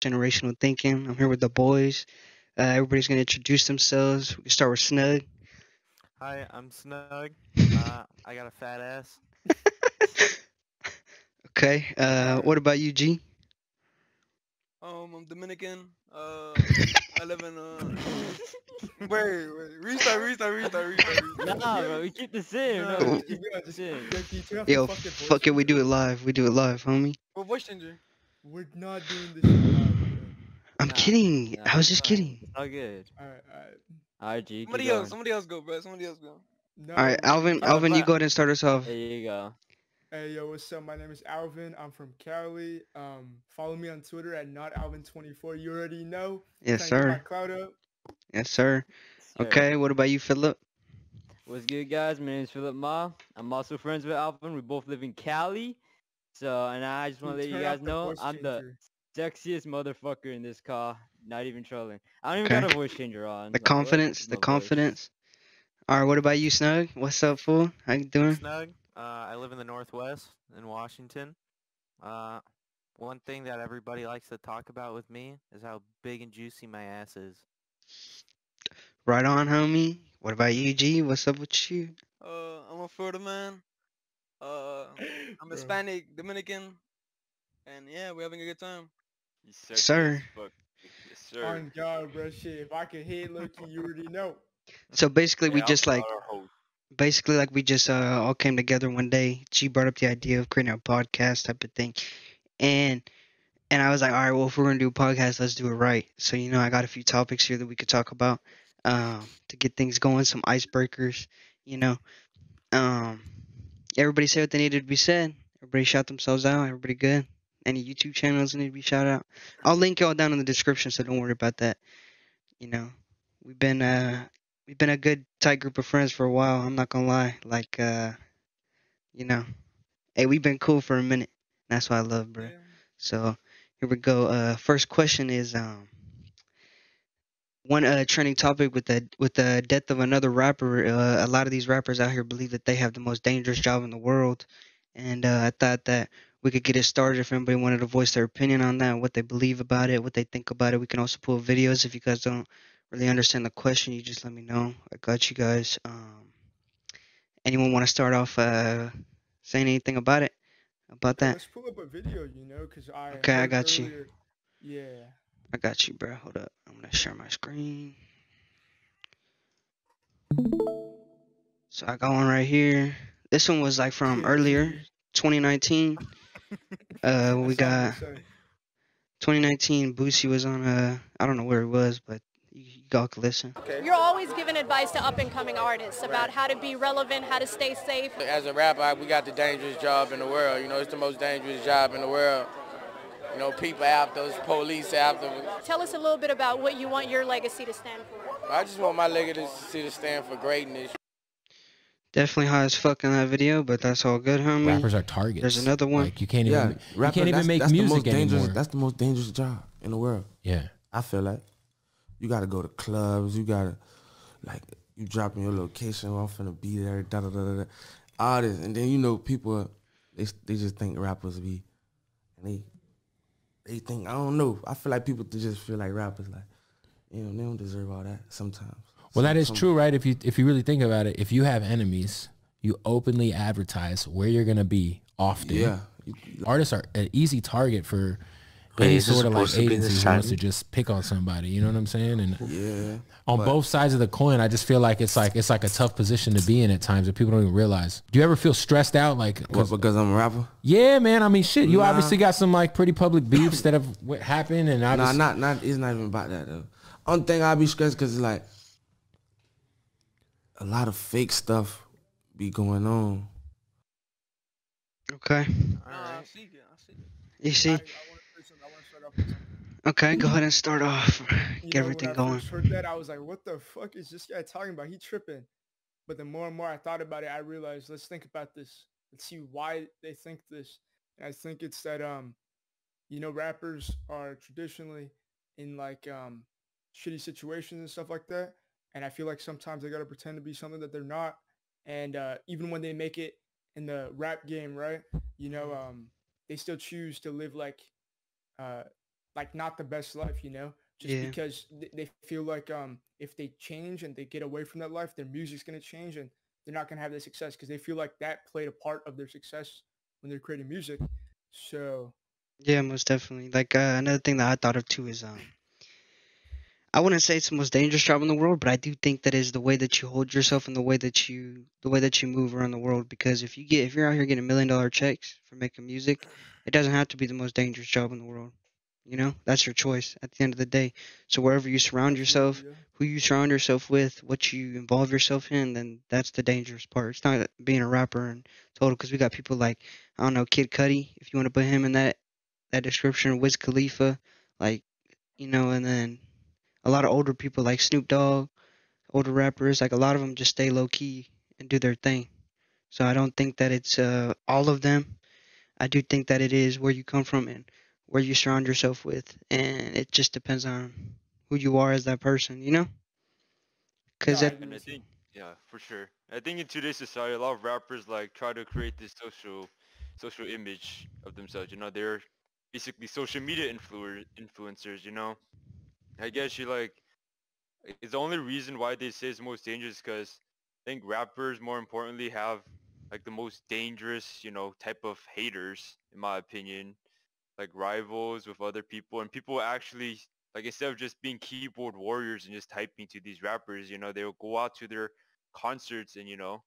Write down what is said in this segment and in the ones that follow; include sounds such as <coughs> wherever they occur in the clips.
generational thinking. I'm here with the boys. Uh, everybody's gonna introduce themselves. We can start with Snug. Hi, I'm Snug. <laughs> Uh, I got a fat ass. <laughs> Okay. Uh, what about you, G? Um, I'm Dominican. Uh, <laughs> I live in uh. wait, wait, restart, restart, restart, restart. restart. Nah, bro, we keep the same. No, No, we keep the same. yeah, can you turn off Yo, your fucking voice fuck it. We do it live. We do it live, homie. What voice changer? We're not doing this shit live, I'm Nah, kidding. nah, I was just it's fine. kidding. It's all good. bro. Alright, alright. Alright, G. Somebody else, going. somebody else go, bro. Somebody else go. No, All right, Alvin. Alvin, you go ahead and start us off. There you go. Hey, yo, what's up? My name is Alvin. I'm from Cali. Um, follow me on Twitter at notalvin24. You already know. Yes, Trying to get sir. cloud up. Yes, sir. Sure. Okay. What about you, Philip? What's good, guys? My name is Philip Ma. I'm also friends with Alvin. We both live in Cali. So, and I just want to let you guys know I'm the changer. Sexiest motherfucker in this car. Not even trolling. I don't even Okay. got a voice changer on. The like, confidence. The No voice. confidence. All right. What about you, Snug? What's up, fool? How you doing? Snug. Uh, I live in the Northwest in Washington. Uh, one thing that everybody likes to talk about with me is how big and juicy my ass is. Right on, homie. What about you, G? What's up with you? Uh, I'm a Florida man. Uh, <coughs> I'm Bro. Hispanic, Dominican, and yeah, we're having a good time. Sir. Yes, On God, bro. Shit, if I could hit Loki, you already know. <laughs> So basically, we just I'm like basically like we just uh all came together one day. She brought up the idea of creating a podcast type of thing, and and I was like, all right, well, if we're gonna do a podcast, let's do it right. So you know, I got a few topics here that we could talk about, um, to get things going, some icebreakers. You know, um, everybody said what they needed to be said. Everybody shout themselves out. Everybody good. Any YouTube channels need to be shout out. I'll link y'all down in the description, so don't worry about that. You know, we've been uh we've been a good tight group of friends for a while. I'm not gonna lie. Like uh, you know, hey, we've been cool for a minute. That's what I love, bro. Yeah. So here we go. Uh, first question is um, one uh trending topic with the with the death of another rapper. Uh, a lot of these rappers out here believe that they have the most dangerous job in the world, and uh, I thought that we could get it started if anybody wanted to voice their opinion on that, what they believe about it, what they think about it. We can also pull videos if you guys don't really understand the question. You just let me know. I got you guys. Um, anyone want to start off uh, saying anything about it? About that? Let's pull up a video, you know, because I. Okay, I got you. earlier- Yeah. I got you, bro. Hold up. I'm gonna share my screen. So I got one right here. This one was like from earlier, 2019. Uh, <laughs> we That's all I'm got 2019. Boosie was on. Uh, I don't know where he was, but you, you all can listen. You're always giving advice to up and coming artists about how to be relevant, how to stay safe. As a rapper, we got the dangerous job in the world. You know, it's the most dangerous job in the world. You know, people after us, police after us. Tell us a little bit about what you want your legacy to stand for. I just want my legacy to stand for greatness. Definitely high as fuck in that video, but that's all good, homie. Rappers are targets. There's another one. Like you can't Yeah, even you can't even that's, make that's the most music dangerous. anymore. That's the most dangerous job in the world. yeah. I feel like you got to go to clubs. You got to like you dropping your location. Oh, I'm finna be there. Da da da da. da. All this, and then you know people they they just think rappers be, and they they think I don't know. I feel like people just feel like rappers like, you know, they don't deserve all that sometimes. Well, that Some- is some- true, right? If you if you really think about it, if you have enemies, you openly advertise where you're gonna be often. Yeah. Artists are an easy target for any is sort of like supposed to be agency who wants to just pick on somebody. You know what I'm saying? And Yeah. on but- both sides of the coin, I just feel like it's like it's like a tough position to be in at times that people don't even realize. Do you ever feel stressed out? Like, 'cause- What, because I'm a rapper? yeah, man. I mean, shit. You Nah. obviously got some like pretty public beefs that have happened, and I Nah, just not not. It's not even about that though. Only thing I be stressed because it's like a lot of fake stuff be going on. Okay. Nah, I see it. I see it. You see? I want to I want to start off with something. Okay, go ahead and start off. You Get know, everything when I going. first heard that, I was like, "What the fuck is this guy talking about? He tripping." But the more and more I thought about it, I realized, let's think about this. Let's see why they think this. And I think it's that um, you know, rappers are traditionally in like um shitty situations and stuff like that. And I feel like sometimes they gotta pretend to be something that they're not. And uh, even when they make it in the rap game, right? You know, um, they still choose to live like uh like not the best life, you know, just Yeah. because th- they feel like um if they change and they get away from that life, their music's gonna change and they're not gonna have the success because they feel like that played a part of their success when they're creating music. So Yeah, most definitely. Like uh, another thing that I thought of too is um, I wouldn't say it's the most dangerous job in the world, but I do think that is the way that you hold yourself and the way that you the way that you move around the world. Because if you get if you're out here getting million dollar checks for making music, it doesn't have to be the most dangerous job in the world. You know, that's your choice at the end of the day. So wherever you surround yourself, who you surround yourself with, what you involve yourself in, then that's the dangerous part. It's not being a rapper and total, because we got people like I don't know Kid Cudi, if you want to put him in that that description, Wiz Khalifa, like you know, and then a lot of older people like Snoop Dogg, older rappers, like a lot of them just stay low key and do their thing. So I don't think that it's uh, all of them. I do think that it is where you come from and where you surround yourself with, and it just depends on who you are as that person, you know? Because No, I at agree And I think, yeah, for sure. I think in today's society, a lot of rappers like try to create this social, social image of themselves. You know, they're basically social media influ- influencers. You know, I guess you like. It's the only reason why they say it's most dangerous because I think rappers, more importantly, have like the most dangerous, you know, type of haters, in my opinion, like rivals with other people, and people actually like instead of just being keyboard warriors and just typing to these rappers, you know, they will go out to their concerts and you know,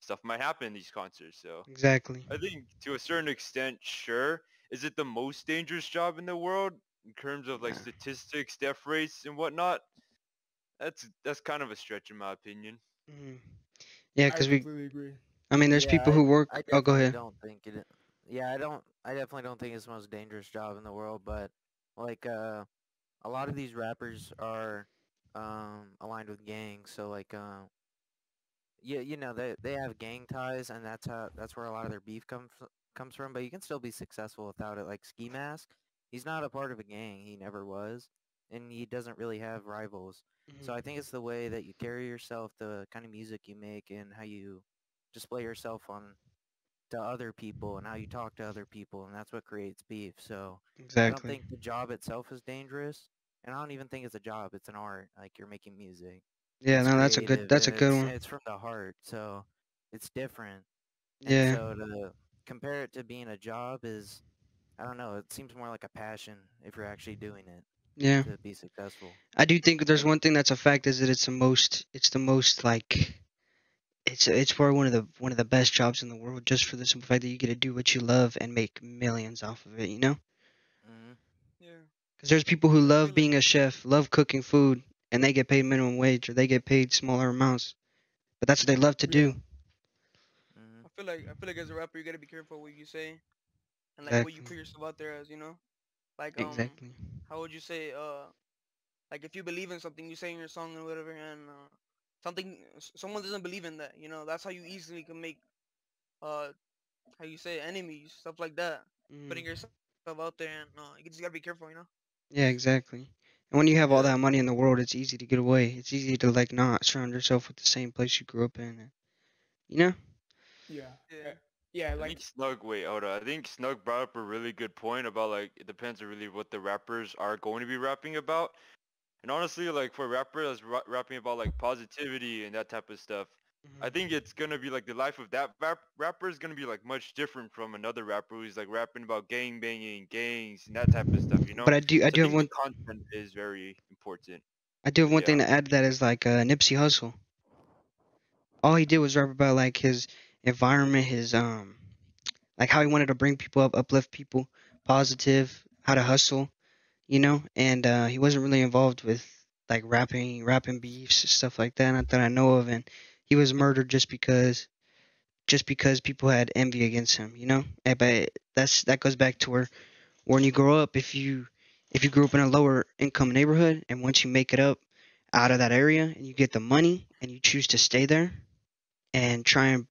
stuff might happen in these concerts. So exactly. I think to a certain extent, sure. Is it the most dangerous job in the world in terms of like statistics, death rates, and whatnot? That's that's kind of a stretch in my opinion. Mhm. Yeah, because we, agree. I mean, there's Yeah, people I- who work. I Oh, go ahead. don't think it. Yeah, I don't. I definitely don't think it's the most dangerous job in the world. But like, uh, a lot of these rappers are um aligned with gangs. So like, uh, yeah, you know, they they have gang ties, and that's how that's where a lot of their beef comes comes from. But you can still be successful without it. Like Ski Mask, he's not a part of a gang. He never was, and he doesn't really have rivals. So I mm-hmm. think it's the way that you carry yourself, the kind of music you make, and how you display yourself on to other people and how you talk to other people, and that's what creates beef. So I don't think the job itself is dangerous, and I don't even think it's a job. It's an art. Like you're making music. Yeah, It's no, that's a good. That's a good it's, one. It's from the heart, so it's different. And Yeah. so to compare it to being a job is, I don't know. It seems more like a passion if you're actually doing it Yeah. to be successful. I do think there's one thing that's a fact is that it's the most it's the most like it's it's for one of the one of the best jobs in the world just for the simple fact that you get to do what you love and make millions off of it, you know? hmm Yeah. Cuz there's people who love being a chef, love cooking food and they get paid minimum wage or they get paid smaller amounts. But that's what they love to do. hmm I feel like I feel like as a rapper, you gotta be careful what you say, and like what you put yourself out there as. You know, like um, Exactly. how would you say uh, like if you believe in something, you say in your song and whatever, and uh, something someone doesn't believe in that. You know, that's how you easily can make uh, how you say enemies, stuff like that. Putting Mhm. yourself out there, and uh, you just gotta be careful. You know. Yeah, exactly. And when you have all that money in the world, it's easy to get away. It's easy to like not surround yourself with the same place you grew up in. and- You know? Yeah. Yeah. Yeah, I like think Snug, wait, hold on. I think Snug brought up a really good point about like it depends on really what the rappers are going to be rapping about. And honestly, like for rappers that's ra- rapping about like positivity and that type of stuff, I think it's gonna be like the life of that rap- rapper is gonna be like much different from another rapper who's like rapping about gang banging, gangs, and that type of stuff. You know. But I do I So do have one content is very important. I do have one thing to add to that is like uh, Nipsey Hussle. All he did was rap about like his environment, his um, like how he wanted to bring people up, uplift people, positive, how to hustle, you know. And uh, he wasn't really involved with like rapping, rapping beefs, stuff like that. Not that I know of. And he was murdered just because, just because people had envy against him, you know. And, but that's that goes back to where when you grow up, if you if you grew up in a lower income neighborhood and once you make it up out of that area and you get the money and you choose to stay there and try and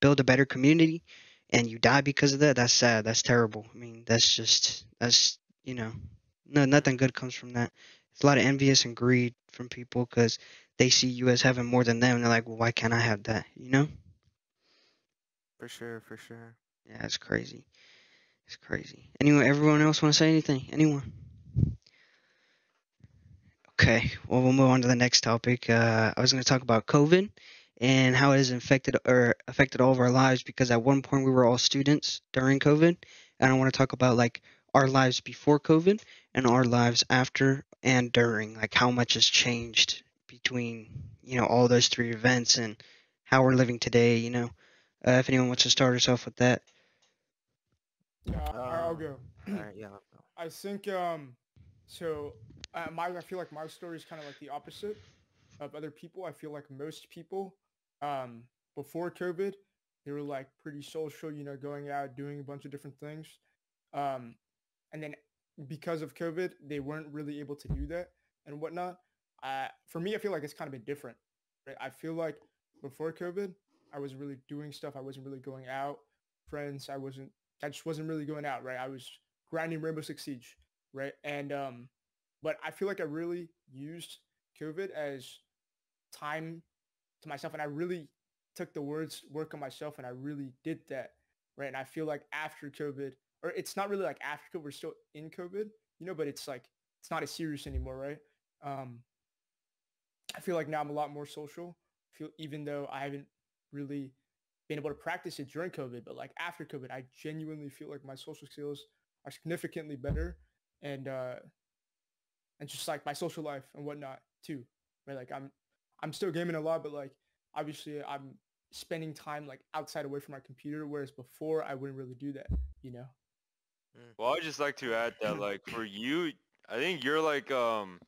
build a better community and you die because of that, that's sad. That's terrible. I mean, that's just that's you know, no nothing good comes from that. It's a lot of envious and greed from people because they see you as having more than them and they're like, well, why can't I have that? You know? For sure, for sure. Yeah, it's crazy. It's crazy. Anyone, everyone else want to say anything? Anyone? Okay, well, we'll move on to the next topic. Uh, I was going to talk about COVID and how it has affected or affected all of our lives because at one point we were all students during COVID, and I want to talk about like our lives before COVID and our lives after and during, like how much has changed between you know all those three events and how we're living today. You know, uh, if anyone wants to start us off with that. Yeah, I- I'll go. Alright, yeah. go. I think um, so. Uh, my I feel like my story is kind of like the opposite of other people. I feel like most people, um, before COVID, they were like pretty social. You know, going out, doing a bunch of different things, um, and then because of COVID, they weren't really able to do that and whatnot. Uh, for me, I feel like it's kind of been different. Right? I feel like before COVID, I was really doing stuff. I wasn't really going out, friends. I wasn't. I just wasn't really going out. Right? I was grinding Rainbow Six Siege. Right? And um, but I feel like I really used COVID as time to myself, and I really took the words work on myself, and I really did that. Right? And I feel like after COVID, or it's not really like after COVID, we're still in COVID, you know, but it's like it's not as serious anymore, right? Um, I feel like now I'm a lot more social. I feel even though I haven't really been able to practice it during COVID, but like after COVID, I genuinely feel like my social skills are significantly better, and uh, and just like my social life and whatnot too. Right? Like I'm I'm still gaming a lot, but like obviously I'm spending time like outside away from my computer, whereas before I wouldn't really do that. You know? Well, I'd just like to add that, like, for you, I think you're like, um,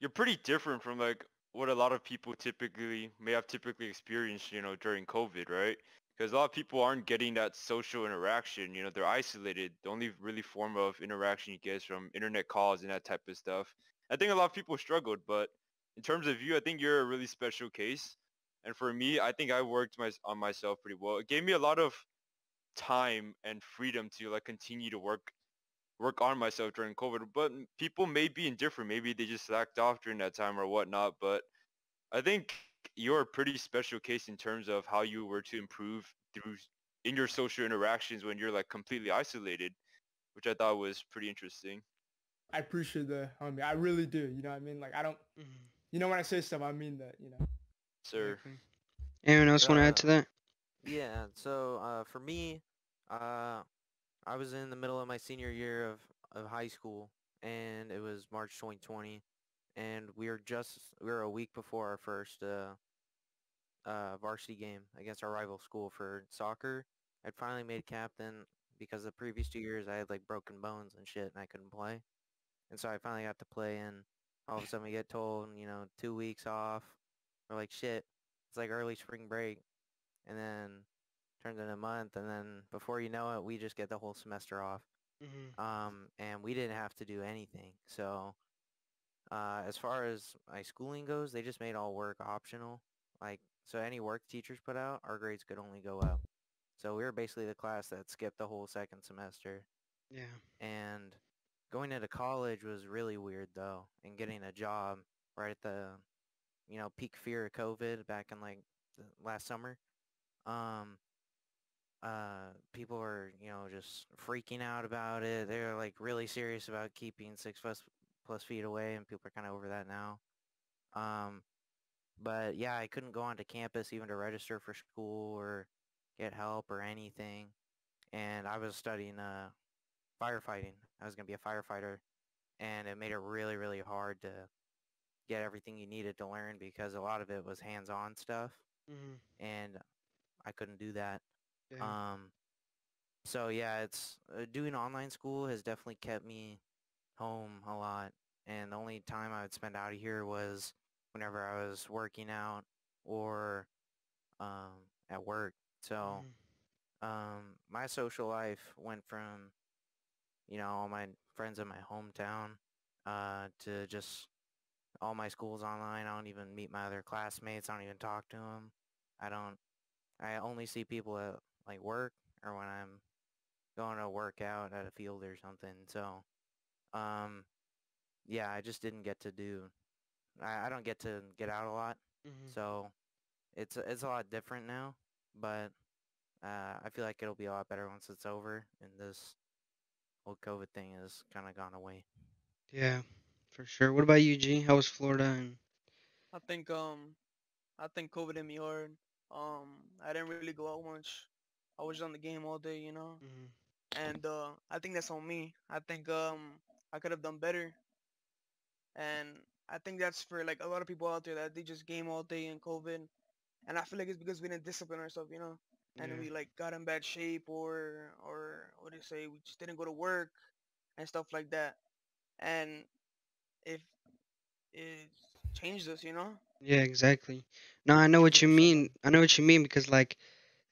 you're pretty different from like what a lot of people typically may have typically experienced, you know, during COVID, right? Because a lot of people aren't getting that social interaction. You know, they're isolated. The only really form of interaction you get is from internet calls and that type of stuff. I think a lot of people struggled, but in terms of you, I think you're a really special case. And for me, I think I worked my, on myself pretty well. It gave me a lot of time and freedom to like continue to work work on myself during COVID. But people may be indifferent. Maybe they just slacked off during that time or whatnot. But I think you're a pretty special case in terms of how you were to improve through in your social interactions when you're like completely isolated, which I thought was pretty interesting. I appreciate that, homie. I really do. You know what I mean? Like I don't. Mm-hmm. You know when I say stuff, I mean that. You know. Sir. Anyone else want to add to that? Yeah, so uh, for me, uh, I was in the middle of my senior year of, of high school, and it was March 2020, and we were just we were a week before our first uh, uh, varsity game against our rival school for soccer. I'd finally made captain because the previous two years I had like broken bones and shit, and I couldn't play, and so I finally got to play. And all of a sudden we get told, you know, two weeks off. We're like, shit, it's like early spring break and then turns into a month, and then before you know it, we just get the whole semester off. Um, and we didn't have to do anything. So, uh, as far as my schooling goes, they just made all work optional. Like, so any work teachers put out, our grades could only go up. So we were basically the class that skipped the whole second semester. Yeah. And going into college was really weird though, and getting a job right at the, you know, peak fear of COVID back in like the last summer. Um, uh, people were, you know, just freaking out about it. They were like really serious about keeping six plus plus feet away, and people are kind of over that now. Um, but yeah, I couldn't go onto campus even to register for school or get help or anything. And I was studying uh firefighting. I was gonna be a firefighter, and it made it really, really hard to get everything you needed to learn because a lot of it was hands-on stuff, Mhm. and I couldn't do that. Um, so yeah, it's uh, doing online school has definitely kept me home a lot, and the only time I would spend out of here was whenever I was working out or um, at work. So um, my social life went from you know all my friends in my hometown uh, to just all my schools online. I don't even meet my other classmates. I don't even talk to them. I don't. I only see people at like work or when I'm going to work out at a field or something. So, um, yeah, I just didn't get to do. I, I don't get to get out a lot. Mhm. So, it's it's a lot different now. But uh, I feel like it'll be a lot better once it's over and this whole COVID thing has kind of gone away. Yeah. For sure. What about you, G? How was Florida? And I think um, I think COVID hit me hard. Um, I didn't really go out much. I was on the game all day, you know. Mhm. And uh, I think that's on me. I think um, I could have done better. And I think that's for like a lot of people out there that they just game all day in COVID. And I feel like it's because we didn't discipline ourselves, you know. And Yeah. we like got in bad shape or or what do you say? We just didn't go to work and stuff like that. And if it changed us, you know. yeah, exactly. No, I know what you mean. I know what you mean because like,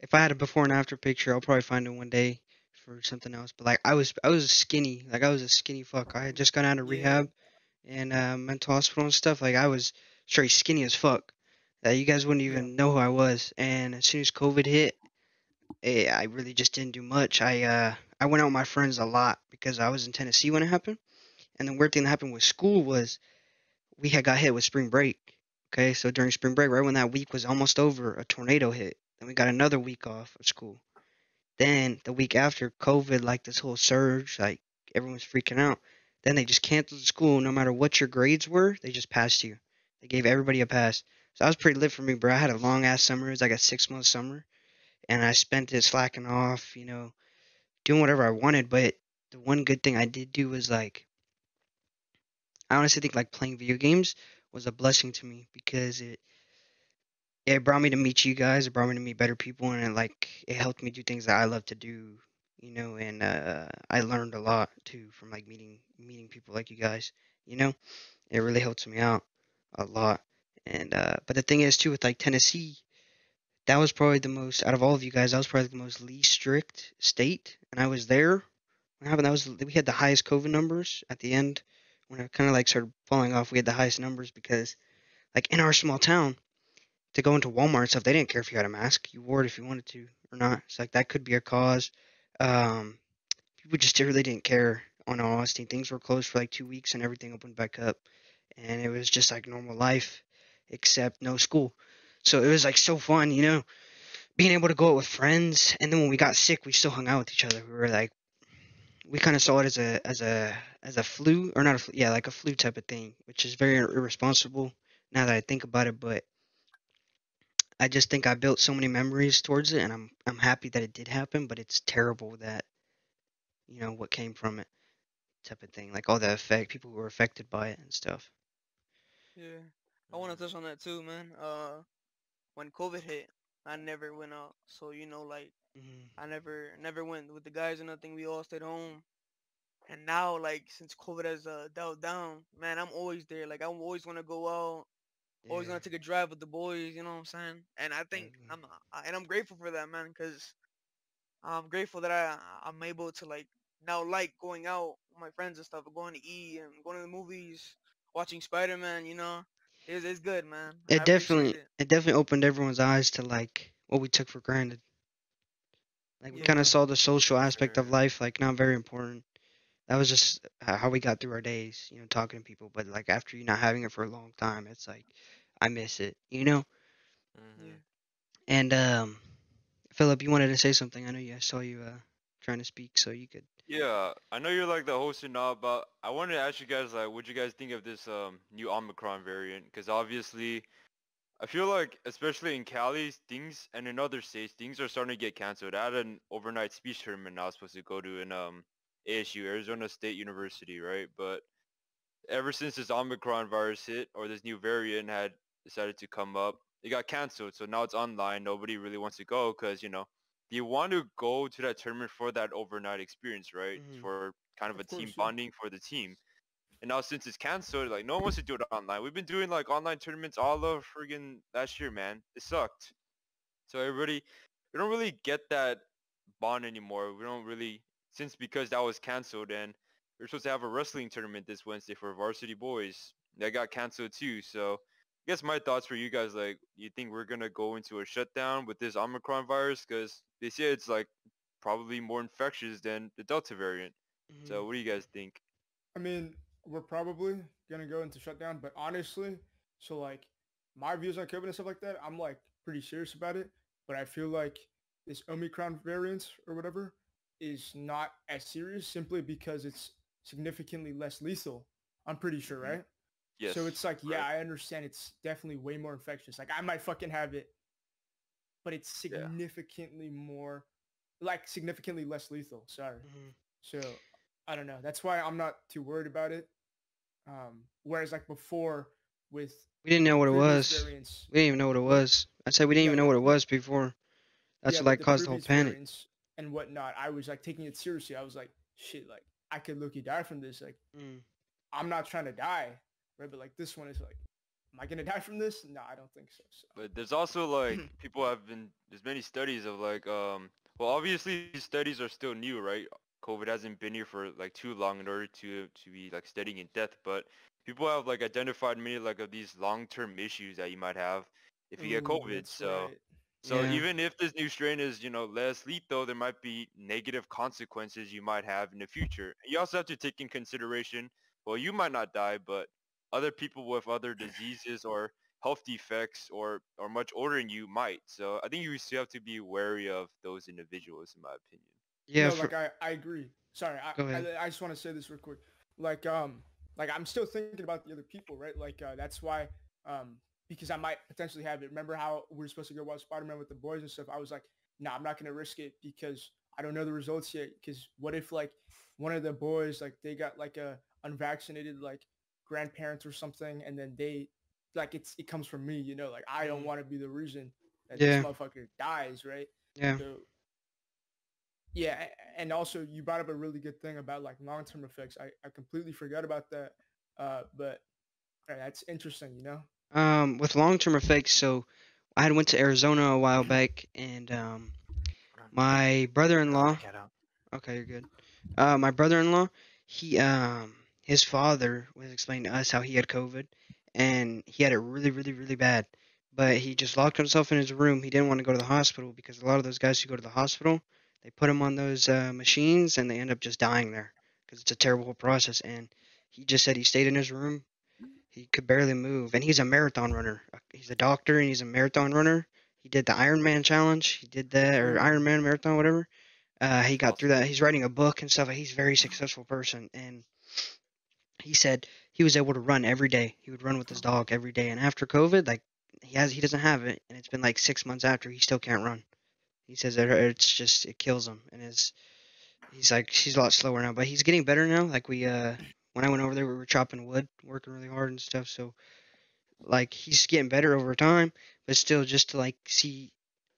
if I had a before and after picture, I'll probably find it one day for something else. But like, I was I was skinny. Like I was a skinny fuck. I had just gone out of Yeah. rehab and uh, mental hospital and stuff. Like I was straight skinny as fuck. That you guys wouldn't even know who I was. And as soon as COVID hit, eh, I really just didn't do much. I uh I went out with my friends a lot because I was in Tennessee when it happened. And the weird thing that happened with school was we had got hit with spring break. Okay, so during spring break, right when that week was almost over, a tornado hit. Then we got another week off of school. Then the week after, COVID, like this whole surge, like everyone's freaking out. Then they just canceled school. No matter what your grades were, they just passed you. They gave everybody a pass. So that was pretty lit for me, bro. I had a long ass summer. It was like a six month summer, and I spent it slacking off, you know, doing whatever I wanted. But the one good thing I did do was like, I honestly think like playing video games was a blessing to me because it it brought me to meet you guys. It brought me to meet better people, and it, like it helped me do things that I love to do, you know. And uh, I learned a lot too from like meeting meeting people like you guys. You know, it really helps me out a lot. And uh, but the thing is too with like Tennessee, that was probably the most out of all of you guys. That was probably the most least strict state, and I was there. What happened? That was we had the highest COVID numbers at the end when it kind of like started falling off. We had the highest numbers because like in our small town to go into Walmart and stuff, they didn't care if you had a mask. You wore it if you wanted to or not. It's like that could be a cause. Um, people just really didn't care. On honesty, things were closed for like two weeks and everything opened back up, and it was just like normal life, except no school. So it was like so fun, you know, being able to go out with friends. And then when we got sick, we still hung out with each other. We were like, we kind of saw it as a as a as a flu or not a flu, yeah, like a flu type of thing, which is very irresponsible now that I think about it. But I just think I built so many memories towards it, and I'm I'm happy that it did happen. But it's terrible that you know what came from it, type of thing, like all the effect people who were affected by it and stuff. Yeah, I want to touch on that too, man. Uh, when COVID hit, I never went out, so you know, like hmm I never never went with the guys or nothing. We all stayed home. And now, like since COVID has uh dialed down, man, I'm always there. Like I always want to go out, always Yeah, want to take a drive with the boys. You know what I'm saying? And I think exactly. I'm I, and I'm grateful for that, man, because I'm grateful that I I'm able to like now like going out with my friends and stuff, going to eat and going to the movies, watching Spider Man. You know, it's it's good, man. It appreciate definitely it. it definitely opened everyone's eyes to like what we took for granted. Like we kind of saw the social aspect of life like not very important. That was just how we got through our days, you know, talking to people. But like after you not having it for a long time, it's like I miss it, you know. hmm And um, Philip, you wanted to say something. I know you. I saw you uh trying to speak, so you could. Yeah, I know you're like the host and all, but I wanted to ask you guys like, what you guys think of this um new Omicron variant? Because obviously, I feel like especially in Cali, things and in other states, things are starting to get canceled. I had an overnight speech tournament I was supposed to go to in um ASU, Arizona State University, right? But ever since this Omicron virus hit or this new variant had decided to come up, it got canceled. So now it's online. Nobody really wants to go because you know you want to go to that tournament for that overnight experience, right? Mhm. For kind of, Of a team yeah. bonding for the team. And now since it's canceled, like no one wants to do it online. We've been doing like online tournaments all of friggin' last year, man. It sucked. So everybody, we don't really get that bond anymore. We don't really since because that was canceled and we are supposed to have a wrestling tournament this Wednesday for varsity boys. That got canceled too. So I guess my thoughts for you guys, like, you think we're gonna go into a shutdown with this Omicron virus? Because they say it's like probably more infectious than the Delta variant. Mm-hmm. So what do you guys think? I mean, we're probably gonna go into shutdown, but honestly, so like my views on COVID and stuff like that, I'm like pretty serious about it. But I feel like this Omicron variant or whatever is not as serious simply because it's significantly less lethal I'm pretty sure, right? Yes. So it's like, yeah, correct. I understand it's definitely way more infectious. Like I might fucking have it, but it's Yeah. significantly more, like significantly less lethal. Sorry. Mhm. So I don't know. That's why I'm not too worried about it. Um, whereas like before with We didn't know what it was. variants, We didn't even know what it was. I said we didn't Yeah, even know what it was before. That's yeah, what like caused the whole panic. and whatnot. I was like taking it seriously. I was like, shit, like I could look you die from this. Like Mm. I'm not trying to die, right? But like this one is like, am I gonna die from this? No, I don't think so. so. But there's also like <clears throat> people have been there's many studies of like um well obviously these studies are still new, right? COVID hasn't been here for like too long in order to to be like studying in depth, but people have like identified many like of these long term issues that you might have if you get COVID. So right. so Yeah. even if this new strain is, you know, less lethal, there might be negative consequences you might have in the future. You also have to take in consideration, well, you might not die, but other people with other <laughs> diseases or health defects or or much older than you might. So I think you still have to be wary of those individuals, in my opinion. Yeah, no, for, like I, I agree. Sorry, I, I, I just want to say this real quick. Like, um, like I'm still thinking about the other people, right? Like, uh, that's why, um, because I might potentially have it. Remember how we were supposed to go watch Spider-Man with the boys and stuff? I was like, nah, I'm not gonna risk it because I don't know the results yet. Because what if like one of the boys like they got like a unvaccinated like grandparents or something, and then they like it's it comes from me, you know? Like I don't Mhm. want to be the reason that Yeah. this motherfucker dies, right? yeah. So, yeah, and also you brought up a really good thing about like long-term effects. I, I completely forgot about that. Uh, but uh, that's interesting, you know. Um, with long-term effects, so I had went to Arizona a while back, and um, my brother-in-law. Okay, you're good. Uh, my brother-in-law, he um, his father was explaining to us how he had COVID, and he had it really, really, really bad. But he just locked himself in his room. He didn't want to go to the hospital because a lot of those guys who go to the hospital, they put him on those uh, machines and they end up just dying there because it's a terrible process. And he just said he stayed in his room. He could barely move, and he's a marathon runner. Uh, He's a doctor and he's a marathon runner. He did the Ironman challenge. He did that or Ooh. Ironman marathon, whatever. Uh, he got through that. He's writing a book and stuff. He's a very successful person, and he said he was able to run every day. He would run with his dog every day. And after COVID, like he has, he doesn't have it, and it's been like six months after he still can't run. He says that it's just it kills him, and his he's like he's a lot slower now, but he's getting better now. Like we uh when I went over there, we were chopping wood, working really hard and stuff. So like he's getting better over time, but still just to like see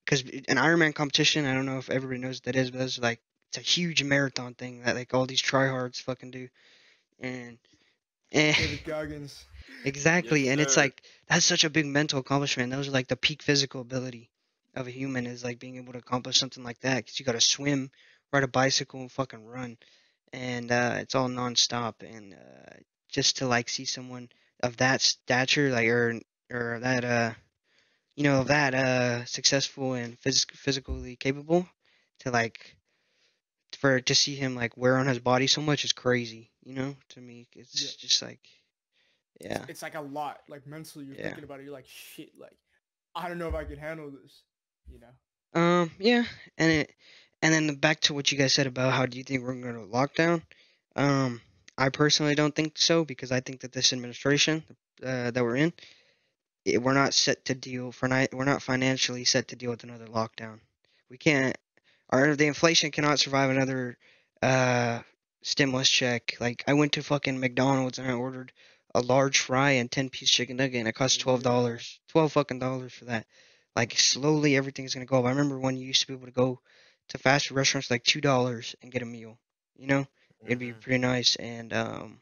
because an Ironman competition, I don't know if everybody knows what that is, but it's like it's a huge marathon thing that like all these tryhards fucking do, and and David Goggins. <laughs> exactly, and it's like that's such a big mental accomplishment. Those are like the peak physical ability of a human is like being able to accomplish something like that because you got to swim, ride a bicycle, and fucking run, and uh, it's all nonstop. And uh, just to like see someone of that stature, like or or that uh, you know, that uh, successful and phys- physically capable, to like for to see him like wear on his body so much is crazy. You know, to me, it's Yeah. just like, yeah. It's like a lot. Like mentally, you're Yeah. thinking about it. You're like, shit. Like, I don't know if I can handle this. You know. Um, yeah, and it, and then back to what you guys said about how do you think we're going to lockdown? Um, I personally don't think so because I think that this administration uh, that we're in, it, we're not set to deal for ni- we're not financially set to deal with another lockdown. We can't. Our the inflation cannot survive another uh stimulus check. Like I went to fucking McDonald's and I ordered a large fry and ten piece chicken nugget and it cost twelve dollars. Twelve fucking dollars for that like slowly everything's gonna go up. I remember when you used to be able to go to fast food restaurants like two dollars and get a meal. You know, it'd be Mhm. pretty nice. And um,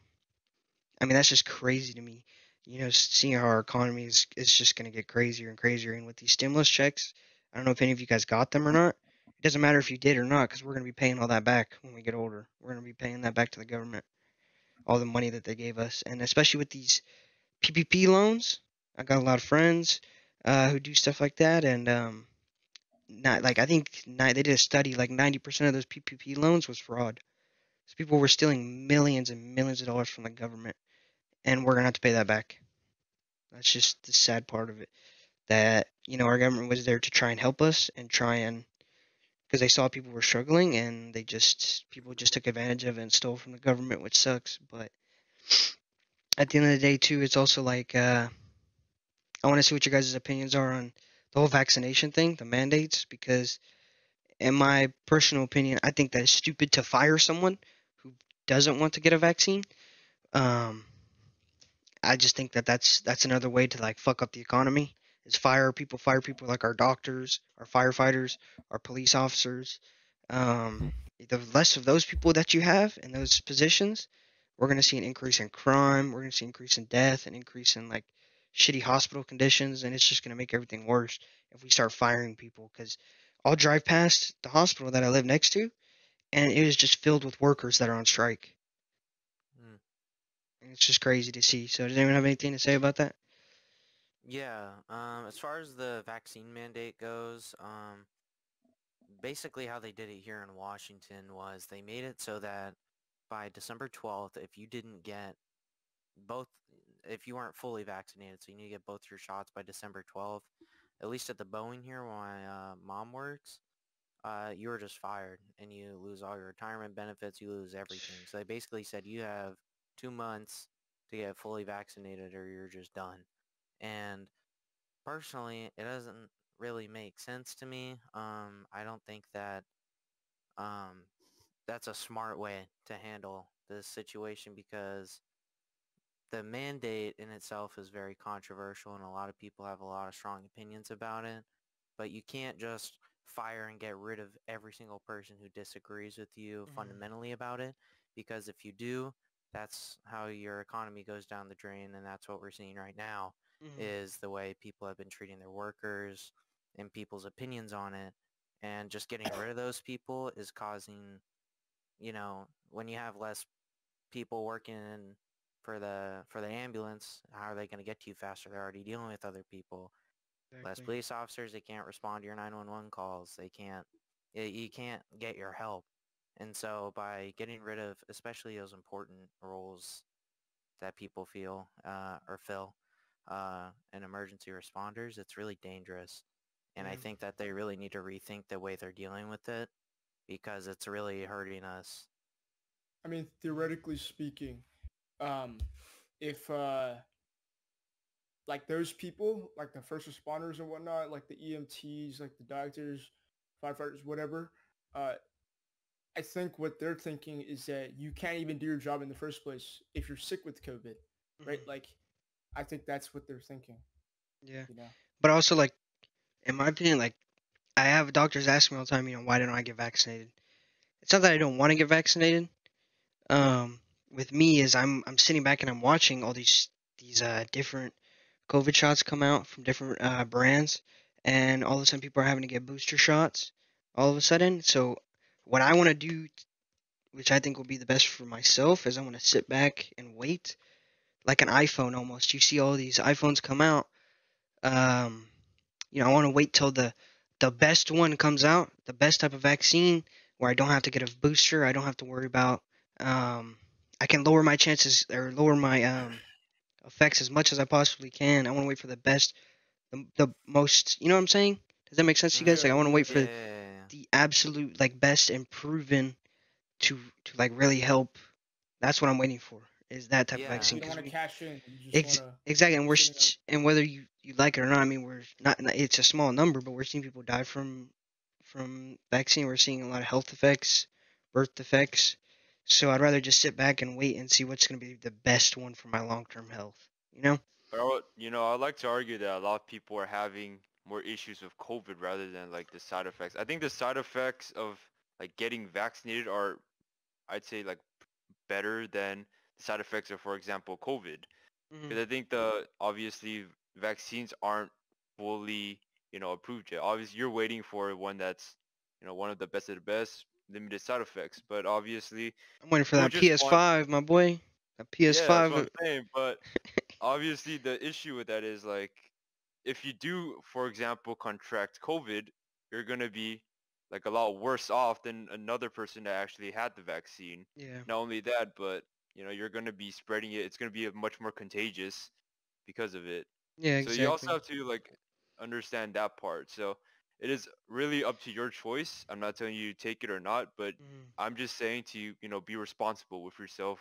I mean that's just crazy to me. You know, seeing how our economy is is just gonna get crazier and crazier. And with these stimulus checks, I don't know if any of you guys got them or not. It doesn't matter if you did or not, because we're gonna be paying all that back when we get older. We're gonna be paying that back to the government, all the money that they gave us, and especially with these PPP loans. I got a lot of friends uh, who do stuff like that, and um, not like I think ni- they did a study like ninety percent of those PPP loans was fraud. So people were stealing millions and millions of dollars from the government, and we're gonna have to pay that back. That's just the sad part of it. That you know our government was there to try and help us and try and because they saw people were struggling and they just people just took advantage of it and stole from the government, which sucks. But at the end of the day too, it's also like uh, I want to see what your guys' opinions are on the whole vaccination thing, the mandates, because in my personal opinion, I think that it's stupid to fire someone who doesn't want to get a vaccine. Um, I just think that that's that's another way to like fuck up the economy. Is fire people, fire people like our doctors, our firefighters, our police officers. Um, the less of those people that you have in those positions, we're gonna see an increase in crime. We're gonna see an increase in death, an increase in like shitty hospital conditions, and it's just gonna make everything worse if we start firing people. Because I'll drive past the hospital that I live next to, and it is just filled with workers that are on strike. Mm. It's just crazy to see. So, does anyone have anything to say about that? Yeah, um, as far as the vaccine mandate goes, um, basically how they did it here in Washington was they made it so that by December 12th, if you didn't get both, if you weren't fully vaccinated, so you need to get both your shots by December 12th, at least at the Boeing here where my uh, mom works, uh, you were just fired and you lose all your retirement benefits, you lose everything. So they basically said you have two months to get fully vaccinated or you're just done. And personally, it doesn't really make sense to me. Um, I don't think that um, that's a smart way to handle this situation because the mandate in itself is very controversial and a lot of people have a lot of strong opinions about it. But you can't just fire and get rid of every single person who disagrees with you Mhm. fundamentally about it because if you do, that's how your economy goes down the drain and that's what we're seeing right now is the way people have been treating their workers and people's opinions on it. And just getting rid of those people is causing, you know, when you have less people working for the for the ambulance, how are they going to get to you faster? They're already dealing with other people. Less police officers, they can't respond to your 911 calls. They can't, you can't get your help. And so by getting rid of especially those important roles that people feel uh, or fill uh, in emergency responders, it's really dangerous. And I think that they really need to rethink the way they're dealing with it because it's really hurting us. I mean, theoretically speaking, um, if uh, like those people, like the first responders and whatnot, like the EMTs, like the doctors, firefighters, whatever, uh, I think what they're thinking is that you can't even do your job in the first place if you're sick with COVID, right? Mhm. Like, I think that's what they're thinking. Yeah. You know, But also, like, in my opinion, like, I have doctors ask me all the time, you know, why don't I get vaccinated? It's not that I don't want to get vaccinated. Um, with me is I'm I'm sitting back and I'm watching all these these uh different COVID shots come out from different uh brands, and all of a sudden people are having to get booster shots all of a sudden. So what I want to do, which I think will be the best for myself, is I want to sit back and wait, like an iPhone almost. You see all these iPhones come out. Um, you know, I want to wait till the the best one comes out, the best type of vaccine, where I don't have to get a booster. I don't have to worry about. Um, I can lower my chances or lower my um effects as much as I possibly can. I want to wait for the best, the, the most. You know what I'm saying? Does that make sense to you guys? Like I want to wait for Yeah, yeah, yeah. the absolute like best and proven to to like really help. That's what I'm waiting for. Is that type Yeah. of vaccine? you don't 'cause want to cash in. You just Ex- want exactly, and we're st- and whether you, you like it or not, I mean, we're not. not- It's a small number, but we're seeing people die from from vaccine. We're seeing a lot of health effects, birth defects. So I'd rather just sit back and wait and see what's going to be the best one for my long term health. You know? But I would, you know, I'd like to argue that a lot of people are having more issues with COVID rather than like the side effects. I think the side effects of like getting vaccinated are, I'd say, like better than the side effects of, for example, COVID. Because mm-hmm. I think the obviously vaccines aren't fully, you know, approved yet. Obviously, you're waiting for one that's, you know, one of the best of the best, limited side effects. But obviously, I'm waiting for that PS5, my boy. That yeah, that's PS5. what I'm saying. But <laughs> obviously, the issue with that is like, if you do, for example, contract COVID, you're gonna be like a lot worse off than another person that actually had the vaccine. yeah. Not only that, but you know, you're gonna be spreading it. It's gonna be much more contagious because of it. Yeah. exactly. So you also have to like understand that part. So it is really up to your choice. I'm not telling you to take it or not, but Mhm. I'm just saying to you, you know, be responsible with yourself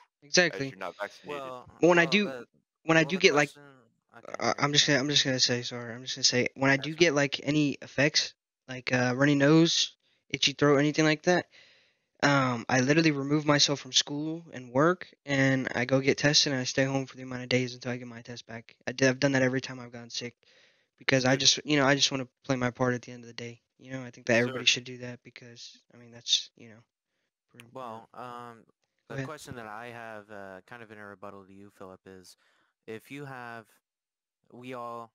as Exactly. you're not vaccinated. Well, When I do- the- When I do get like question- okay, Uh, I'm just gonna I'm just gonna say sorry. I'm just gonna say when I do get like any effects, like uh, runny nose, itchy throat, anything like that, um, I literally remove myself from school and work, and I go get tested, and I stay home for the amount of days until I get my test back. I did, I've done that every time I've gotten sick, because I just you know I just want to play my part at the end of the day. You know I think that Yes, everybody should do that because I mean that's you know. pretty- you know. Well, um, the question that I have, uh, kind of in a rebuttal to you, Philip, is if you have, we all,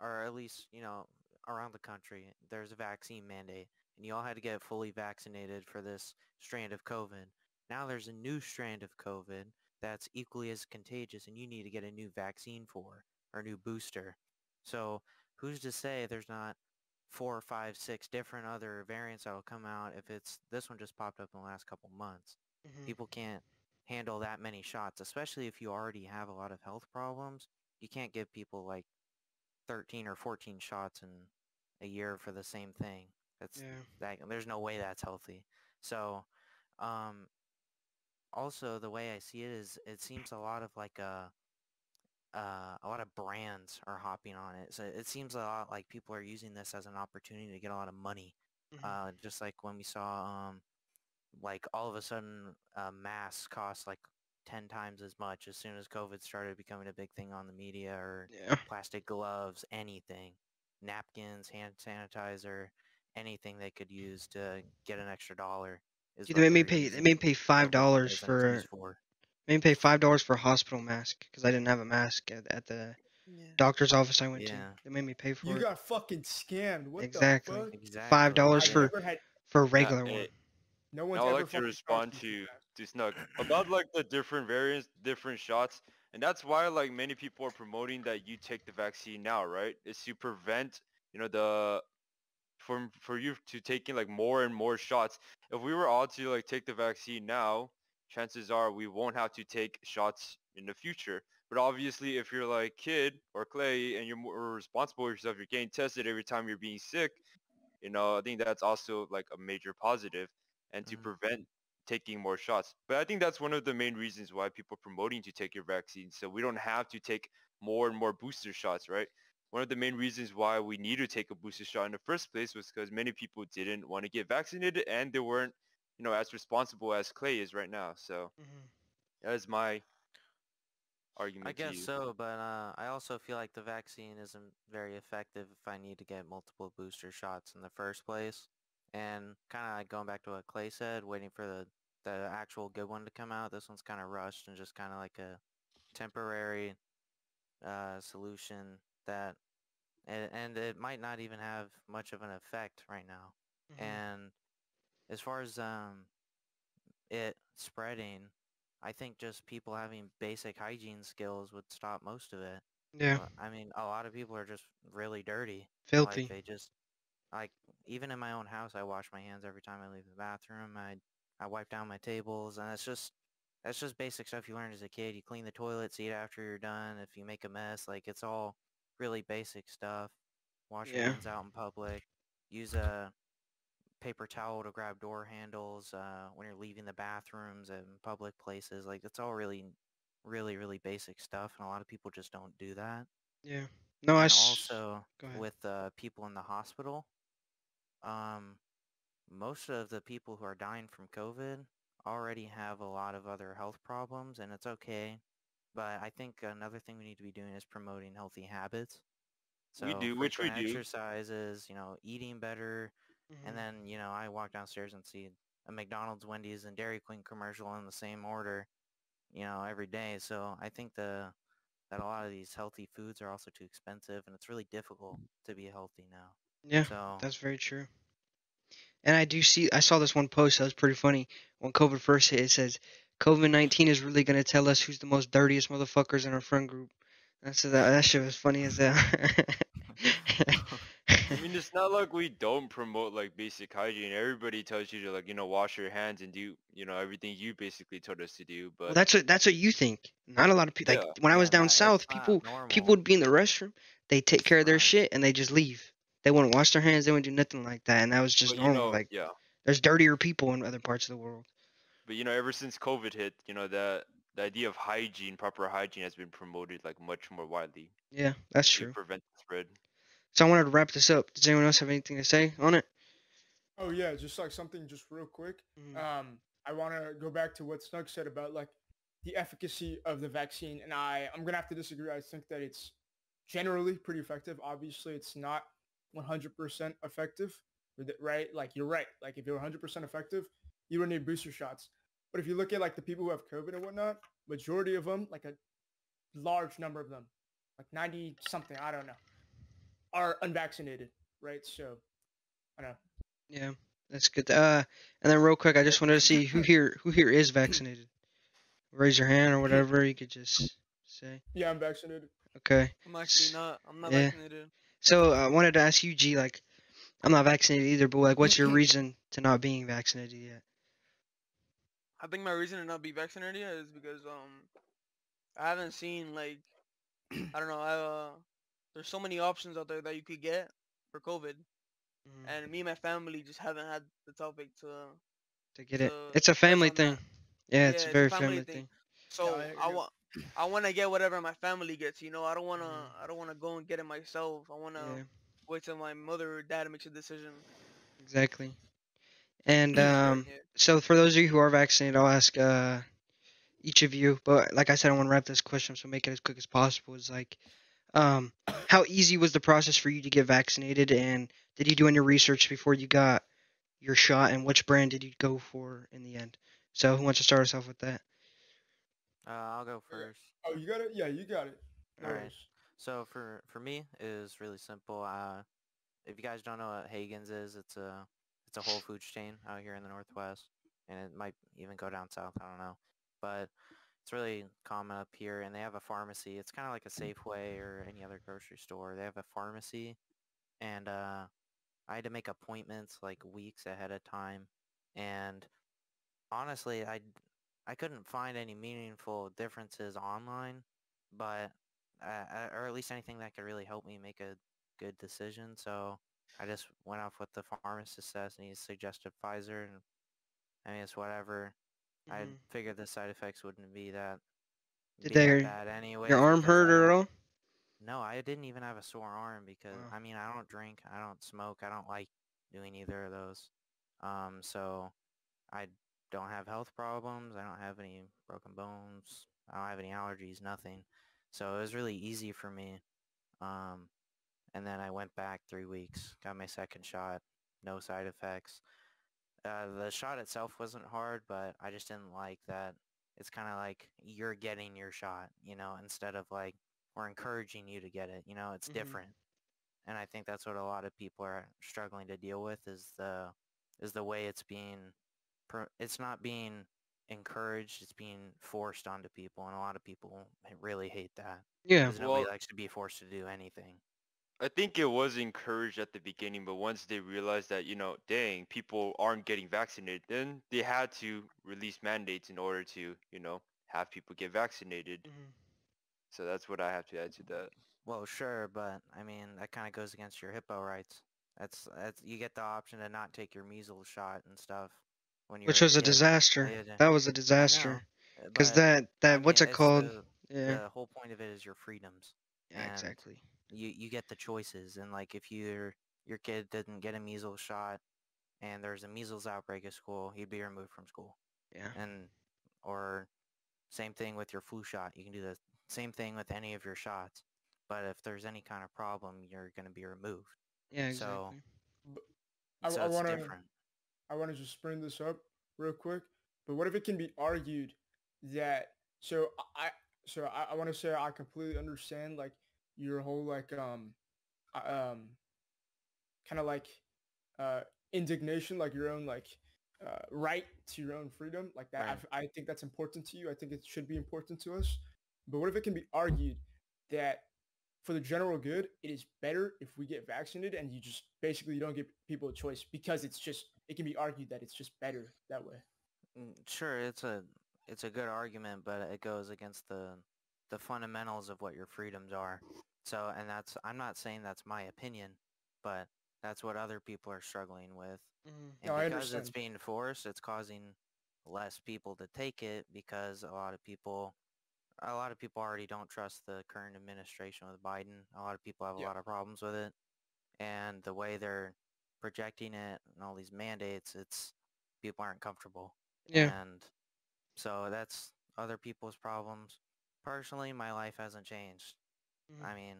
or at least, you know, around the country, there's a vaccine mandate, and you all had to get fully vaccinated for this strand of COVID. Now there's a new strand of COVID that's equally as contagious, and you need to get a new vaccine for, or a new booster. So who's to say there's not four or five, six different other variants that will come out if it's this one just popped up in the last couple months. Mhm. People can't handle that many shots, especially if you already have a lot of health problems. You can't give people like 13 or 14 shots in a year for the same thing. That's Yeah. that there's no way that's healthy. So, um also the way I see it is it seems a lot of like a uh, a lot of brands are hopping on it. So it seems a lot like people are using this as an opportunity to get a lot of money. Mhm. Uh, just like when we saw, um, like all of a sudden, uh, masks cost like ten times as much as soon as COVID started becoming a big thing on the media, or Yeah. plastic gloves, anything, napkins, hand sanitizer, anything they could use to get an extra dollar. Is Dude, they made me pay. They made me pay five dollars for. for. Made me pay five dollars for a hospital mask because I didn't have a mask at, at the Yeah. doctor's office I went Yeah. to. They made me pay for You it. got fucking scammed. What Exactly. the fuck? Exactly. Five dollars for had. for a regular eh, one. No one's Now I'd ever like to respond to for that. to Snug about like the different variants, different shots, and that's why like many people are promoting that you take the vaccine now, right? Is to prevent you know the from for you to taking like more and more shots. If we were all to like take the vaccine now, chances are we won't have to take shots in the future. But obviously, if you're like kid or Clay and you're more responsible for yourself, you're getting tested every time you're being sick. You know, I think that's also like a major positive, and to Mhm. prevent taking more shots. But I think that's one of the main reasons why people are promoting to take your vaccine, so we don't have to take more and more booster shots, right? One of the main reasons why we need to take a booster shot in the first place was because many people didn't want to get vaccinated and they weren't, you know, as responsible as Clay is right now. So Mhm. that is my argument. I guess so, but uh, I also feel like the vaccine isn't very effective if I need to get multiple booster shots in the first place. And kind of like going back to what Clay said, waiting for the, the actual good one to come out. This one's kind of rushed and just kind of like a temporary uh, solution that, and, and it might not even have much of an effect right now. Mhm. And as far as um, it spreading, I think just people having basic hygiene skills would stop most of it. Yeah. I mean, a lot of people are just really dirty. Filthy. Like they just like even in my own house, I wash my hands every time I leave the bathroom. I I wipe down my tables, and it's just that's just basic stuff you learn as a kid. You clean the toilet seat after you're done. If you make a mess, like it's all really basic stuff. Wash your Yeah. hands out in public. Use a paper towel to grab door handles uh, when you're leaving the bathrooms and public places. Like it's all really, really, really basic stuff, and a lot of people just don't do that. Yeah. No, I and s- also with uh, people in the hospital, um, most of the people who are dying from COVID already have a lot of other health problems, and it's okay. But I think another thing we need to be doing is promoting healthy habits. So We do, which we frequent do. Exercises, you know, eating better, Mhm. and then you know I walk downstairs and see a McDonald's, Wendy's, and Dairy Queen commercial in the same order, you know, every day. So I think the that a lot of these healthy foods are also too expensive, and it's really difficult to be healthy now. Yeah, So that's very true. And I do see. I saw this one post that was pretty funny. When COVID first hit, it says COVID nineteen is really gonna tell us who's the most dirtiest motherfuckers in our friend group. That's that. That shit was funny as hell. I mean, it's not like we don't promote like basic hygiene. Everybody tells you to like, you know, wash your hands and do, you know, everything you basically told us to do. But well, that's what that's what you think. Not a lot of people. Yeah. Like when I was down south, people people would be in the restroom. They take care of their shit and they just leave. they wouldn't wash their hands, they wouldn't do nothing like that, and that was just But, you normal. know, like yeah. there's dirtier people in other parts of the world. But you know, ever since COVID hit, you know that the idea of hygiene, proper hygiene, has been promoted like much more widely Yeah, that's to true. prevent the spread. So I wanted to wrap this up. Does anyone else have anything to say on it? Oh yeah, just like something just real quick. Mhm. Um, I want to go back to what Snug said about like the efficacy of the vaccine, and I I'm gonna have to disagree. I think that it's generally pretty effective. Obviously, it's not 100% effective, right? Like you're right. Like if you're 100% effective, you don't need booster shots. But if you look at like the people who have COVID and whatnot, majority of them, like a large number of them, like 90 something, I don't know, are unvaccinated, right? So I don't know. Yeah, that's good. Uh, and then real quick, I just wanted to see who here who here is vaccinated. Raise your hand or whatever. You could just say. Yeah, I'm vaccinated. Okay. I'm actually not. I'm not Yeah. vaccinated. So I wanted to ask you, G. Like, I'm not vaccinated either, but like, what's your reason to not being vaccinated yet? I think my reason to not be vaccinated yet is because um I haven't seen like <clears throat> I don't know I uh there's so many options out there that you could get for COVID, Mhm. and me and my family just haven't had the topic to. To get it, it's a family thing. that. Yeah, it's a Yeah, very family thing. So I I want I want to get whatever my family gets. You know, I don't wanna Mhm. I don't wanna go and get it myself. I wanna Yeah, wait till my mother or dad makes a decision. exactly. And um, so for those of you who are vaccinated, I'll ask uh each of you. But like I said, I want to wrap this question, so make it as quick as possible. Is like, um, how easy was the process for you to get vaccinated, and did you do any research before you got your shot, and which brand did you go for in the end? So who wants to start us off with that? Uh, I'll go first. Oh, you got it? Yeah, you got it. No All right. worries. So for for me, it was really simple. Uh, if you guys don't know what Haggen's is, it's a it's a Whole Foods chain out here in the Northwest, and it might even go down south. I don't know, but it's really common up here. And they have a pharmacy. It's kind of like a Safeway or any other grocery store. They have a pharmacy, and uh, I had to make appointments like weeks ahead of time. And honestly, I I couldn't find any meaningful differences online, but uh, uh, or at least anything that could really help me make a good decision. So I just went off what the pharmacist says, and he suggested Pfizer, and I mean it's whatever. I Mhm. figured the side effects wouldn't be that Did be that they- bad anyway. Your arm hurt at all? No, I didn't even have a sore arm because Wow. I mean I don't drink, I don't smoke, I don't like doing either of those. Um, so I don't have health problems. I don't have any broken bones. I don't have any allergies. Nothing. So it was really easy for me. Um, and then I went back three weeks, got my second shot, no side effects. Uh, the shot itself wasn't hard, but I just didn't like that. It's kind of like you're getting your shot, you know, instead of like we're encouraging you to get it. You know, it's Mhm. different. And I think that's what a lot of people are struggling to deal with is the is the way it's being it's not being encouraged, it's being forced onto people and a lot of people really hate that. Yeah. Because nobody Well- likes to be forced to do anything. I think it was encouraged at the beginning, but once they realized that, you know, dang, people aren't getting vaccinated, then they had to release mandates in order to, you know, have people get vaccinated. Mhm. So that's what I have to add to that. Well, sure, but I mean that kind of goes against your HIPAA rights. That's that's you get the option to not take your measles shot and stuff when you're Which was a kid. disaster. Yeah, yeah. That was a disaster. Because but, that I that what's mean, it called? The, Yeah. the whole point of it is your freedoms. Yeah, and exactly. You you get the choices, and like if your your kid didn't get a measles shot, and there's a measles outbreak at school, he'd be removed from school. Yeah. And or same thing with your flu shot. You can do the same thing with any of your shots. But if there's any kind of problem, you're going to be removed. Yeah, So, exactly. I, so I it's want to different. I want to just bring this up real quick. But what if it can be argued that so I so I, I want to say I completely understand like your whole like um uh, um kind of like uh indignation like your own like uh, right to your own freedom like that Right. I, I think that's important to you I think it should be important to us but what if it can be argued that for the general good it is better if we get vaccinated and you just basically you don't give people a choice because it's just it can be argued that it's just better that way Mm, Sure, it's a it's a good argument, but it goes against the the fundamentals of what your freedoms are. So, and that's I'm not saying that's my opinion. but that's what other people are struggling with. Mhm. And No, I because it's being forced, it's causing less people to take it because a lot of people a lot of people already don't trust the current administration with Biden. A lot of people have a Yeah. lot of problems with it. And the way they're projecting it and all these mandates, it's people aren't comfortable. Yeah. And so that's other people's problems. Personally, my life hasn't changed. I mean,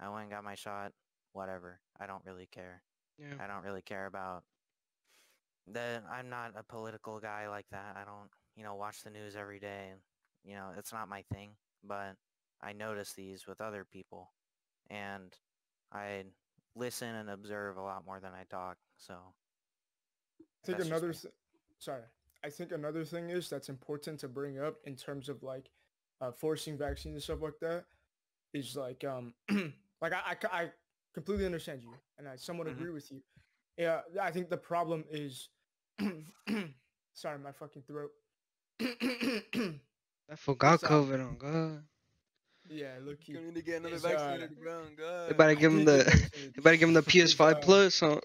I went and got my shot, whatever. I don't really care. Yeah. I don't really care about the I'm not a political guy like that. I don't, you know, watch the news every day you know, it's not my thing, but I notice these with other people and I listen and observe a lot more than I talk. So I think another th- sorry. I think another thing is that's important to bring up in terms of like uh, forcing vaccines and stuff like that is like um <clears throat> like I completely understand you and I somewhat Mhm. agree with you. Yeah, I think the problem is <clears throat> sorry, my fucking throat. <clears throat> I forgot It's, um, COVID on God. yeah, look here. Going to get another Is, vaccine uh, in ground, God. They better give him the. vaccinated. <laughs> They better give him the PS5 uh, Plus, huh?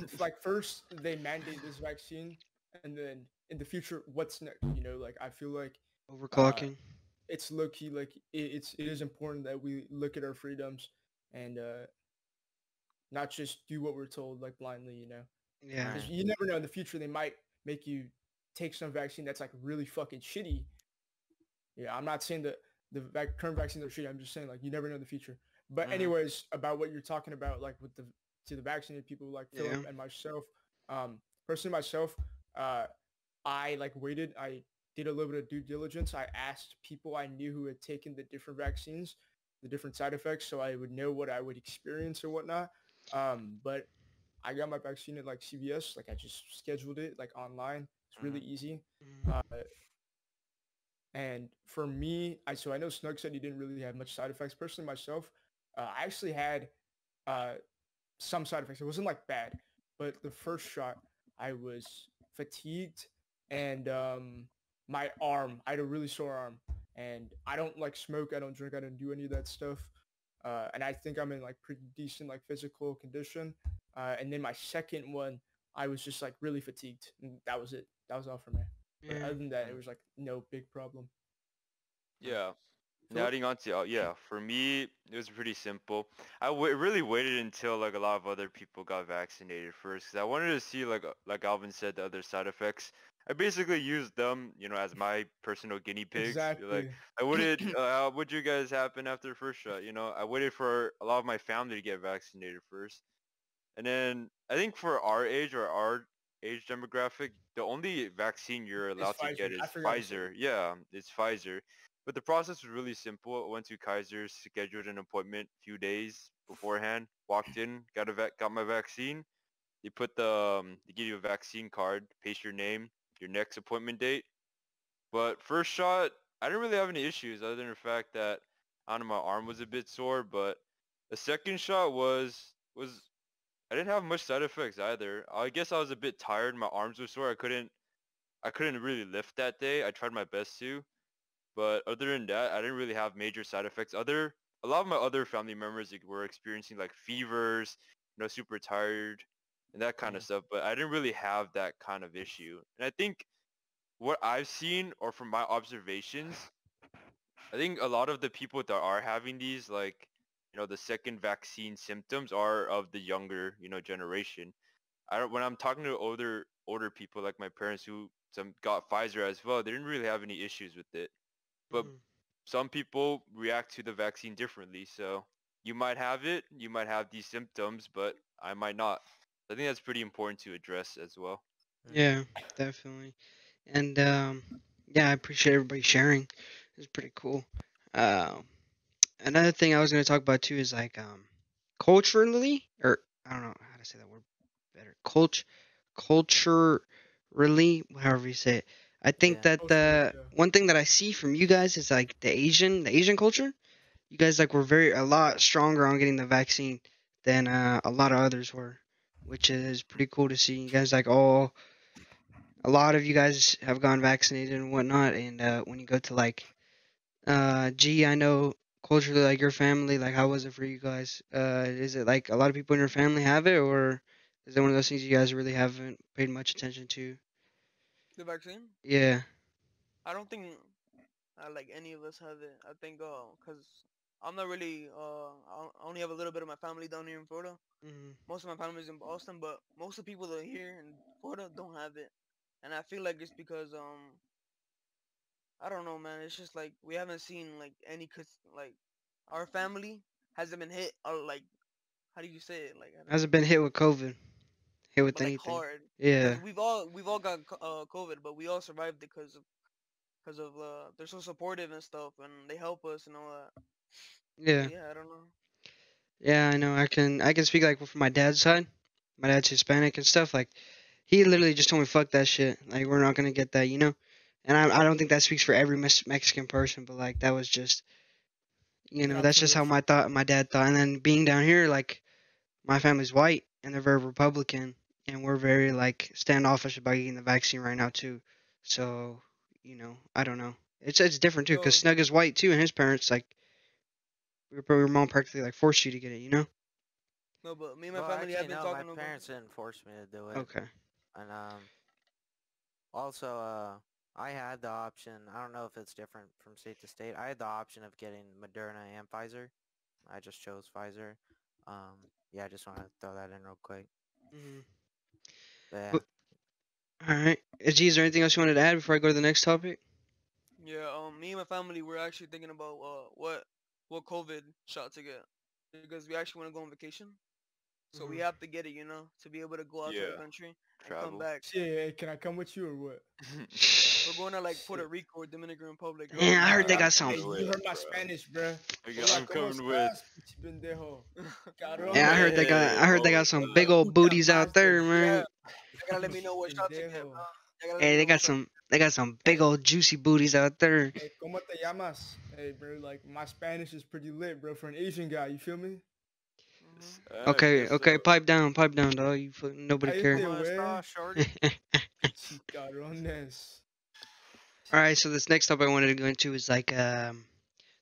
it's <laughs> like first they mandate this vaccine and then in the future what's next you know like i feel like Overclocking. It's low key like it, it's it is important that we look at our freedoms and uh not just do what we're told like blindly you know Yeah. You never know in the future they might make you take some vaccine that's like really fucking shitty yeah i'm not saying that the vac- current vaccines are shitty i'm just saying like you never know in the future but Mhm. anyways about what you're talking about like with the to the vaccinated people like Philip Yeah. and myself um personally myself uh i like waited i did a little bit of due diligence i asked people i knew who had taken the different vaccines the different side effects so i would know what i would experience or whatnot um but i got my vaccine at like cvs like i just scheduled it like online it's really easy Mhm. uh, and for me, I so I know Snug said he didn't really have much side effects. Personally, myself, uh, I actually had uh, some side effects. It wasn't like bad, but the first shot, I was fatigued and um, my arm, I had a really sore arm. And I don't like smoke. I don't drink. I don't do any of that stuff. Uh, and I think I'm in like pretty decent like physical condition. Uh, and then my second one, I was just like really fatigued. And that was it. That was all for me. But other than that, it was like no big problem. Yeah. Adding on to uh, yeah, for me it was pretty simple. I really waited until like a lot of other people got vaccinated first because I wanted to see like uh, like Alvin said the other side effects. I basically used them, you know, as my personal guinea pigs. Exactly. Like I waited. <clears throat> uh, what you guys happen after the first shot? You know, I waited for a lot of my family to get vaccinated first, and then I think for our age or our age demographic, the only vaccine you're allowed to get is I forgot to say Pfizer. Yeah, it's Pfizer. But the process was really simple. I went to Kaiser, scheduled an appointment a few days beforehand, walked in, got a vac- got my vaccine. They put the um, they give you a vaccine card, paste your name, your next appointment date. But first shot, I didn't really have any issues other than the fact that I don't know my arm was a bit sore. But the second shot was was I didn't have much side effects either. I guess I was a bit tired. My arms were sore. I couldn't I couldn't really lift that day. I tried my best to, but other than that, I didn't really have major side effects. Other a lot of my other family members were experiencing like fevers, you know, super tired and that kind of stuff. But I didn't really have that kind of issue. And I think what I've seen or from my observations, I think a lot of the people that are having these like you know the second vaccine symptoms are of the younger you know generation. I don't when I'm talking to older older people like my parents who some got Pfizer as well, they didn't really have any issues with it. But Mhm. some people react to the vaccine differently. So you might have it, you might have these symptoms, but I might not. I think that's pretty important to address as well. Yeah, definitely. And um, yeah, I appreciate everybody sharing. It's pretty cool. Um, another thing I was gonna talk about too is like um, culturally, or I don't know how to say that word better. Culture, culturally, however you say it. I think Yeah. that the one thing that I see from you guys is like the Asian, the Asian culture. You guys like were very a lot stronger on getting the vaccine than uh, a lot of others were, which is pretty cool to see. You guys like all a lot of you guys have gone vaccinated and whatnot and uh, when you go to like uh gee i know culturally, like your family, like how was it for you guys? Uh, is it like a lot of people in your family have it, or is it one of those things you guys really haven't paid much attention to? The vaccine? Yeah. I don't think uh, like any of us have it. I think uh, cause I'm not really uh, I only have a little bit of my family down here in Florida. hmm Most of my family's in Boston, but most of the people that are here in Florida don't have it, and I feel like it's because um, I don't know, man. It's just like we haven't seen like any cause like our family hasn't been hit or like how do you say it like Hasn't been hit with COVID. With but, like anything. hard. Yeah. We've all we've all got uh COVID, but we all survived it because of because of uh they're so supportive and stuff, and they help us and all that. Yeah. Yeah, I don't know. Yeah, I know. I can I can speak like from my dad's side. My dad's Hispanic and stuff. Like, he literally just told me, "Fuck that shit. Like, we're not gonna get that," you know. And I I don't think that speaks for every Mex- Mexican person, but like that was just, you know, that's just how my thought my dad thought. And then being down here, like, my family's white and they're very Republican, and we're very like standoffish about getting the vaccine right now too. So, you know, I don't know. It's it's different too, cause So- Snug is white too, and his parents like, we were your mom practically like forced you to get it, you know. No, but me and my Well, family actually, have been no, talking my about. parents didn't force me to do it. Okay. And um, also uh, I had the option. I don't know if it's different from state to state. I had the option of getting Moderna and Pfizer. I just chose Pfizer. Um, yeah, I just want to throw that in real quick. Mhm. But yeah. All right. Uh, G, is there anything else you wanted to add before I go to the next topic? Yeah, um, me and my family we're actually thinking about uh what what COVID shot to get because we actually want to go on vacation. So we Mhm. have to get it, you know, to be able to go out to Yeah. the country and come back. Yeah, yeah, can I come with you or what? <laughs> We're going to like Puerto <laughs> Rico or Dominican Republic. or Man, I heard they got some. Hey, you heard my Bro. Spanish, bruh. Okay, I'm coming with. estás, pinche pendejo? <laughs> Cabrón. Yeah, I heard they got. I heard they got some big old booties out there, man. You gotta let me know what shot to get, Pendejo. bro. You gotta let Hey, they got some. They got some big old juicy booties out there. Hey, ¿cómo te llamas? Hey, bro, like my Spanish is pretty lit, bro, for an Asian guy. You feel me? Mhm. Uh, Okay, okay, so. pipe down, pipe down, dog. You fu- nobody Cállate, care. Wanna güey. start, shorty? <laughs> <laughs> Chicharrones. All right, so this next topic I wanted to go into is like um,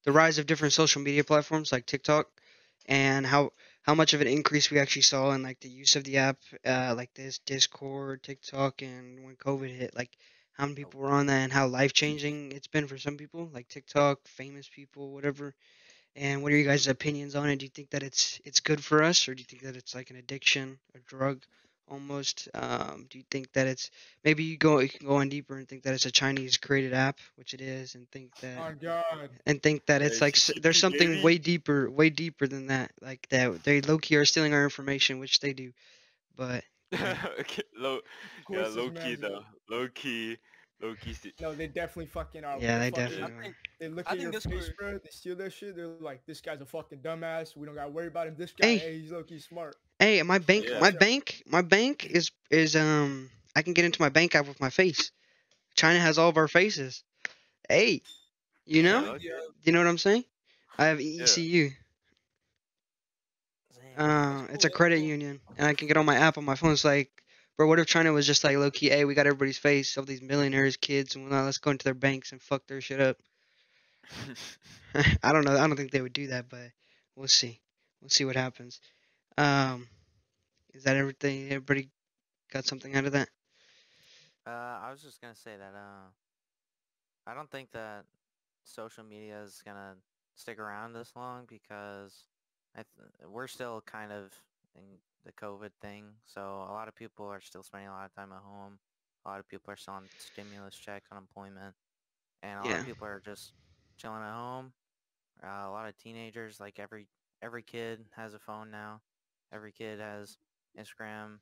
the rise of different social media platforms like TikTok, and how how much of an increase we actually saw in like the use of the app, uh, like this Discord, TikTok, and when COVID hit, like how many people were on that and how life changing it's been for some people, like TikTok, famous people, whatever. And what are you guys' opinions on it? Do you think that it's it's good for us, or do you think that it's like an addiction, a drug, almost? Um, do you think that it's maybe you go you can go on deeper and think that it's a Chinese created app, which it is, and think that Oh God. and think that Yeah, it's like it's there's something baby. way deeper, way deeper than that. Like that they low key are stealing our information, which they do. But <laughs> okay, low, yeah, course low key though. Low key, low key. st- No, they definitely fucking are. yeah, they Fucking- definitely I are. think They look I at think your this face, was- bro. They steal that shit. They're like, this guy's a fucking dumbass. We don't gotta worry about him. This guy, Hey. hey, he's low key smart. Hey, my bank, Yeah. my bank, my bank is is um I can get into my bank app with my face. China has all of our faces. Hey, you know, Yeah, okay. you know what I'm saying? I have E ECU. Damn, Uh, That's it's a credit union, and I can get on my app on my phone. It's like, bro, what if China was just like low key? Hey, we got everybody's face, all these millionaires, kids, and whatnot. Let's go into their banks and fuck their shit up. <laughs> <laughs> I don't know. I don't think they would do that, but we'll see. We'll see what happens. Um, is that everything? Everybody got something out of that? Uh, I was just gonna say that uh, I don't think that social media is gonna stick around this long because I th- we're still kind of in the COVID thing, so a lot of people are still spending a lot of time at home. A lot of people are still on stimulus checks, unemployment, and a lot of people are just chilling at home. Uh, a lot of teenagers, like every every kid has a phone now. Every kid has Instagram,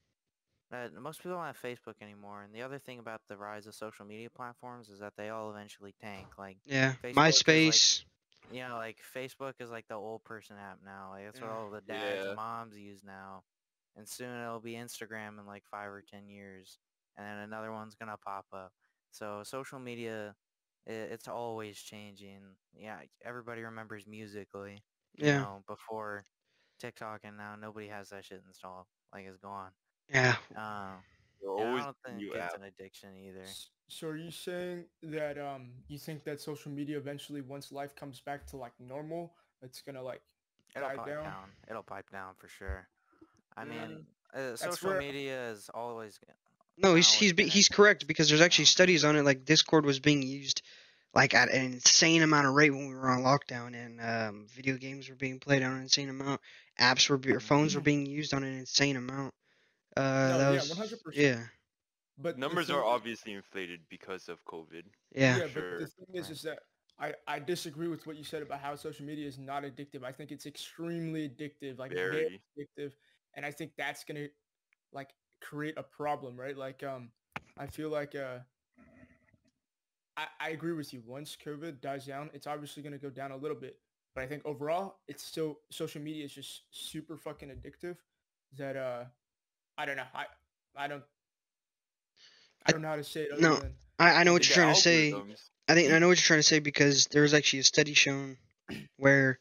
uh, most people don't have Facebook anymore. And the other thing about the rise of social media platforms is that they all eventually tank. Like, Yeah, Facebook is like- MySpace. you know, like Facebook is like the old person app now. Like that's what all the dads Yeah. and moms use now. And soon it'll be Instagram in like five or ten years, and then another one's gonna pop up. So social media, i it's always changing. Yeah, everybody remembers Musical.ly. You Yeah. know, before TikTok, and now nobody has that shit installed. Like it's gone. Yeah. There'll I don't think it's app. an addiction either. So are you saying that um you think that social media eventually, once life comes back to like normal, it's gonna like It'll die pipe down. down. It'll pipe down for sure. I Yeah. mean, uh, social where- media is always. g- No, he's always he's be- he's correct because there's actually studies on it. Like Discord was being used like at an insane amount of rate when we were on lockdown, and um, video games were being played on an insane amount. Apps were be- or phones were being used on an insane amount. Uh, No, that yeah, was 100%. yeah, But Numbers thing are obviously inflated because of COVID. yeah. Yeah, sure. but the thing is, Right. is that I, I disagree with what you said about how social media is not addictive. I think it's extremely addictive, like very, Very. addictive, and I think that's gonna like create a problem, right? Like, um, I feel like uh, I, I agree with you. Once COVID dies down, it's obviously gonna go down a little bit, but I think overall, it's still social media is just super fucking addictive. That uh, I don't know. I I don't. I I- don't know how to say it. Other no, than, I, I know what you're trying to say. I think I know what you're trying to say because there was actually a study shown where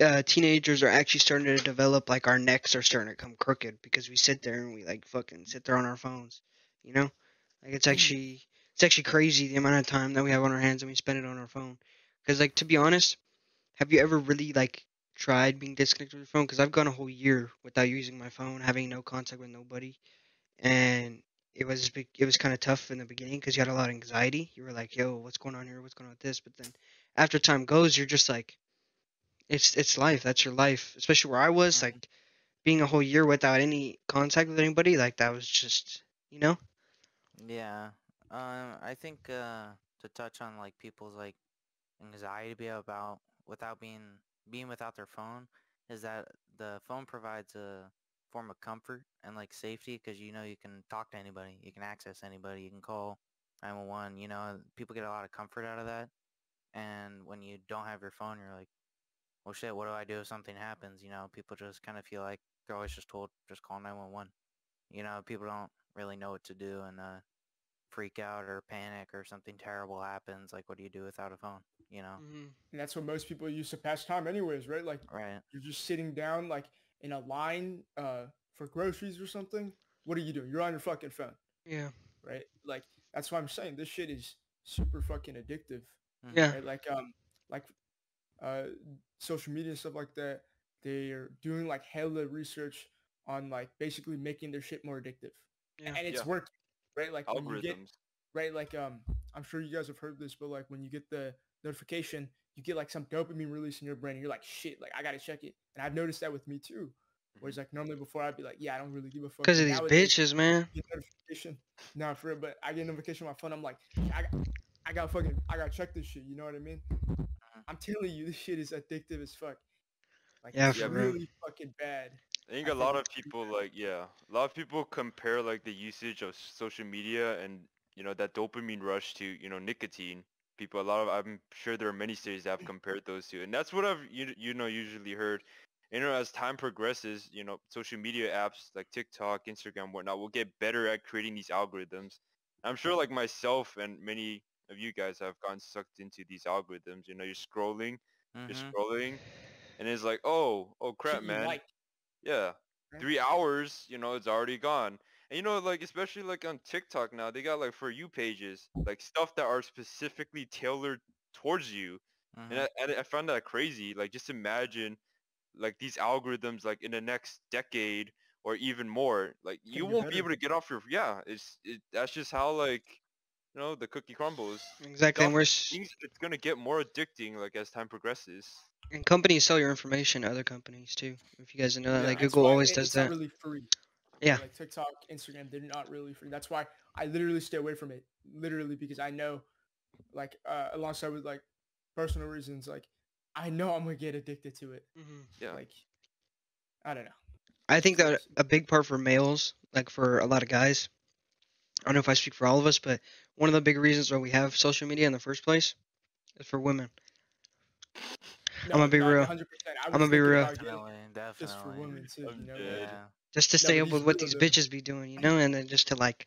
uh, teenagers are actually starting to develop like our necks are starting to come crooked because we sit there and we like fucking sit there on our phones, you know? Like it's actually it's actually crazy the amount of time that we have on our hands and we spend it on our phone. Because like to be honest, have you ever really like tried being disconnected from your phone? Because I've gone a whole year without using my phone, having no contact with nobody, and it was it was kind of tough in the beginning because you had a lot of anxiety. You were like, "Yo, what's going on here? What's going on with this?" But then after time goes, you're just like, it's it's life. That's your life. Especially where I was, like being a whole year without any contact with anybody. Like that was just, you know. Yeah. Um, I think uh, to touch on like people's like anxiety be about without being being without their phone is that the phone provides a form of comfort and like safety because you know you can talk to anybody, you can access anybody, you can call 911. You know, people get a lot of comfort out of that. And when you don't have your phone, you're like, well, shit, what do I do if something happens? You know, people just kind of feel like they're always just told, just call 911. You know, people don't really know what to do and uh, freak out or panic or something terrible happens. Like, what do you do without a phone? You know, and that's what most people use to pass time, anyways, right? Like right? you're just sitting down like in a line uh for groceries or something what are you doing you're on your fucking phone Yeah. right like that's why i'm saying this shit is super fucking addictive Mhm. Yeah. right like um like uh social media and stuff like that they're doing like hella research on like basically making their shit more addictive Yeah. and it's Yeah. working right like when you get Algorithms. right like um i'm sure you guys have heard this but like when you get the notification you get like some dopamine release in your brain and you're like shit like i gotta check it. And i've noticed that with me too whereas mm-hmm. like normally before i'd be like yeah i don't really give a fuck. Because of these nowadays, bitches, man. Notification. No for real but i get a notification on my phone i'm like i got i gotta fucking i gotta check this shit you know what i mean? Uh-huh. I'm telling you this shit is addictive as fuck. Like Yeah, it's for real. really fucking bad. I think I a think lot of people like yeah, a lot of people compare like the usage of social media and you know that dopamine rush to you know nicotine. People, a lot of I'm sure there are many studies that have compared those two, and that's what I've you you know usually heard. You know, as time progresses, you know, social media apps like TikTok, Instagram, whatnot will get better at creating these algorithms. I'm sure like myself and many of you guys have gotten sucked into these algorithms. You know, you're scrolling, you're Mhm. scrolling, and it's like, oh, oh crap, man. Yeah. Three hours, you know, it's already gone. And you know, like especially like on TikTok now, they got like for you pages, like stuff that are specifically tailored towards you. Mhm. And I, and I found that crazy. Like just imagine like these algorithms like in the next decade or even more, like you won't be able to get off your yeah, it's it, that's just how like you know, the cookie crumbles. Exactly. And we're s- things- it's gonna get more addicting like as time progresses. and companies sell your information to other companies too. If you guys know that, Yeah, like Google always does that. really free Yeah. like TikTok, Instagram, they're not really free. That's why I literally stay away from it. Literally because I know, like, uh, alongside with like personal reasons, like I know I'm gonna get addicted to it. Yeah. Like, I don't know. I think that a big part for males, like for a lot of guys, I don't know if I speak for all of us, but one of the big reasons why we have social media in the first place is for women. I'ma be real. 100%. I I'ma be real. Definitely, definitely. just for women too. You know, dead. Yeah. Just to stay up with what these bitches be doing, you know, and then just to like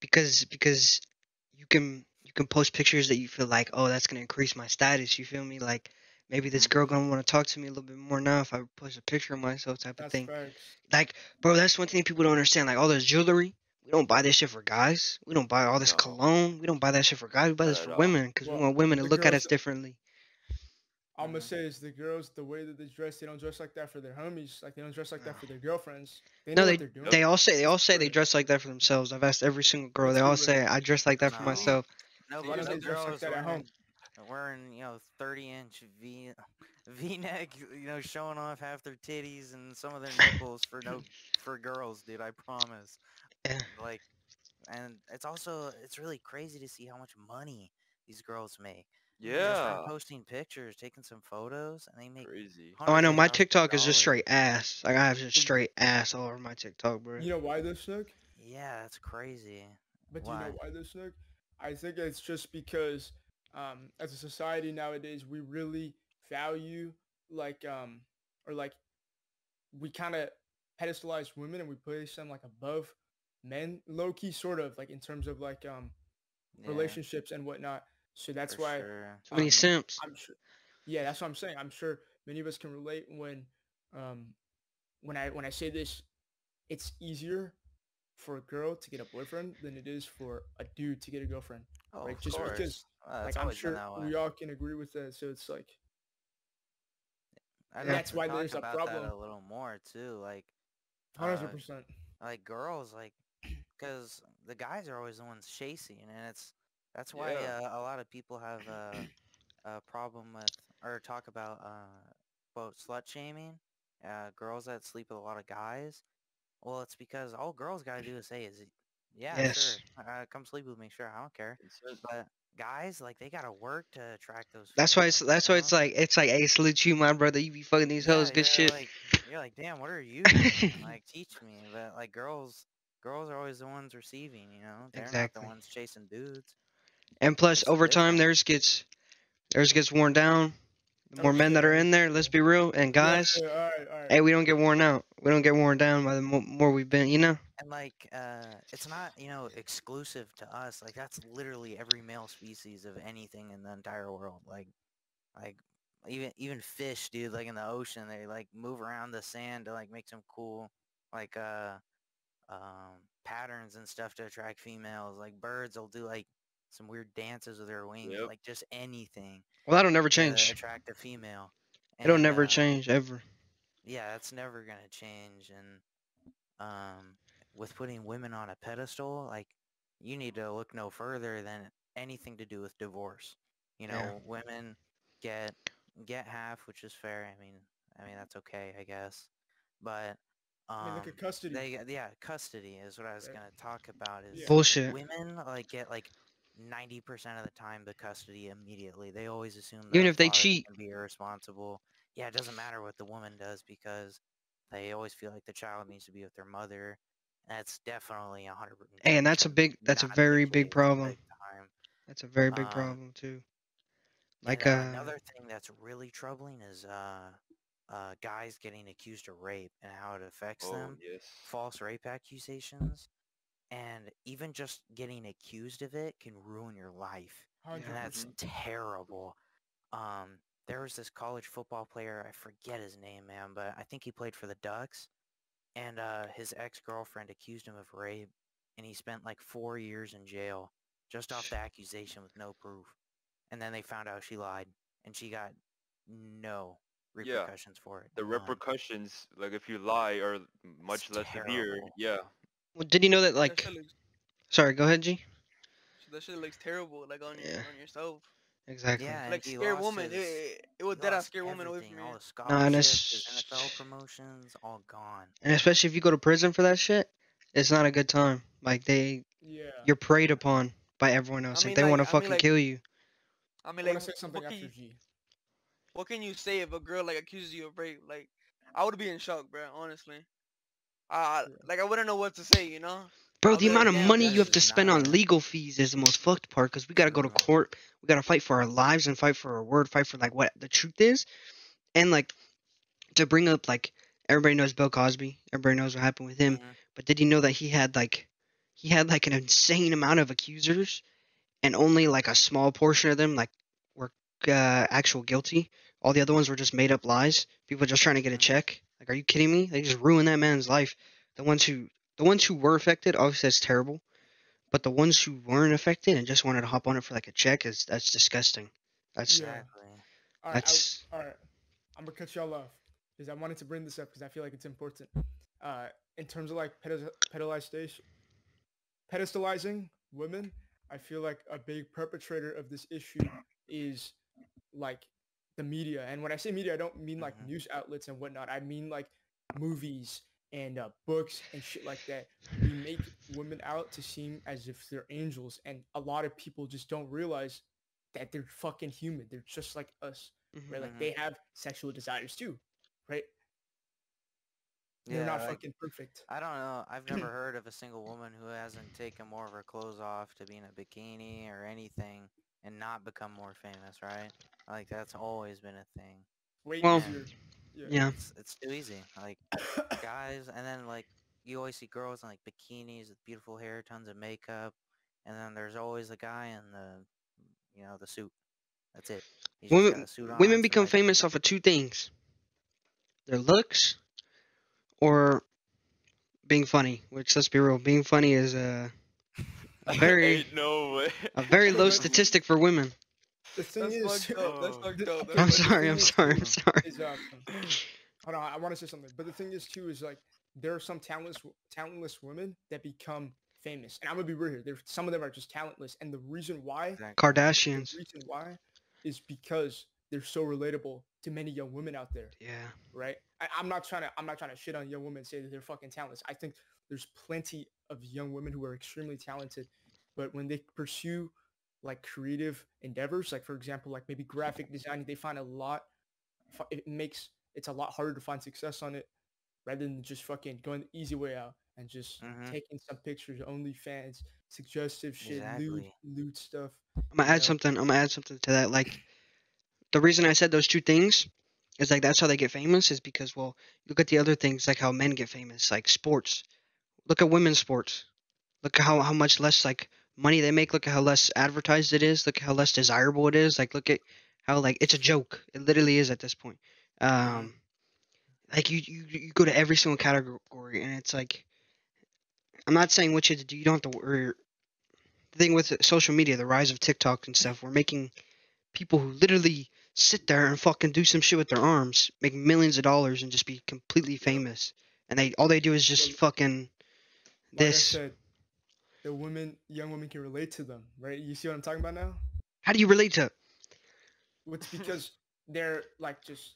because because you can you can post pictures that you feel like oh that's gonna increase my status. You feel me? Like maybe this girl gonna want to talk to me a little bit more now if I post a picture of myself type of thing. facts. Like bro, that's one thing people don't understand. Like all this jewelry. We don't buy this shit for guys. We don't buy all this No. cologne. We don't buy that shit for guys. We buy this for women because we want women to look at us differently. I'm gonna Mhm. say is the girls the way that they dress, they don't dress like that for their homies. Like they don't dress like that for their <sighs> girlfriends. They No, know they what they're doing. they all say they all say they dress like that for themselves. I've asked every single girl. They all say. I dress like that for myself. No, Why but don't they dress like girls that at home? wearing, wearing, you know, 30 inch V <laughs> V-neck, you know, showing off half their titties and some of their nipples for no <laughs> for girls, dude. I promise. Yeah. Like, and it's also it's really crazy to see how much money these girls make. Just Yeah. from posting pictures, taking some photos, and they make. Crazy. Oh, I know. My TikTok is just straight ass. Like I have just straight ass all over my TikTok, bro. You know why this Snook? Yeah, that's crazy. But do you know why this Snook? I think it's just because um, as a society nowadays we really value like um or like we kind of pedestalize women and we place them like above men low key sort of like in terms of like um Yeah, relationships and whatnot so that's for why sure. Too many um, simps. I'm sure. Yeah, that's what I'm saying. I'm sure many of us can relate when, um, when I when I say this, it's easier for a girl to get a boyfriend than it is for a dude to get a girlfriend. Oh, right? of Just course. because, Uh, like, I'm sure we all can agree with that. So it's like, I'd that's why there's a problem. That a little more too, like hundred uh, percent. like girls, like because the guys are always the ones chasing, and it's that's why Yeah. uh, a lot of people have uh, <clears throat> a problem with or talk about uh, quote slut shaming, uh, girls that sleep with a lot of guys. Well, it's because all girls gotta do is say is, yeah, Yes. sure, uh, come sleep with me, sure, I don't care. But guys, like they gotta work to attract those. That's why it's that's why it's like it's like hey salute you my brother you be fucking these hoes good shit. Like, you're like, damn, what are <laughs> you doing? like, teach me. But like, girls, girls are always the ones receiving. You know, they're not the ones chasing dudes. And plus over time theirs gets theirs gets worn down. The more men that are in there, let's be real. And guys, Yeah, all right, all right. hey, we don't get worn out. We don't get worn down by the more we've been, you know. And like, uh, it's not you know exclusive to us. Like, that's literally every male species of anything in the entire world. Like, like even even fish, dude. Like in the ocean, they like move around the sand to like make some cool like uh um patterns and stuff to attract females. Like birds will do like some weird dances with their wings, Yep. like just anything Well, that'll never change. attract a female. It'll never uh, change ever. yeah, that's never gonna change. And um, with putting women on a pedestal, like you need to look no further than anything to do with divorce. You know, Yeah. women get get half, which is fair. I mean, I mean that's okay, I guess. But um, I mean, look at custody. they yeah, custody is what I was Right. gonna talk about. Is Yeah. Bullshit. women like get like ninety percent of the time the custody immediately. They always assume that Even if they cheat. can be irresponsible. Yeah, it doesn't matter what the woman does because they always feel like the child needs to be with their mother. That's definitely a hundred and that's a big that's a very big problem. That's a very big Um, problem too. And, Like uh, uh, another thing that's really troubling is uh, uh, guys getting accused of rape and how it affects Oh them. yes. false rape accusations, and even just getting accused of it can ruin your life, Hundred and that's terrible. Um, there was this college football player, I forget his name, man, but I think he played for the Ducks, and uh, his ex-girlfriend accused him of rape, and he spent like four years in jail just off the accusation with no proof, and then they found out she lied, and she got no Yeah. repercussions for it. The none. repercussions, like if you lie, are much less severe. Yeah. Well, did you know that that like? looks, Sorry, go ahead, G. that shit looks terrible, like on your, Yeah. on yourself. Exactly. Yeah, Like scare woman. his- It, it, it would He dead ass scare woman away everything, from all you. the No, and it's- NFL promotions, all gone. And especially if you go to prison for that shit, it's not a good time. Like they, Yeah. you're preyed upon by everyone else. I like mean, they want to like- I mean, fucking like- kill you. I I mean, like, to say something what can, you, G. what can you say if a girl like accuses you of rape? Like, I would be in shock, bro. Honestly, uh, like I wouldn't know what to say. You know? Bro, the amount of money you have to spend on legal fees is the most fucked part because we gotta go to court. We gotta fight for our lives and fight for our word, fight for like what the truth is. And like to bring up like everybody knows Bill Cosby. Everybody knows what happened with him. Mhm. But did you know that he had like he had like an insane amount of accusers and only like a small portion of them like were uh, actual guilty. All the other ones were just made up lies. People just trying to get a Mhm. check. Like, are you kidding me? They just ruined that man's life. The ones who the ones who were affected, obviously that's terrible. But the ones who weren't affected and just wanted to hop on it for like a check is that's disgusting. That's Yeah. All right, That's I, all right. I'm gonna cut y'all off because I wanted to bring this up because I feel like it's important. Uh, in terms of like pedest- pedestalization, pedestalizing women, I feel like a big perpetrator of this issue is like the media. And when I say media, I don't mean like Mhm. news outlets and whatnot. I mean like movies and uh, books and shit like that. We make women out to seem as if they're angels, and a lot of people just don't realize that they're fucking human. They're just like us, right? Like Mhm. they have sexual desires too, right? They're not like, fucking perfect. I don't know. I've never <clears throat> heard of a single woman who hasn't taken more of her clothes off to be in a bikini or anything and not become more famous, right? Like that's always been a thing. Way Well, easier. Yeah. yeah. It's it's too easy. Like guys, and then like you always see girls in like bikinis with beautiful hair, tons of makeup, and then there's always a guy in the, you know, the suit. That's it. He's just got Women a suit on, women become nice- famous off of two things: their looks or being funny. Which let's be real, being funny is a a <laughs> very Ain't no a very low <laughs> statistic for women. The thing That's is, <laughs> up. That's fucked up. okay, I'm but sorry. I'm sorry. I'm sorry. is, uh, hold on, I want to say something. But the thing is too is like there are some talentless talentless women that become famous, and I'm gonna be real here. There, some of them are just talentless, and the reason why, Exactly. the reason why, is because they're so relatable to many young women out there. Yeah. right? I, I'm not trying to I'm not trying to shit on young women and say that they're fucking talentless. I think there's plenty of young women who are extremely talented, but when they pursue like creative endeavors, like for example, like maybe graphic design, they find a lot. It makes it's a lot harder to find success on it rather than just fucking going the easy way out and just Mhm. taking some pictures, only fans suggestive shit, Exactly. lewd stuff. I'm gonna add know? something. I'm gonna add something to that. Like the reason I said those two things is like that's how they get famous is because well, look at the other things like how men get famous, like sports. Look at women's sports. Look at how how much less like money they make. Look at how less advertised it is. Look at how less desirable it is. Like look at how like it's a joke. It literally is at this point. Um, like you you you go to every single category and it's like I'm not saying what you to do. You don't have to worry the thing with social media, the rise of TikTok and stuff, we're making people who literally sit there and fucking do some shit with their arms, make millions of dollars and just be completely famous. And they all they do is just fucking Like this. I said, the women, young women can relate to them, right? You see what I'm talking about now? How do you relate to? It's because they're like just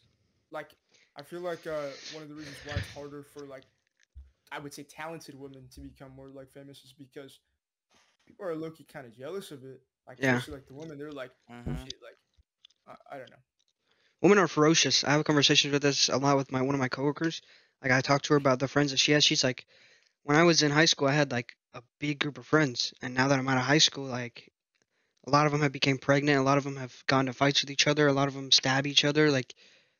like I feel like uh, one of the reasons why it's harder for like I would say talented women to become more like famous is because people are low key kind of jealous of it. Like Yeah. especially like the women, they're like, oh, Mhm. shit, like I, I don't know. Women are ferocious. I have conversations with this a lot with my one of my coworkers. Like I talked to her about the friends that she has. She's like, when I was in high school, I had like a big group of friends, and now that I'm out of high school, like a lot of them have became pregnant. A lot of them have gone to fights with each other. A lot of them stab each other. Like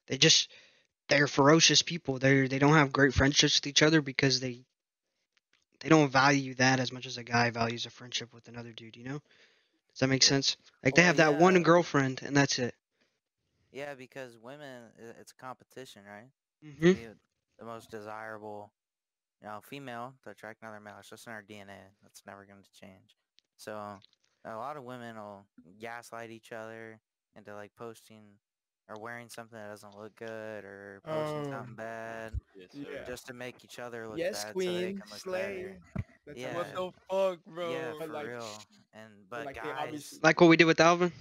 they just they're ferocious people. They they don't have great friendships with each other because they they don't value that as much as a guy values a friendship with another dude. You know? Does that make sense? Like they Well, have that one girlfriend, and that's it. Yeah, because women, it's competition, right? hmm To the most desirable, you know, female to attract another male. It's just in our DNA. That's never going to change. So a lot of women will gaslight each other into like posting or wearing something that doesn't look good or posting Oh. something bad Yes, Yeah. just to make each other look yes, bad so they queen, can look slay. better. That's Yeah. What the fuck, bro? Yeah, But for like- real. And but like, guys, obviously- Like what we did with Alvin.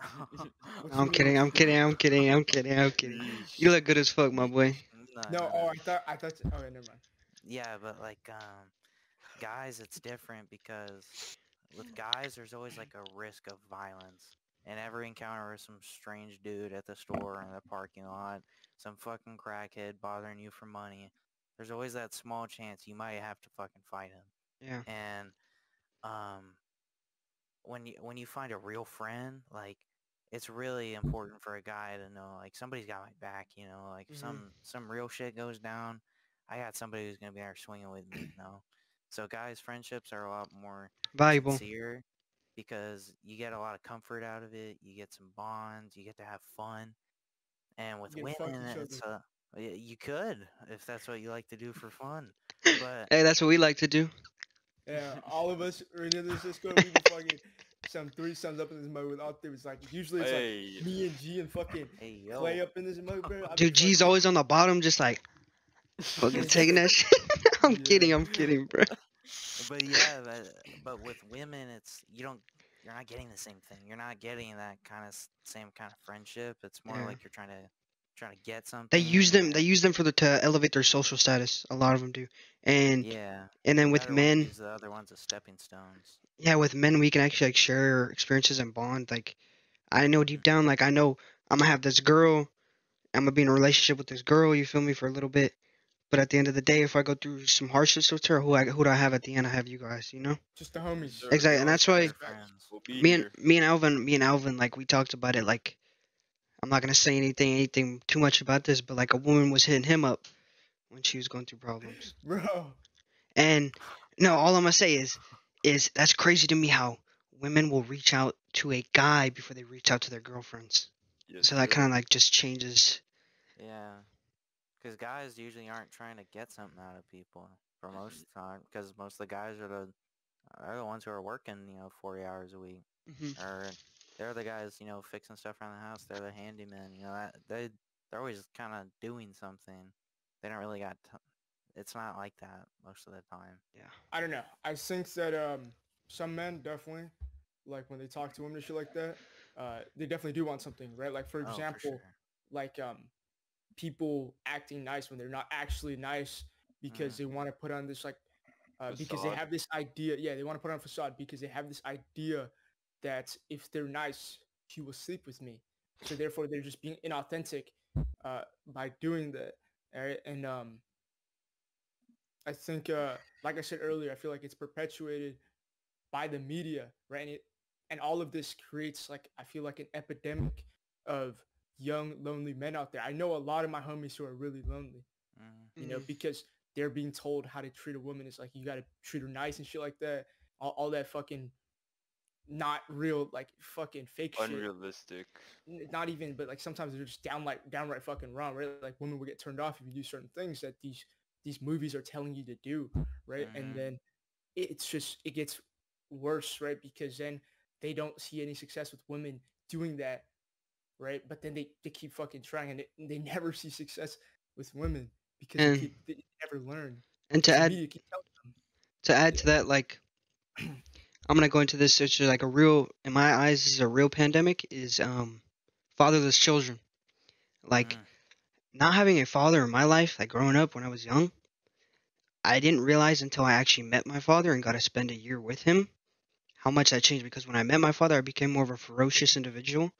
<laughs> I'm kidding. I'm kidding. I'm kidding. I'm kidding. I'm kidding. You look good as fuck, my boy. Nah, No, nah, oh. I thought I thought. Oh, never mind. Yeah, but like um guys it's different because with guys there's always like a risk of violence. And every encounter with some strange dude at the store or in the parking lot, some fucking crackhead bothering you for money, there's always that small chance you might have to fucking fight him. Yeah. And um when you when you find a real friend, like it's really important for a guy to know like somebody's got my back, you know, like if Mhm. some some real shit goes down, I got somebody who's gonna be there swinging with me, you know. So guys, friendships are a lot more Valuable. sincere because you get a lot of comfort out of it. You get some bonds. You get to have fun. And with You get to fuck women, it's other. uh, you could if that's what you like to do for fun. But Hey, that's what we like to do. Yeah, all of us right in this Discord, we be fucking some three threesomes up in this mode with all three. It's like usually it's Hey. like me and G and fucking Hey Clay up in this mode, bro. <laughs> I be Dude, G's fucking- always on the bottom, just like fucking <laughs> taking that shit. <laughs> I'm Yeah. kidding. I'm kidding, bro. But yeah, but, but with women, it's you don't you're not getting the same thing. You're not getting that kind of same kind of friendship. It's more Yeah. like you're trying to trying to get something. They use them. They use them for the to elevate their social status. A lot of them do. And yeah. and then the with men, the other ones as stepping stones. yeah, with men we can actually like share experiences and bond. Like I know deep mm-hmm. down, like I know I'm gonna have this girl. I'm gonna be in a relationship with this girl. You feel me for a little bit. But at the end of the day, if I go through some hardships with her, who I who do I have at the end? I have you guys. You know. just the homies. Exactly, and that's why- We'll me and here. me and Alvin, me and Alvin, like we talked about it. Like, I'm not gonna say anything, anything too much about this, but like a woman was hitting him up when she was going through problems. <laughs> bro. And no, all I'm gonna say is, is that's crazy to me how women will reach out to a guy before they reach out to their girlfriends. Yes, So that kind of like just changes. Yeah. Because guys usually aren't trying to get something out of people for most of the time. Because most of the guys are the are the ones who are working, you know, forty hours a week, Mhm. or they're the guys, you know, fixing stuff around the house. They're the handyman. You know, that they they're always kind of doing something. They don't really got. T- it's not like that most of the time. Yeah. I don't know. I think that um some men definitely like when they talk to women and shit like that, uh they definitely do want something, right? Like for Oh, example, sure. like um people acting nice when they're not actually nice because Mm. they want to put on this like uh, because they have this idea. Yeah, they want to put on a facade because they have this idea that if they're nice, he will sleep with me. So therefore, they're just being inauthentic uh, by doing that. Alright, and um, I think, uh, like I said earlier, I feel like it's perpetuated by the media, right? And, it, and all of this creates like I feel like an epidemic of young lonely men out there. I know a lot of my homies who are really lonely, Mm. you know, because they're being told how to treat a woman. It's like you got to treat her nice and shit like that. All, all that fucking not real, like fucking fake shit. Unrealistic. N- Not even, but like sometimes they're just downright, downright fucking wrong, right? Like women will get turned off if you do certain things that these these movies are telling you to do, right? And Mhm. then it's just it gets worse, right? Because then they don't see any success with women doing that, right? But then they, they keep fucking trying and, it, and they never <laughs> see success with women because And- they, keep, they never learn. And to The add media keep telling them. to add to that, like <clears throat> I'm gonna go into this. It's just like a real, in my eyes, this is a real pandemic. Is um fatherless children. Like Mm. not having a father in my life, like growing up when I was young, I didn't realize until I actually met my father and got to spend a year with him how much that changed. Because when I met my father, I became more of a ferocious individual.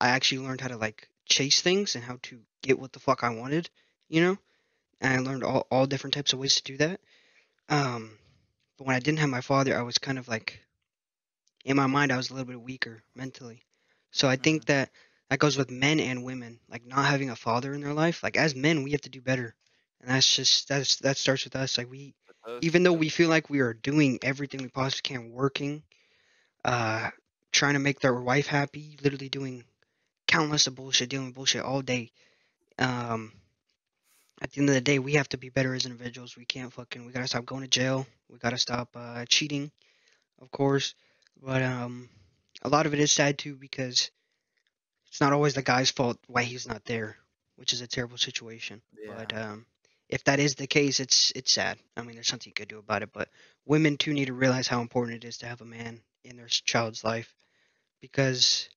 I actually learned how to like chase things and how to get what the fuck I wanted, you know. And I learned all all different types of ways to do that. Um, but when I didn't have my father, I was kind of like, in my mind, I was a little bit weaker mentally. So I think Mhm. that that goes with men and women. Like not having a father in their life. Like as men, we have to do better, and that's just that's that starts with us. Like we, even though we feel like we are doing everything we possibly can, working, uh, trying to make their wife happy, literally doing countless of bullshit, dealing with bullshit all day. Um, at the end of the day, we have to be better as individuals. We can't fucking. We gotta stop going to jail. We gotta stop uh, cheating, of course. But um, a lot of it is sad too because it's not always the guy's fault why he's not there, which is a terrible situation. But um, if that is the case, it's it's sad. I mean, there's something you could do about it. But women too need to realize how important it is to have a man in their child's life, because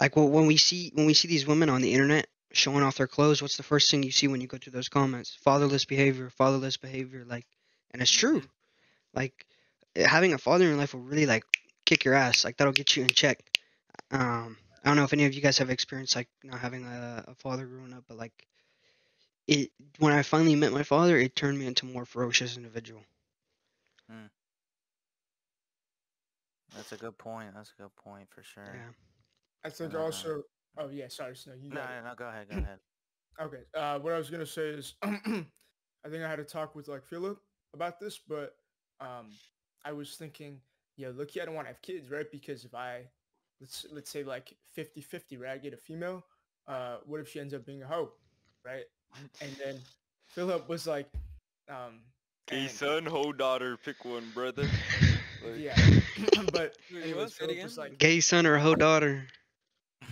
like well, when we see when we see these women on the internet showing off their clothes, what's the first thing you see when you go through those comments? Fatherless behavior, fatherless behavior. Like, and it's true. Like having a father in your life will really like kick your ass. Like that'll get you in check. Um, I don't know if any of you guys have experienced like not having a, a father growing up, but like it when I finally met my father, it turned me into a more ferocious individual. Hmm. That's a good point. That's a good point for sure. Yeah. I think also. Oh yeah, sorry, Snow. You No, no, no, go ahead, go ahead. Okay. Uh, what I was gonna say is, <clears throat> I think I had a talk with like Philip about this, but um, I was thinking, yeah, look, I don't want to have kids, right? Because if I, let's let's say like 50-50, right? I get a female. Uh, what if she ends up being a hoe, right? And then Philip was like, um, Hey and- son, ho daughter, pick one, brother. <laughs> Like, Yeah, <laughs> <clears throat> but Wait, anyways, what? Say it Philip again? was like, Gay son or hoe daughter?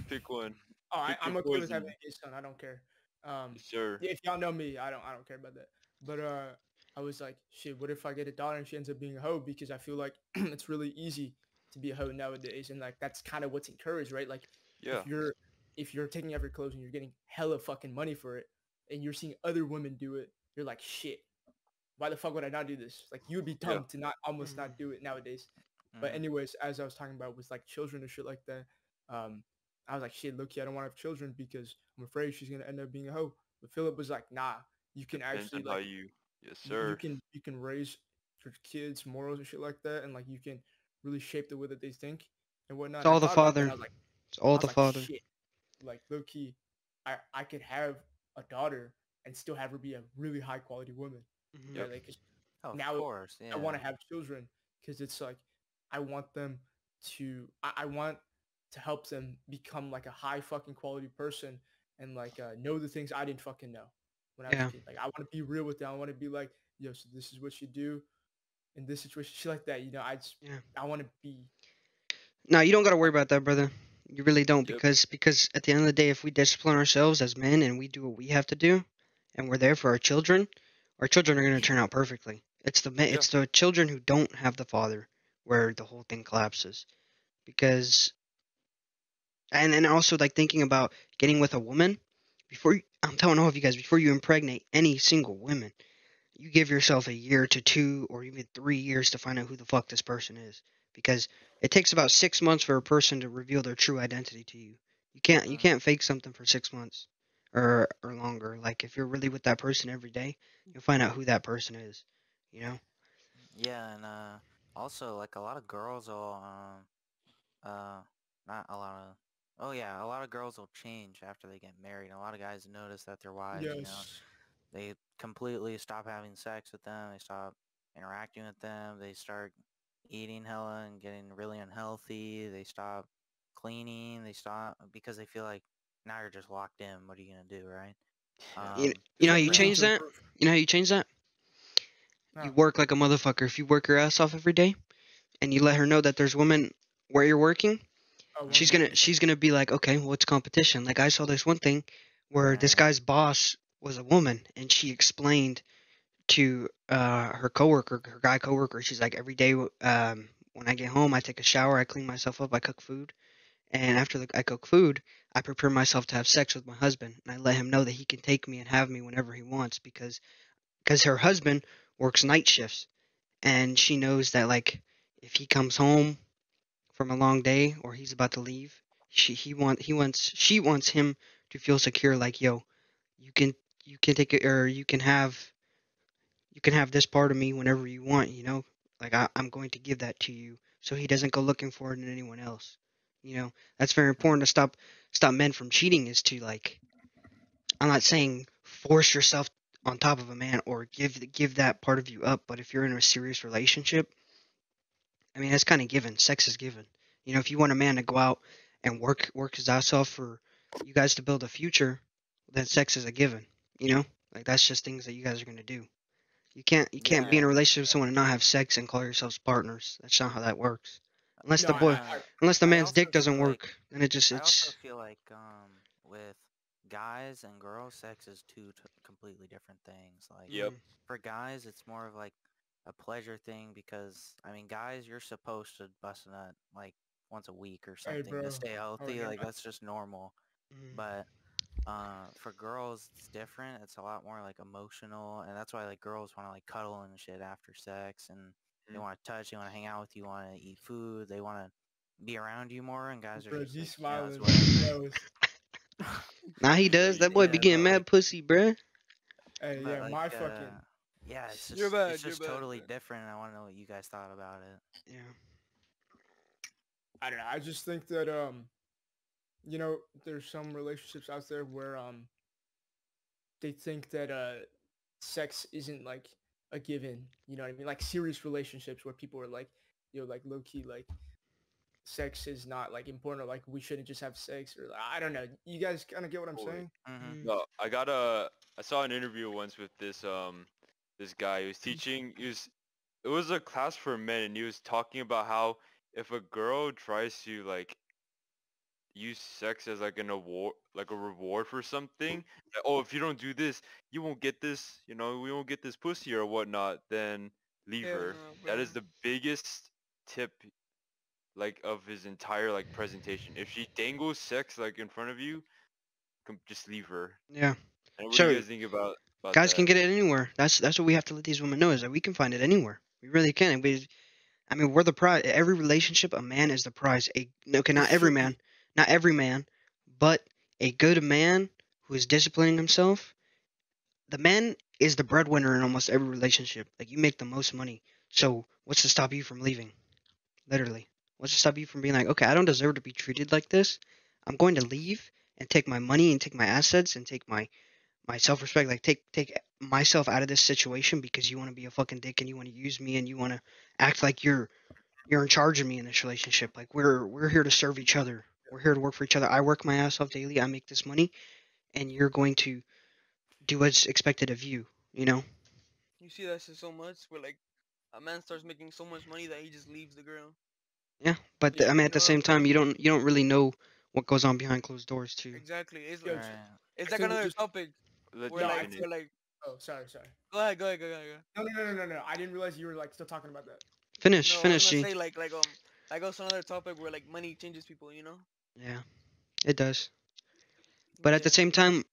Pick one. "Oh, I, pick I'm your okay with having a gay son. I don't care." Um, Sure. if y'all know me, I don't I don't care about that. But uh, I was like, "Shit, what if I get a daughter and she ends up being a hoe?" Because I feel like <clears throat> it's really easy to be a hoe nowadays, and like that's kind of what's encouraged, right? Like Yeah. if you're if you're taking off your clothes and you're getting hella fucking money for it, and you're seeing other women do it, you're like, "Shit, why the fuck would I not do this?" Like you would be dumb Yeah. to not almost not do it nowadays. But Mhm. anyways, as I was talking about with like children and shit like that, um, I was like, shit, Loki, I don't want to have children because I'm afraid she's gonna end up being a hoe. But Philip was like, nah, you can Depends actually like you. Yes, sir. you can you can raise your kids morals and shit like that, and like you can really shape the way that they think and whatnot. It's all the thought about that, father. and like, It's all I was the like, father. Shit. Like low key, I I could have a daughter and still have her be a really high quality woman. Mhm. Yeah, like 'cause Oh, now of course. Yeah. I want to have children because it's like I want them to I, I want to help them become like a high fucking quality person and like uh, know the things I didn't fucking know when I was a kid. Like I want to be real with them. I want to be like, yo, so this is what you do in this situation, shit like that. You know, I just Yeah. I want to be No, you don't got to worry about that, brother. You really don't because because at the end of the day, if we discipline ourselves as men and we do what we have to do, and we're there for our children, our children are going to turn out perfectly. It's the men, Yeah. it's the children who don't have the father where the whole thing collapses, because, and then also like thinking about getting with a woman before you, I'm telling all of you guys before you impregnate any single woman, you give yourself a year to two or even three years to find out who the fuck this person is because it takes about six months for a person to reveal their true identity to you. You can't you Mhm. can't fake something for six months or or longer. Like if you're really with that person every day, you'll find out who that person is. You know? Yeah, and uh, also like a lot of girls will, um, uh, not a lot of, oh yeah, a lot of girls will change after they get married. A lot of guys notice that their wives, you know, yes. they completely stop having sex with them. They stop interacting with them. They start eating hella and getting really unhealthy. They stop cleaning. They stop because they feel like now you're just locked in. What are you gonna do, right? You, Um, you know how you change that? You know how you change that? You work like a motherfucker. If you work your ass off every day, and you let her know that there's women where you're working, she's gonna she's gonna be like, okay, well, it's competition. Like I saw this one thing where this guy's boss was a woman, and she explained to uh, her coworker, her guy coworker, she's like, every day um, when I get home, I take a shower, I clean myself up, I cook food, and after the, I cook food, I prepare myself to have sex with my husband, and I let him know that he can take me and have me whenever he wants because because her husband works night shifts, and she knows that like if he comes home from a long day or he's about to leave, she he want he wants she wants him to feel secure like yo, you can you can take it or you can have you can have this part of me whenever you want, you know? Like I, I'm going to give that to you so he doesn't go looking for it in anyone else. You know? That's very important to stop stop men from cheating is to like I'm not saying force yourself on top of a man or give give that part of you up, but if you're in a serious relationship, I mean that's kind of given. Sex is given. You know, if you want a man to go out and work work his ass off for you guys to build a future, then sex is a given. You know, like that's just things that you guys are gonna do. You can't you can't be in a relationship with someone and not have sex and call yourselves partners. That's not how that works. Unless the boy, I- I- unless the man's dick doesn't feel like- work, then it just I also it's feel like um with guys and girls, sex is two t- completely different things. Like Yep. for guys, it's more of like a pleasure thing because I mean, guys, you're supposed to bust a nut like once a week or something bro. to stay healthy. yeah, Like that's just normal. Mm. But uh, for girls, it's different. It's a lot more like emotional, and that's why like girls want to like cuddle and shit after sex, and they Mm. want to touch, they want to hang out with you, want to eat food, they want to be around you more. And guys are Bro, just G like, "Yeah, smiling. it's whatever." he. Nah, he does. <laughs> That boy be getting but, mad pussy, bruh. Hey, yeah, like, my uh, fucking. Yeah, it's just, You're bad, it's you're just bad, totally bro. different. and I want to know what you guys thought about it. Yeah. I don't know. I just think that um, you know, there's some relationships out there where um, they think that uh, sex isn't like a given. You know what I mean? Like serious relationships where people are like, you know, like low key, like sex is not like important or like we shouldn't just have sex or I don't know. You guys kind of get what I'm Totally. saying? Mm-hmm. No, I got a. I saw an interview once with this um this guy who was mm-hmm. teaching. He was it was a class for men, and he was talking about how if a girl tries to like use sex as like an award, like a reward for something, like, oh, if you don't do this, you won't get this, you know, we won't get this pussy or whatnot, then leave Hell her. That is the biggest tip, like of his entire like presentation. If she dangles sex like in front of you, just leave her. Yeah. And what do you guys think about? About Guys that? can get it anywhere. That's that's what we have to let these women know is that we can find it anywhere. We really can. We, I mean, we're the prize. Every relationship, a man is the prize. A okay, not every man, <laughs> not every man, but a good man who is disciplining himself. The man is the breadwinner in almost every relationship. Like you make the most money. So what's to stop you from leaving? Literally, what's to stop you from being like, okay, I don't deserve to be treated like this. I'm going to leave and take my money and take my assets and take my my self respect, like take take myself out of this situation because you want to be a fucking dick and you want to use me and you want to act like you're you're in charge of me in this relationship. Like we're we're here to serve each other. We're here to work for each other. I work my ass off daily. I make this money, and you're going to do what's expected of you. You know? You see that shit so much where like a man starts making so much money that he just leaves the girl. Yeah. But the- I mean, at the same time, you don't you don't really know what goes on behind closed doors too. Exactly. It's Yo, like ch- it's I like another topic Let where you like, finish. where like Oh, sorry, sorry. go ahead, go ahead, go ahead, go ahead. No, no, no, no, no, no. I didn't realize you were like still talking about that. Finish, No, I was finish, gonna say like like um like also another topic where like money changes people, you know? Yeah, it does. But at the same time,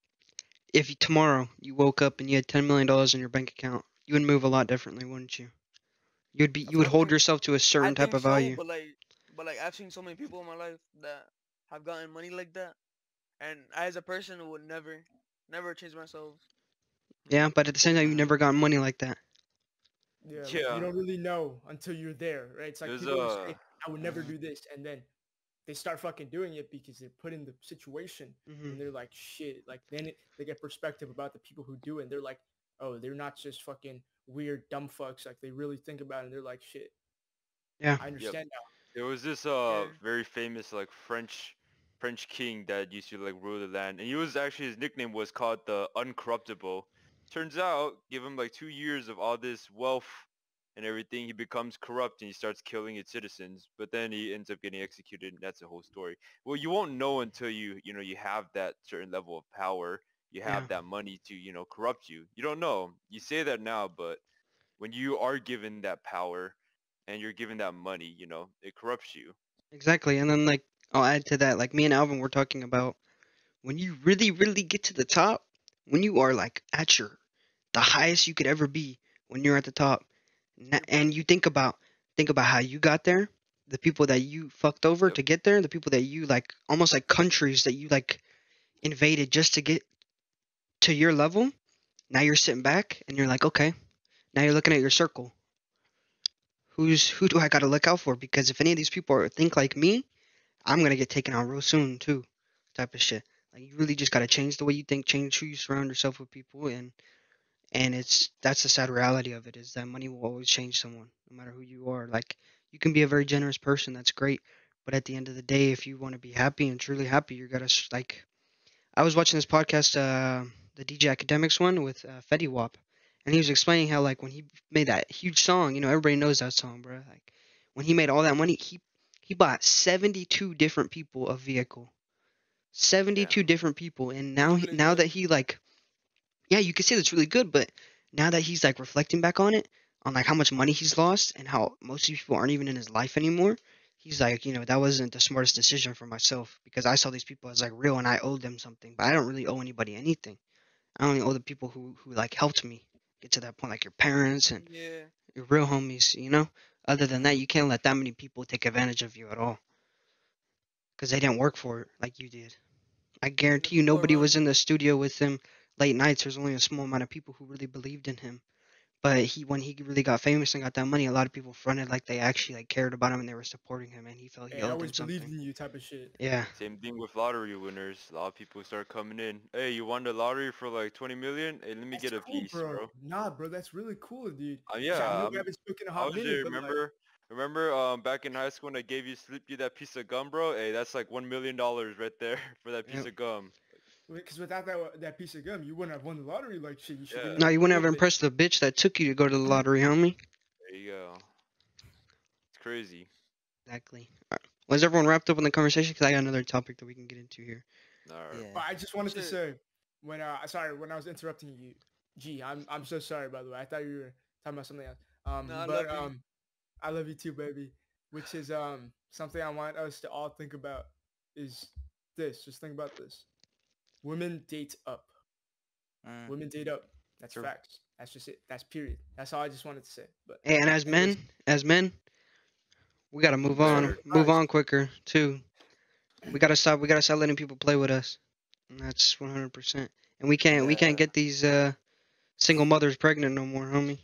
if you, tomorrow you woke up and you had ten million dollars in your bank account, you would move a lot differently, wouldn't you? You'd be you would hold yourself to a certain type think of so, value. but like but like I've seen so many people in my life that have gotten money like that, and I as a person would never never change myself. Yeah, but at the same time, you never got money like that. Yeah, Yeah. you don't really know until you're there, right? It's like There's people a- say, "I would never do this," and then they start fucking doing it because they're put in the situation, Mhm. and they're like, "Shit!" Like then it, they get perspective about the people who do it. And they're like, "Oh, they're not just fucking weird dumb fucks. Like they really think about it. and They're like, shit." Yeah. I understand now. There was this uh very famous like French French king that used to like rule the land, and he was actually his nickname was called the Uncorruptible. Turns out, give him like two years of all this wealth and everything, he becomes corrupt and he starts killing its citizens. But then he ends up getting executed, and that's the whole story. Well, you won't know until you you know you have that certain level of power, you have Yeah. that money to you know corrupt you. You don't know. You say that now, but when you are given that power and you're given that money, you know, it corrupts you. Exactly, and then like I'll add to that, like me and Alvin were talking about when you really, really get to the top, when you are like at your the highest you could ever be, when you're at the top, and you think about think about how you got there, the people that you fucked over to get there, the people that you like almost like countries that you like invaded just to get to your level. Now you're sitting back and you're like, okay, now you're looking at your circle. Who's who do I gotta look out for? Because if any of these people are, think like me, I'm gonna get taken out real soon too, type of shit. Like you really just gotta change the way you think, change who you surround yourself with people, and and it's that's the sad reality of it is that money will always change someone, no matter who you are. Like you can be a very generous person, that's great, but at the end of the day, if you want to be happy and truly happy, you gotta like. I was watching this podcast, uh, the DJ Akademiks one with uh, Fetty Wap, and he was explaining how like when he made that huge song, you know, everybody knows that song, bro. Like when he made all that money, he he bought 72 different people a vehicle. 72 different people and now he, now that he like yeah, you could say that's really good, but now that he's like reflecting back on it, on like how much money he's lost and how most of these people aren't even in his life anymore, he's like, you know, that wasn't the smartest decision for myself because I saw these people as like real and I owed them something, but I don't really owe anybody anything. I only owe the people who who like helped me get to that point, like your parents and Yeah. your real homies, you know? Other than that, you can't let that many people take advantage of you at all. Because they didn't work for it like you did. I guarantee you, nobody was in the studio with him late nights. There's only a small amount of people who really believed in him. But he, when he really got famous and got that money, a lot of people fronted like they actually like cared about him and they were supporting him, and he felt he Hey, owed them always something. believed in you, type of shit. Yeah. Same thing with lottery winners. A lot of people start coming in. Hey, you won the lottery for like 20 million? Hey, let me get a Cool, piece, bro. bro. Nah, bro, that's really cool, dude. Uh, So yeah, I know I'm- we haven't spoken a I hot was there. but, like, Remember, remember, um, back in high school when I gave you slip you that piece of gum, bro? Hey, that's like one million dollars right there <laughs> for that piece Yep. of gum. Because without that that piece of gum, you wouldn't have won the lottery like shit. You should. No, you wouldn't have impressed the bitch that took you to go to the lottery, homie. There you go. It's crazy. Exactly. All right. Was everyone wrapped up on the conversation? Because I got another topic that we can get into here. All right. Yeah. But I just wanted to say when uh sorry when I was interrupting you, G, I'm I'm so sorry by the way. I thought you were talking about something else. Um, No, I but love um, I love you too, baby. Which is um something I want us to all think about is this. Just think about this. Women date up. Mm. Women date up. That's True. facts. That's just it. That's period. That's all I just wanted to say. But And as men, as men, we gotta move on, Sure. move on quicker too. We gotta stop. We gotta stop letting people play with us. And that's 100%. And we can't. We can't get these uh single mothers pregnant no more, homie.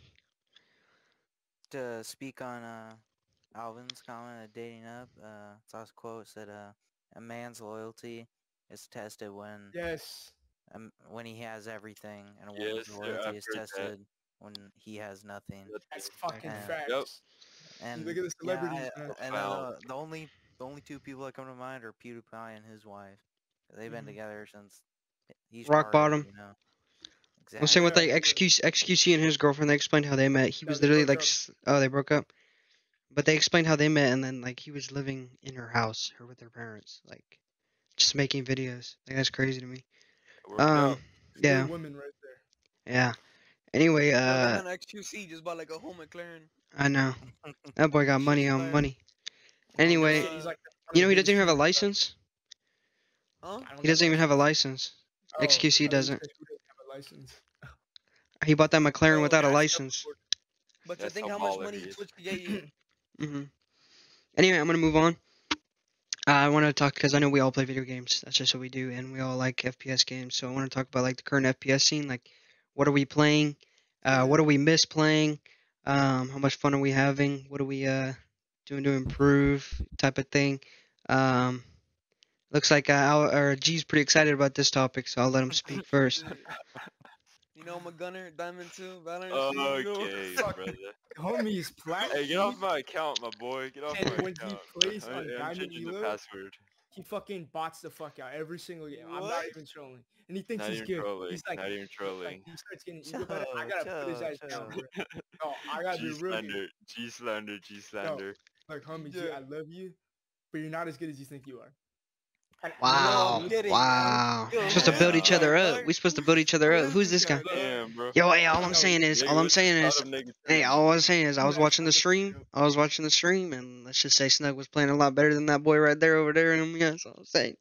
To speak on uh, Alvin's comment of dating up, uh, saw this quote said, uh, "A man's loyalty is tested when yes, um, when he has everything, and a Yes, woman's loyalty I've is heard that. tested when he has nothing." that's fucking Yeah. facts. Yep. And look at the yeah, celebrities, I- and Wow. uh, the only the only two people that come to mind are PewDiePie and his wife. They've been Mhm. together since he's Rock started, bottom. You know. Well, same with Yeah, like yeah. XQC and his girlfriend. They explained how they met. He No, was literally like, up. oh, they broke up. But they explained how they met, and then like he was living in her house, her with her parents, like just making videos. Like that's crazy to me. Worked Um, yeah, women right there. yeah. Anyway, uh, that XQC just bought like a home McLaren. I know <laughs> that boy got money on money. Anyway, He's like you know he doesn't even have a license. Huh? He doesn't even have a license. Oh, XQC I thought you doesn't. said who doesn't have a license. He bought that McLaren Bro, without a yeah, I license. But to That's think how how much money he is. Twitch could get you. <clears throat> hmm Anyway, I'm gonna move on. Uh, I want to talk because I know we all play video games. That's just what we do, and we all like FPS games. So I want to talk about like the current FPS scene. Like, what are we playing? Uh, what do we miss playing? Um, how much fun are we having? What are we uh doing to improve? Type of thing. Um, looks like uh, Al, or G's pretty excited about this topic, so I'll let him speak first. <laughs> You know I'm a gunner, Diamond 2, Valorant. so you know what the Okay, <laughs> fuck. brother. Homie is plat. Hey, get off my account, my boy. Get off And my when he account. plays I- on I'm Diamond changing the Elo, password. He fucking bots the fuck out every single game. I'm not What? even trolling, and he thinks Not he's even good. trolling. He's like, Not even he's like, trolling. he starts getting ego about it. I Chill, gotta put his chill, ass down, bro. No, <laughs> I gotta G be real. with you. slander. G slander. G slander. Like, homie, G, Yeah. I love you, but you're not as good as you think you are. And- Wow, I'm kidding, wow. We're supposed to build each other up. We're supposed to build each other up. Who's this this guy? guy? Damn, bro. Yo, hey, all I'm saying is, all I'm saying is, thought of negativity? Hey, all I was saying is I was watching the stream. I was watching the stream, and let's just say Snug was playing a lot better than that boy right there over there. And yeah, that's all I'm saying.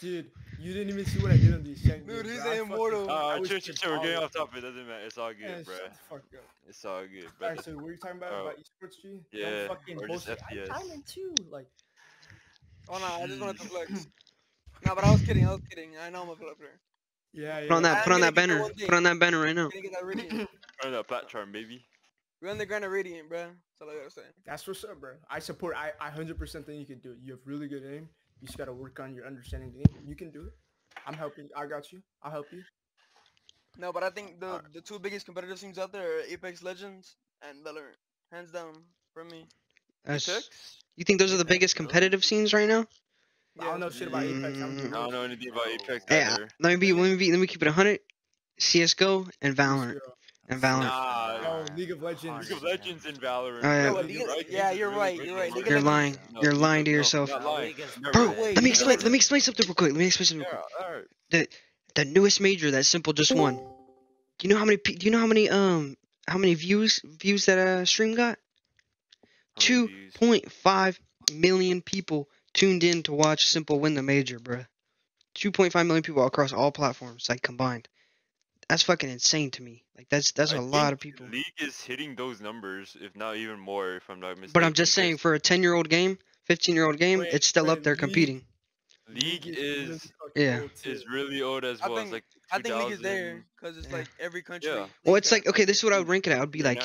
Dude, you didn't even see what I did on these Shen Dude, games, he's bro. I an immortal. I Uh, was chill, chill, just chill. We're getting off topic. It doesn't matter. It's all good, Man, bro. shut the fuck up. It's all good, bro. right, so what were you talking about Oh. about esports, G? Yeah, Don't fucking or just bullshit. FPS. I diamond too. Like, Oh no, I just wanted to flex. <laughs> no, but I was kidding. I was kidding. I know I'm a flipper. yeah, yeah. Put on that, I'm put on that banner. one. <laughs> Put on that banner right now. Put on get that radiant. Run that plat charm, baby. We're on the ground of radiant, bro. That's all I gotta say. That's what's up, bro. I support. I, I 100% think you can do it. You have really good aim. You just gotta work on your understanding the game. You can do it. I'm helping. I got you. I'll help you. No, but I think the the two biggest competitive teams out there are Apex Legends and Valorant. Hands down for me. That's, Apex? you think those are the biggest competitive scenes right now? I don't know shit about Apex. I'm Mm. I don't know anything about Apex Hey, either. let me be, let me be, let me keep it 100. CS:GO and Valorant and Valorant. Nah, Oh, League of Legends. League of Legends and Valorant. Oh, yeah. No, bro. but League yeah, you're right, you're right. League You're lying. No, You're lying to no, yourself. lying. League is Never. Bro, wait, Let me League of explain. Let me explain something real quick. Let me explain something real Yeah, quick. alright. The the newest major that Simple just won. Do you know how many? Do you know how many um how many views views that uh stream got? How many Two views? point five million people tuned in to watch Simple win the major, bruh. Two point five million people across all platforms, like combined. That's fucking insane to me. Like that's that's I a lot of people. League is hitting those numbers, if not even more, if I'm not mistaken. But I'm just saying, for a ten year old game, fifteen year old game, Wait, it's still wait, up there League- competing. League is Yeah. is really old as I well. think- it's like I think League is there because it's Yeah. like every country. Yeah. Well, it's like okay, this is what I would rank it at. I'd be like.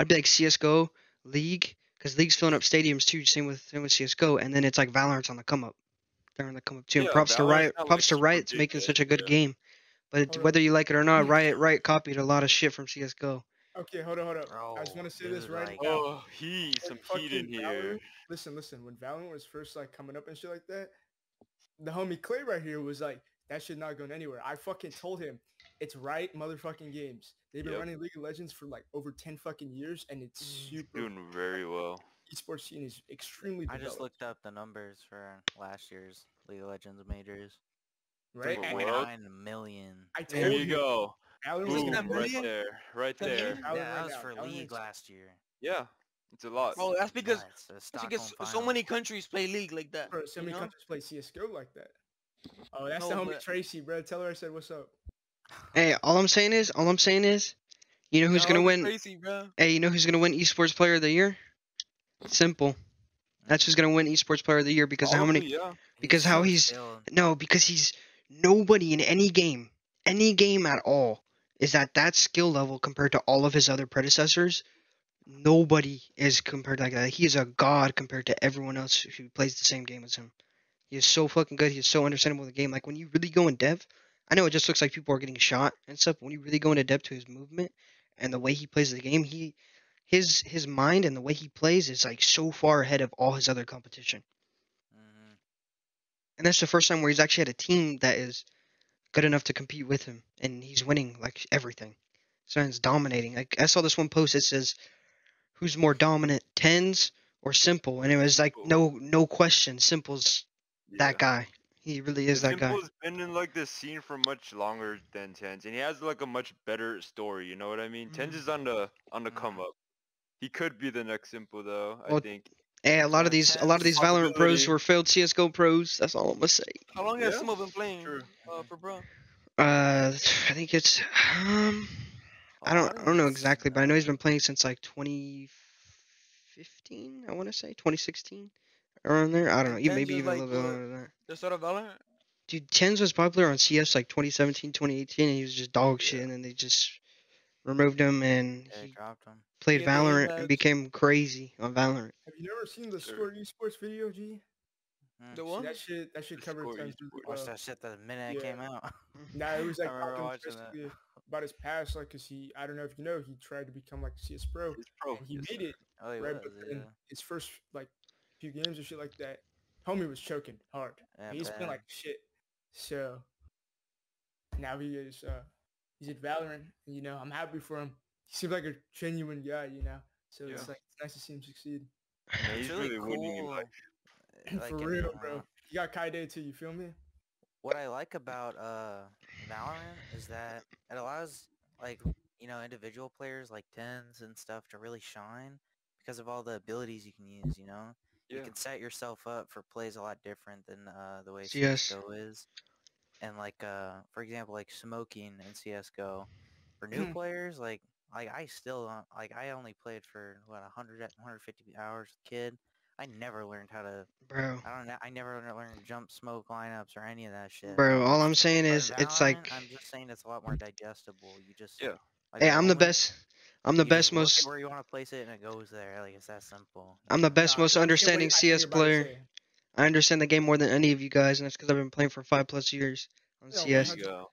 I'd be like CS:GO, League, because League's filling up stadiums too. Same with same with CS:GO, and then it's like Valorant's on the come up. They're on the come up too. And Yeah, props to Valorant's Riot. not, like, Props to super Riot's big making such a good yeah. game. But Hold on. whether you like it or not, Riot Riot copied a lot of shit from CS:GO. Okay, hold on, hold on. I just want to say this right like- now. Oh, he some heat in fucking here. Valorant- Listen, listen. When Valorant was first like coming up and shit like that, the homie Clay right here was like, "That should not go anywhere." I fucking told him, it's right motherfucking games. They've been Yep. running League of Legends for like over ten fucking years, and it's mm. super. Doing very well. Esports scene is extremely I just looked up the numbers for last year's League of Legends majors. right? Look at And what? Nine million. I told There you go. Valorant was Look Boom, right million. there, right That there. million? Yeah, that right was for Valorant League last year. Yeah, it's a lot. Bro, that's because Nuts, the that's because so many countries play League like that. Bro, so many know? countries play CS:GO like that. Oh, that's No, the homie but- Tracy, bro. Tell her I said what's up. Hey, all I'm saying is, all I'm saying is, you know who's Nah, gonna win? Crazy, bro. Hey, you know who's gonna win Esports Player of the Year? Simple. That's who's gonna win Esports Player of the Year because how many? Yeah. because how so he's- skilled. No, because he's nobody in any game, any game at all, is at that skill level compared to all of his other predecessors. Nobody is compared like that. He is a god compared to everyone else who plays the same game as him. He is so fucking good. He is so understandable in the game. Like when you really go in depth, I know it just looks like people are getting shot and stuff. But when you really go into depth to his movement and the way he plays the game, he his his mind and the way he plays is like so far ahead of all his other competition. Mhm. And that's the first time where he's actually had a team that is good enough to compete with him, and he's winning like everything. So he's dominating. Like I saw this one post that says, "Who's more dominant, TenZ or simple?" And it was like no no question, simple's that guy. He really is that guy. Simple's been in like this scene for much longer than TenZ, and he has like a much better story. You know what I mean? TenZ Mhm. is on the on the Mhm. come up. He could be the next Simple though. I think. Hey, a lot of these a lot of these TenZ, Valorant pros possibility. who are failed CS:GO pros. That's all I'm gonna say. How long has Yeah, Simo been playing true. uh, for bro? Uh, I think it's um. I don't I don't know exactly, but I know he's been playing since like 2015. I want to say 2016, around there. I don't know. TenZ maybe is even a little bit the- longer than that. The start of Valorant? Dude, TenZ was popular on CS like 2017, 2018, and he was just dog shit, Yeah. and then they just removed him, and Yeah, he dropped him. played Yeah, Valorant and became crazy on Valorant. Have you never seen the Sure. Score Esports video, G? Mm. The one that shit, that shit covered TenZ Esports. Watched that shit the minute it came out. <laughs> Nah, it was like I remember watching that. about his past, like, cause he, I don't know if you know, he tried to become like a CS pro, He's pro. he yes, made sir. it Oh, he right, was, but then yeah. his first like few games or shit like that, homie was choking hard. Yeah, he's been like shit. So now he is uh he's at Valorant. And, you know, I'm happy for him. He seems like a genuine guy, you know. So it's like it's nice to see him succeed. Yeah, he's really really winning in cool, life. <clears throat> like, for real, uh, bro. You got Kyedae too, you feel me? what I like about uh Valorant is that it allows like you know individual players like TenZ and stuff to really shine because of all the abilities you can use. You know, you can set yourself up for plays a lot different than uh, the way Yes. CS:GO is. And like uh for example, like smoking in CS:GO for new players, like like I still don't like I only played for what 100 150 hours as a kid. I never learned how to Bro, I don't know. I never learned to jump smoke lineups or any of that shit. bro, all I'm saying in is it's like, I'm just saying it's a lot more digestible. You just Yeah. like, hey, I'm the best. I'm the you best, just look at most. where you want to place it and it goes there. Like it's that simple. I'm the best, Nah, most understanding wait- CS about player. say. I understand the game more than any of you guys, and that's because I've been playing for five plus years on Yo, CS. There you go.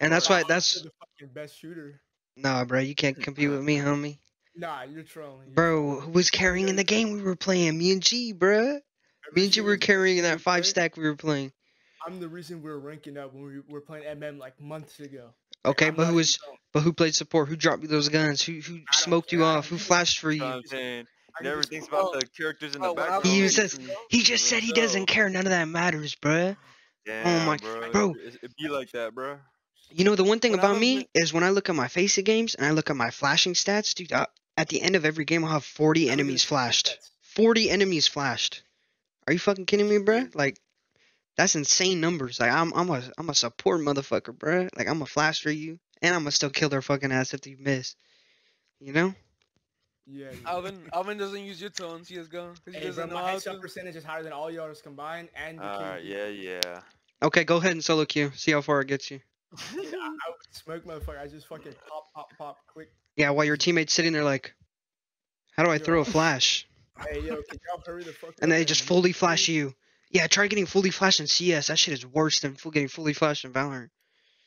And that's course. why You're that's the fucking best shooter. nah, bro. You can't compete with me, <laughs> homie. Nah, you're trolling. you're Bro, who was carrying in the game we were playing? Me and G, bro. Every Me and G were was best carrying that five stack we were playing. I'm the reason we were ranking up when we were playing MM like months ago. Like, Okay, I'm but not who was but who played support? Who dropped you those guns? Who who smoked you off? Who flashed for You know you? I'm saying? I He can never thinks about Oh, the characters in oh, the when background. He in says he just said he doesn't care. None of that matters, bruh. Oh Damn, my- bro. bro. It, it be like that, bro. You know the one thing When about me with- is when I look at my facing games and I look at my flashing stats, dude. I, at the end of every game, I'll have 40 I look at enemies flashed. 40 enemies flashed. Are you fucking kidding me, bruh? Like, that's insane numbers. Like, I'm I'm a I'm a support motherfucker, bruh. Like, I'm a flash for you, and I'm gonna still kill their fucking ass if you miss. You know? Yeah. yeah. Alvin, Alvin doesn't use your on CS:GO because he Hey, bro, doesn't know my how headshot to. percentage is higher than all yours combined, and you uh, Alright, yeah, yeah. Okay, go ahead and solo queue. See how far it gets you. I, I would smoke motherfucker. I just fucking pop, pop, pop, quick. Yeah, while your teammate's sitting there like, how do I Yo. throw a flash? Hey yo, can y'all hurry the fuck up? And they just fully flash you. Yeah, try getting fully flashed in CS. That shit is worse than full getting fully flashed in Valorant.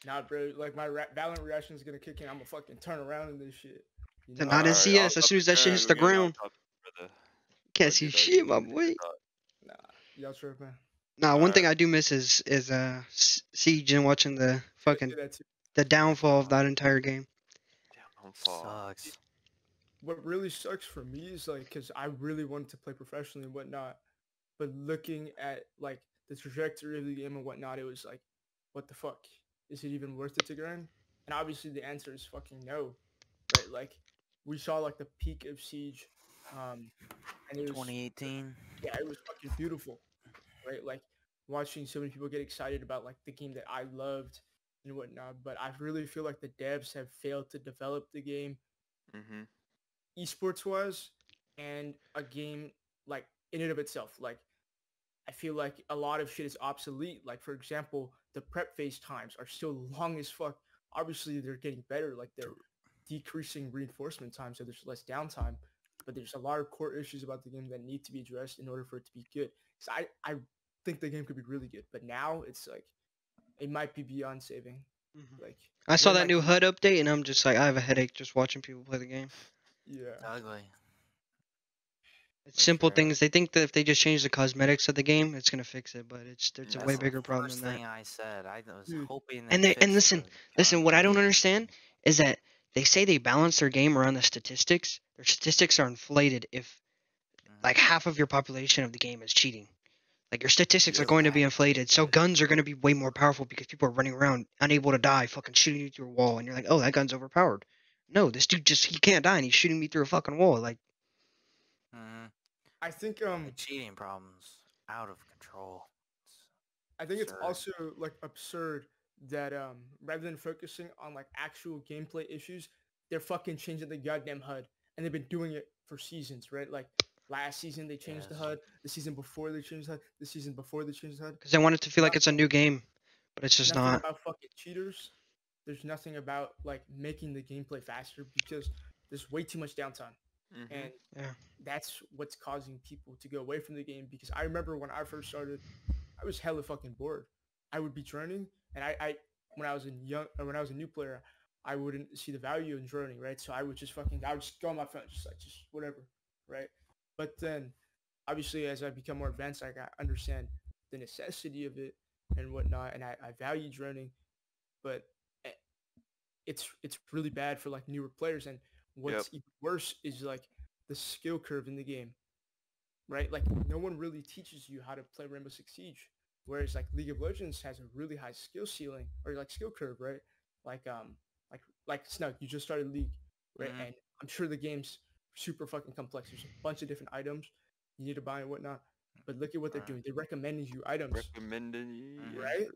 Nah, bro. Like my ra- Valorant reaction is gonna kick in. I'm gonna fucking turn around in this shit. You know? not in CS, I'll as soon as that shit hits the ground. topic, brother. Can't see shit, you my boy. Nah, y'all tripping. Nah, one thing I do miss is is uh S- Siege and watching the fucking do that too. the downfall of that entire game. Downfall. Sucks. what really sucks for me is like because I really wanted to play professionally and whatnot, but looking at like the trajectory of the game and whatnot, it was like, what the fuck? Is it even worth it to grind? And obviously the answer is fucking no, right? Like we saw like the peak of Siege, um, and it was 2018. yeah, it was fucking beautiful, right? Like watching so many people get excited about like the game that I loved and whatnot. But I really feel like the devs have failed to develop the game Mm-hmm. esports wise and a game like in and of itself. Like I feel like a lot of shit is obsolete. Like for example, the prep phase times are still <laughs> long as fuck. Obviously they're getting better. Like they're decreasing reinforcement time so there's less downtime. But there's a lot of core issues about the game that need to be addressed in order for it to be good. So I, I think the game could be really good. But now it's like it might be beyond saving. Mm-hmm. Like I saw that like- new HUD update, and I'm just like, I have a headache just watching people play the game. Yeah. Ugly. It's simple sure. things. They think that if they just change the cosmetics of the game, it's gonna fix it, but it's it's a way bigger problem first than thing that. I said. I was Dude. hoping. And they and listen, listen. What I don't understand is that they say they balance their game around the statistics. Their statistics are inflated if like mm-hmm. half of your population of the game is cheating. Like your statistics are Yeah. going to be inflated, so guns are going to be way more powerful because people are running around unable to die, fucking shooting you through a wall, and you're like, oh, that gun's overpowered. No, this dude just he can't die, and he's shooting me through a fucking wall. Like. I think um The cheating problems out of control. It's- I think it's also like absurd that um rather than focusing on like actual gameplay issues, they're fucking changing the goddamn HUD, and they've been doing it for seasons, right? Like last season they changed the HUD, the season before they changed the HUD, the season before they changed the HUD. because I want it to feel like it's a new game, but it's just nothing not. about fucking cheaters. There's nothing about like making the gameplay faster because there's way too much downtime. Mm-hmm. and Yeah. that's what's causing people to go away from the game because i remember when i first started i was hella fucking bored i would be droning and i, I when i was a young or when i was a new player i wouldn't see the value in droning right so i would just fucking i would just go on my phone just like just whatever right but then obviously as i become more advanced like i understand the necessity of it and whatnot and i, I value droning but eh, it's it's really bad for like newer players and what's even worse is like the skill curve in the game right? Like no one really teaches you how to play rainbow six siege whereas like league of legends has a really high skill ceiling or like skill curve right? Like um like like snug you just started league right? Mhm. and i'm sure the game's super fucking complex. There's a bunch of different items you need to buy and whatnot but look at what they're Right. doing. They're recommending you items. Recommending you, right?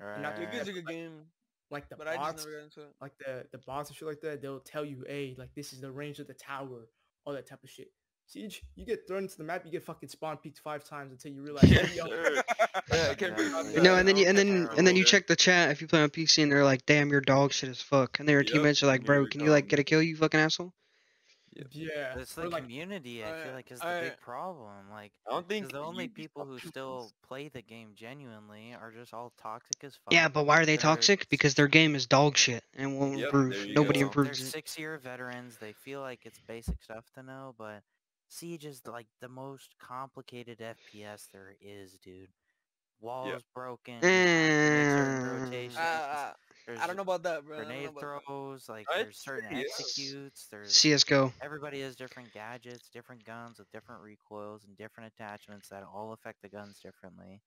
Right. not It Yeah, is a but good like- game, like the but I just bots never got into it. like the the bots and shit like that, they'll tell you, hey, like this is the range of the tower, all that type of shit. Siege, you get thrown into the map, you get fucking spawn peaked five times until you realize, Yes, hey, yo, sir. <laughs> Yeah, Yeah. No, and then you and then and then you check the chat if you play on PC and they're like, "Damn, your dog shit as fuck," and their Yep, teammates are like, "Bro, we can you like get a kill, you fucking asshole?" Yeah, But it's the like community. I feel like is the I- big problem. Like, I don't think the only people who still play the game genuinely are just all toxic as fuck. Yeah, but why are they toxic? Because their game is dog shit and won't Yep, improve. Nobody go. They're improves it. six-year veterans. They feel like it's basic stuff to know, but Siege is like the most complicated FPS there is, dude. Walls broken. you have to make certain Eh. rotations. Uh, there's I don't know about that, bro. I don't know grenade about that. throws. Like I'd there's certain yes. executes. There's CS:GO. everybody has different gadgets, different guns with different recoils and different attachments that all affect the guns differently.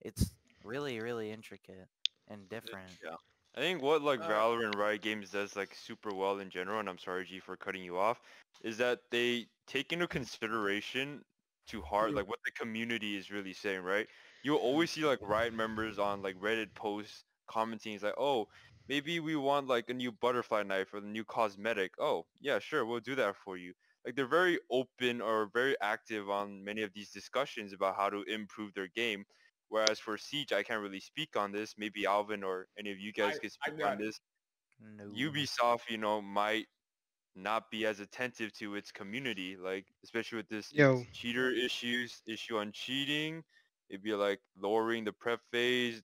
It's really, really intricate and different. Yeah. I think what like Uh, Valorant Riot Games does like super well in general, and I'm sorry G for cutting you off, is that they take into consideration to heart like what the community is really saying, right? You'll always see like Riot members on like Reddit posts commenting, it's like, oh, maybe we want like a new butterfly knife or the new cosmetic. Oh, yeah, sure, we'll do that for you. Like they're very open or very active on many of these discussions about how to improve their game. Whereas for Siege, I can't really speak on this. Maybe Alvin or any of you guys I- could speak on it. this. No. Ubisoft, you know, might not be as attentive to its community, like especially with this Yo. cheater issues, issue on cheating. It'd be like lowering the prep phase,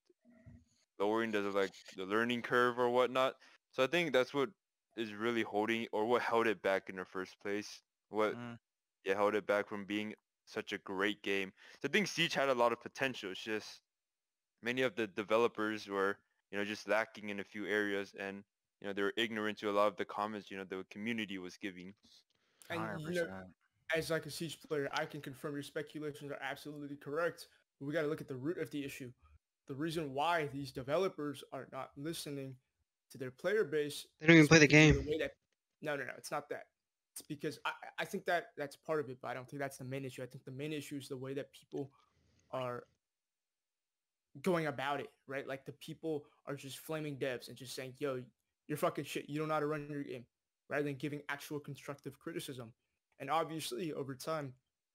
lowering the like the learning curve or whatnot. So I think that's what is really holding or what held it back in the first place. What Mm. yeah held it back from being such a great game. So I think Siege had a lot of potential. It's just many of the developers were you know, just lacking in a few areas, and you know, they were ignorant to a lot of the comments, you know, the community was giving. And you know, as like a siege player, I can confirm your speculations are absolutely correct. But we got to look at the root of the issue. The reason why these developers are not listening to their player base. They don't even play the game. the way that- no, no, no. It's not that. It's because I, I- think that that's part of it, but I don't think that's the main issue. I think the main issue is the way that people are going about it, right? Like the people are just flaming devs and just saying, "Yo, you're fucking shit. You don't know how to run your game," rather than giving actual constructive criticism. And obviously, over time,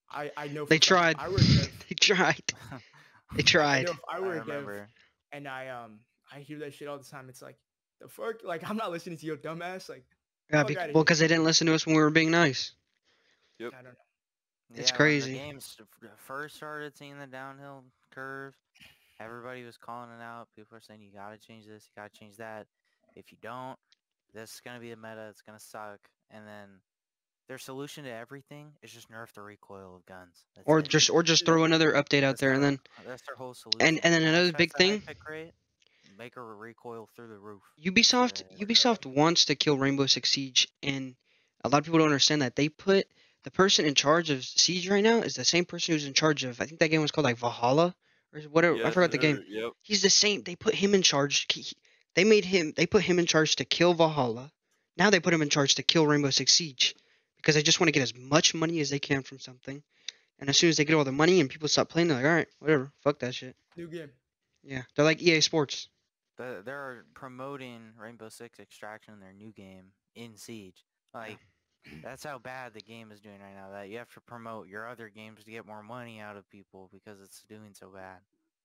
I I know They tried. Dev, <laughs> they tried. They I tried. know if I I were a dev and I um I hear that shit all the time, it's like the fuck. Like I'm not listening to your dumbass. Like Yeah, fuck bec- outta well, because they didn't listen to us when we were being nice. Yep. I don't know. It's yeah, crazy. When the games first started seeing the downhill curve, everybody was calling it out. People were saying you gotta change this, you gotta change that. If you don't, this is gonna be the meta. It's gonna suck. And then their solution to everything is just nerf the recoil of guns. That's Or it. just or just throw another update out That's there and then uh, that's their whole solution. and and then another big thing rate, make a recoil through the roof. Ubisoft Yeah. Ubisoft wants to kill Rainbow Six Siege and a lot of people don't understand that they put the person in charge of Siege right now is the same person who's in charge of I think that game was called like Valhalla or whatever I forgot the game. Yep. He's the same. They put him in charge. he- They made him. They put him in charge to kill Valhalla. Now they put him in charge to kill Rainbow Six Siege, because they just want to get as much money as they can from something. And as soon as they get all the money and people stop playing, they're like, all right, whatever, fuck that shit. New game. Yeah, they're like EA Sports. The, they're promoting Rainbow Six Extraction in their new game in Siege. Like that's how bad the game is doing right now. That you have to promote your other games to get more money out of people because it's doing so bad.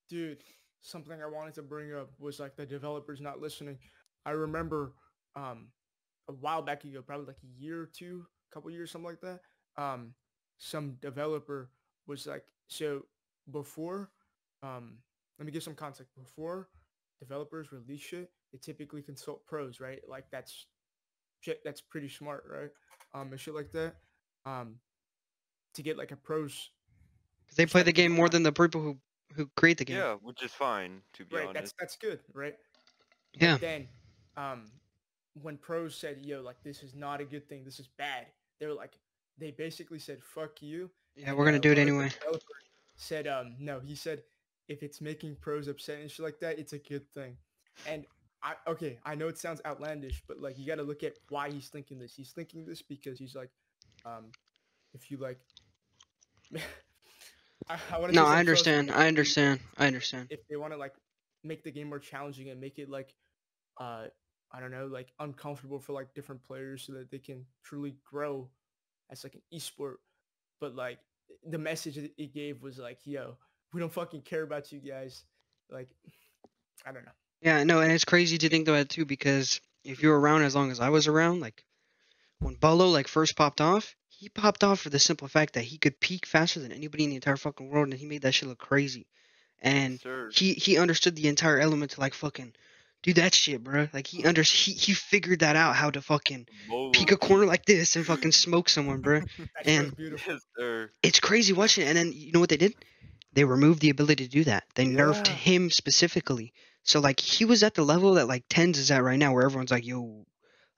Dude, something I wanted to bring up was like the developers not listening. I remember um a while back ago, probably like a year or two, couple years, something like that. Um, some developer was like, so before, um, let me give some context. Before developers release shit, they typically consult pros, right? Like that's shit that's pretty smart, right? Um, and shit like that. Um, to get like a pros 'Cause they play the game more than the people who who create the game. Yeah, which is fine to be right honest. that's that's good right But Yeah. then um when pros said yo like this is not a good thing this is bad they were like they basically said fuck you Yeah, and, we're gonna uh, do it one of the anyway. said um no he said if it's making pros upset and shit like that it's a good thing and i okay i know it sounds outlandish but like you got to look at why he's thinking this he's thinking this because he's like um if you like <laughs> I, I wanna No, I understand. because I understand. I understand. if they want to like make the game more challenging and make it like uh I don't know like uncomfortable for like different players so that they can truly grow as like an esport but like the message that it gave was like yo we don't fucking care about you guys like I don't know Yeah, no, and it's crazy to think about it too because if you were around as long as I was around, like when Beaulo like first popped off, he popped off for the simple fact that he could peak faster than anybody in the entire fucking world, and he made that shit look crazy. And Sir. he he understood the entire element to like fucking do that shit, bro. Like he under he he figured that out how to fucking peek a corner like this and fucking smoke someone, bro. that shit was And Yes, sir. it's crazy watching it. And then you know what they did? They removed the ability to do that. They nerfed Yeah. him specifically. So like he was at the level that like TenZ is at right now, where everyone's like, "Yo,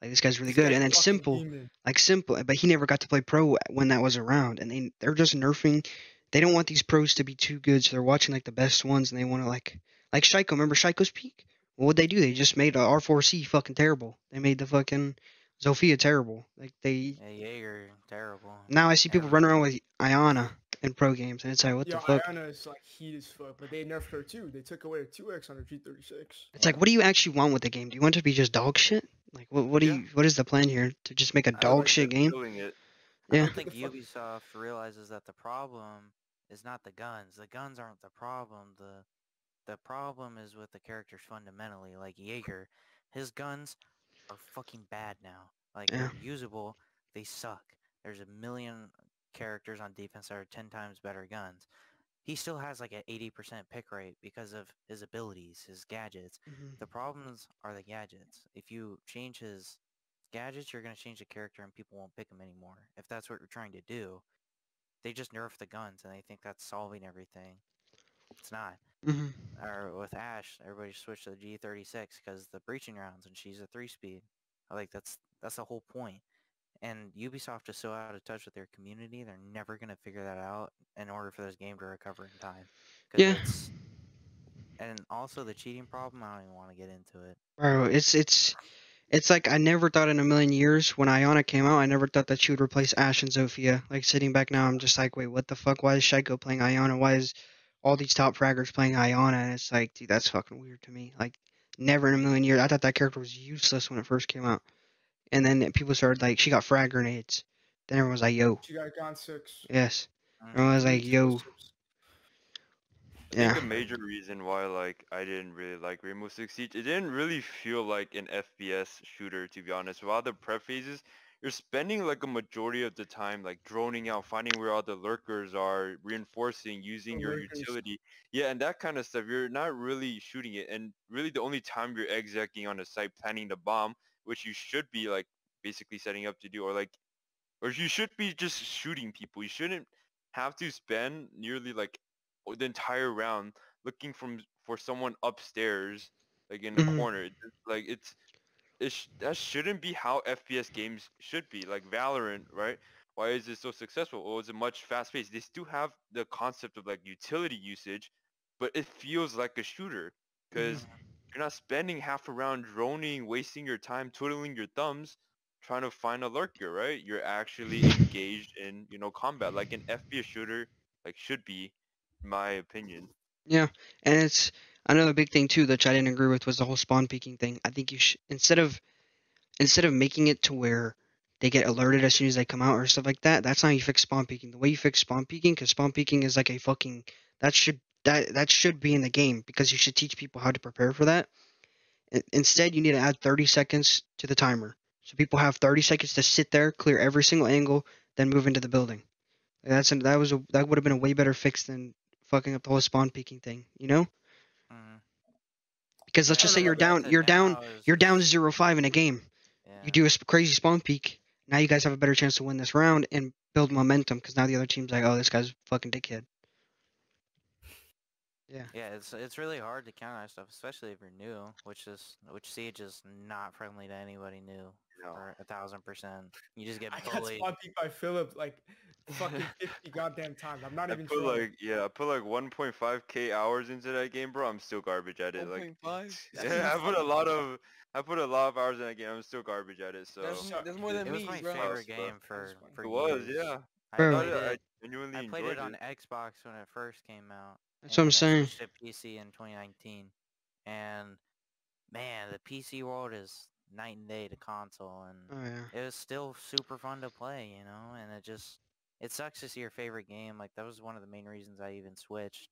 like this guy's really This good." guy's And then simple, demon. like simple, but he never got to play pro when that was around. And they they're just nerfing. They don't want these pros to be too good, so they're watching like the best ones, and they want to like like Shaiiko. Remember Shaiiko's peak? Well, what they do? They just made a R4C fucking terrible. They made the fucking Zofia terrible. Like they Yeah, Jaeger, terrible. now I see people Yeah. run around with Iana in pro games, and it's like, what Yo, the fuck? Iana is like heat as fuck, but they nerfed her too. They took away her 2x on her G36. It's like, what do you actually want with the game? Do you want it to be just dog shit? Like, what what do Yeah. you what is the plan here? To just make a dog like shit game? Doing it. I don't think Ubisoft realizes that the problem is not the guns. The guns aren't the problem. The the problem is with the characters fundamentally. Like Jaeger, his guns are fucking bad now. Like Yeah. they're usable, they suck. There's a million characters on defense that are ten times better guns. He still has like an eighty percent pick rate because of his abilities, his gadgets. Mhm. The problems are the gadgets. If you change his gadgets, you're going to change the character and people won't pick him anymore. If that's what you're trying to do, they just nerf the guns and they think that's solving everything. It's not. Hmm or with Ash, everybody switched to the G36 because the breaching rounds, and she's a three speed. Like that's that's the whole point. And Ubisoft is so out of touch with their community; they're never gonna figure that out in order for this game to recover in time. Yeah. And also the cheating problem. I don't even want to get into it. Bro, it's it's it's like I never thought in a million years when Iana came out, I never thought that she would replace Ash and Zofia. Like sitting back now, I'm just like, wait, what the fuck? Why is Shaiiko playing Iana? Why is all these top fraggers playing Iana? And it's like, dude, that's fucking weird to me. Like, never in a million years. I thought that character was useless when it first came out, and then people started like, she got frag grenades. Then everyone was like, yo, She got gone six. yes. Mm. Everyone was like, yo, I yeah. think a major reason why like I didn't really like Rainbow Six Siege, it didn't really feel like an FPS shooter to be honest. With all the prep phases, you're spending like a majority of the time like droning out, finding where all the lurkers are, reinforcing, using The your lurkers. utility. Yeah, and that kind of stuff. You're not really shooting it, and really the only time you're execing on a site planning the bomb, which you should be like basically setting up to do, or like, or you should be just shooting people. You shouldn't have to spend nearly like the entire round looking from for someone upstairs like in the Mhm. corner like it's it sh- that shouldn't be how fps games should be like valorant right? Why is it so successful? Well it's a much fast paced? They still have the concept of like utility usage but it feels like a shooter because mm-hmm. you're not spending half a round droning wasting your time twiddling your thumbs trying to find a lurker right? You're actually engaged in you know combat like an fps shooter like should be in my opinion. Yeah, and it's another big thing too that I didn't agree with was the whole spawn peeking thing. I think you should instead of instead of making it to where they get alerted as soon as they come out or stuff like that. That's not how you fix spawn peeking. The way you fix spawn peeking, because spawn peeking is like a fucking that should that that should be in the game because you should teach people how to prepare for that. Instead, you need to add 30 seconds to the timer, so people have 30 seconds to sit there, clear every single angle, then move into the building. That's that was a, that would have been a way better fix than fucking up the whole spawn peeking thing. You know? Because let's Yeah, just say you're down, you're down, you're down zero five in a game. Yeah. You do a crazy spawn peek. Now you guys have a better chance to win this round and build momentum. Because now the other team's like, oh, this guy's fucking dickhead. Yeah. Yeah, it's it's really hard to counter that stuff, especially if you're new, which is which Siege is not friendly to anybody new No. for a thousand percent. You just get I got bullied. spawn peeked by Philip like fucking <laughs> 50 goddamn times. I'm not I even put trolling. like yeah, I put like 1.5k hours into that game, bro. I'm still garbage at it. Like 1.5? <laughs> That's yeah, I put a lot of I put a lot of hours in that game. I'm still garbage at it. So That's, that's more than It was me, my bro. favorite bro. game for fun. for it was years. yeah. I Bro. I, played it- it. I genuinely I played it it. on Xbox when it first came out. That's what I'm saying. I switched to PC in 2019, and man, the PC world is night and day to console, and Oh yeah. it was still super fun to play, you know. And it just it sucks to see your favorite game. Like that was one of the main reasons I even switched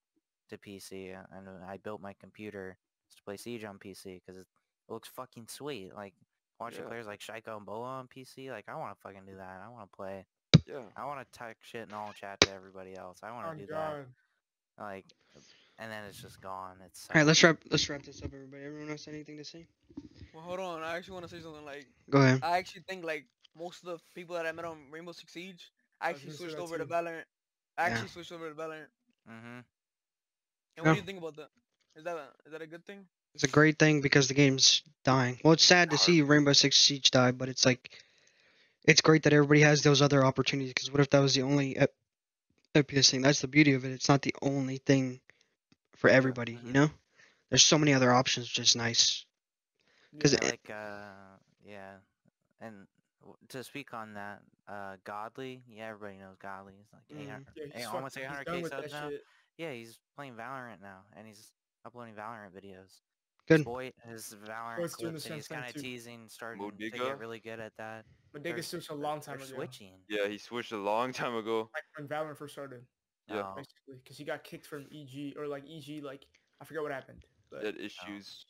to PC, uh, and I built my computer to play Siege on PC because it looks fucking sweet. Like watching Yeah. players like Shaiiko and Boa on PC, like I want to fucking do that. I want to play. Yeah. I want to type shit in all chat to everybody else. I want to Oh do god. that. Like, and then it's just gone. It's All right, let's wrap let's wrap this up, everybody. Everyone else anything to say? Well, hold on. I actually want to say something. Like, Go ahead. I actually think like most of the people that I met on Rainbow Six Siege I actually gonna switched that over to too. Valorant. I Yeah. actually switched over to Valorant. Mm-hmm. And Yeah. what do you think about that? Is that a, is that a good thing? It's a great thing because the game's dying. Well, it's sad to see Rainbow Six Siege die, but it's like, it's great that everybody has those other opportunities. Because what if that was the only ep- FPS thing? That's the beauty of it. It's not the only thing for everybody. You know, there's so many other options, which is nice. 'Cause Yeah, like, uh, yeah, and to speak on that, uh, Godly, yeah, everybody knows Godly. He's like Mhm. 800, Yeah, eh, he's almost 800k subs now. shit. Yeah, he's playing Valorant now, and he's uploading Valorant videos. Good. Boy, his Valorant Boy's doing the and same he's kind of teasing, starting to get really good at that. But They're- switched a long time ago. switching. Yeah, he switched a long time ago. Like when Valorant first started, Yeah. Oh, basically, because he got kicked from EG or like EG, like I forget what happened. But oh. That issues.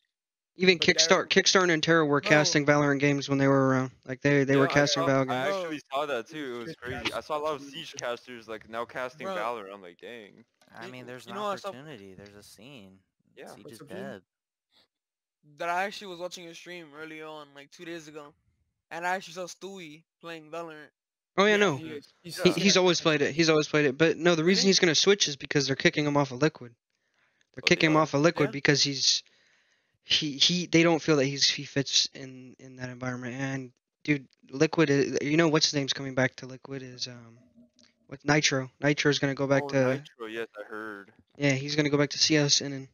Even But KiXSTAr, KiXSTAr, and Terra were Bro. casting Valorant games when they were around. Like they they were Yeah, I casting saw- Valorant I actually saw that too. It was crazy. I saw a lot of siege casters like now casting Bro. Valorant. I'm like, dang. I mean, there's you an know what, so- opportunity. There's a scene. Yeah. Siege What's is up, Gene? dead. That I actually was watching a stream early on, like two days ago, and I actually saw Stewie playing Valorant. Oh yeah, no. he. He's, He, he's he's always played it. He's always played it. But no, the reason he's gonna switch is because they're kicking him off of Liquid. They're Oh, they kicking him off of Liquid Yeah. because he's he he they don't feel that he's he fits in in that environment. And dude, Liquid, is, you know what's his name's coming back to Liquid is um, what Nitro. Nitro's gonna go back oh, to Nitro, yes, I heard. yeah, he's gonna go back to CS, and then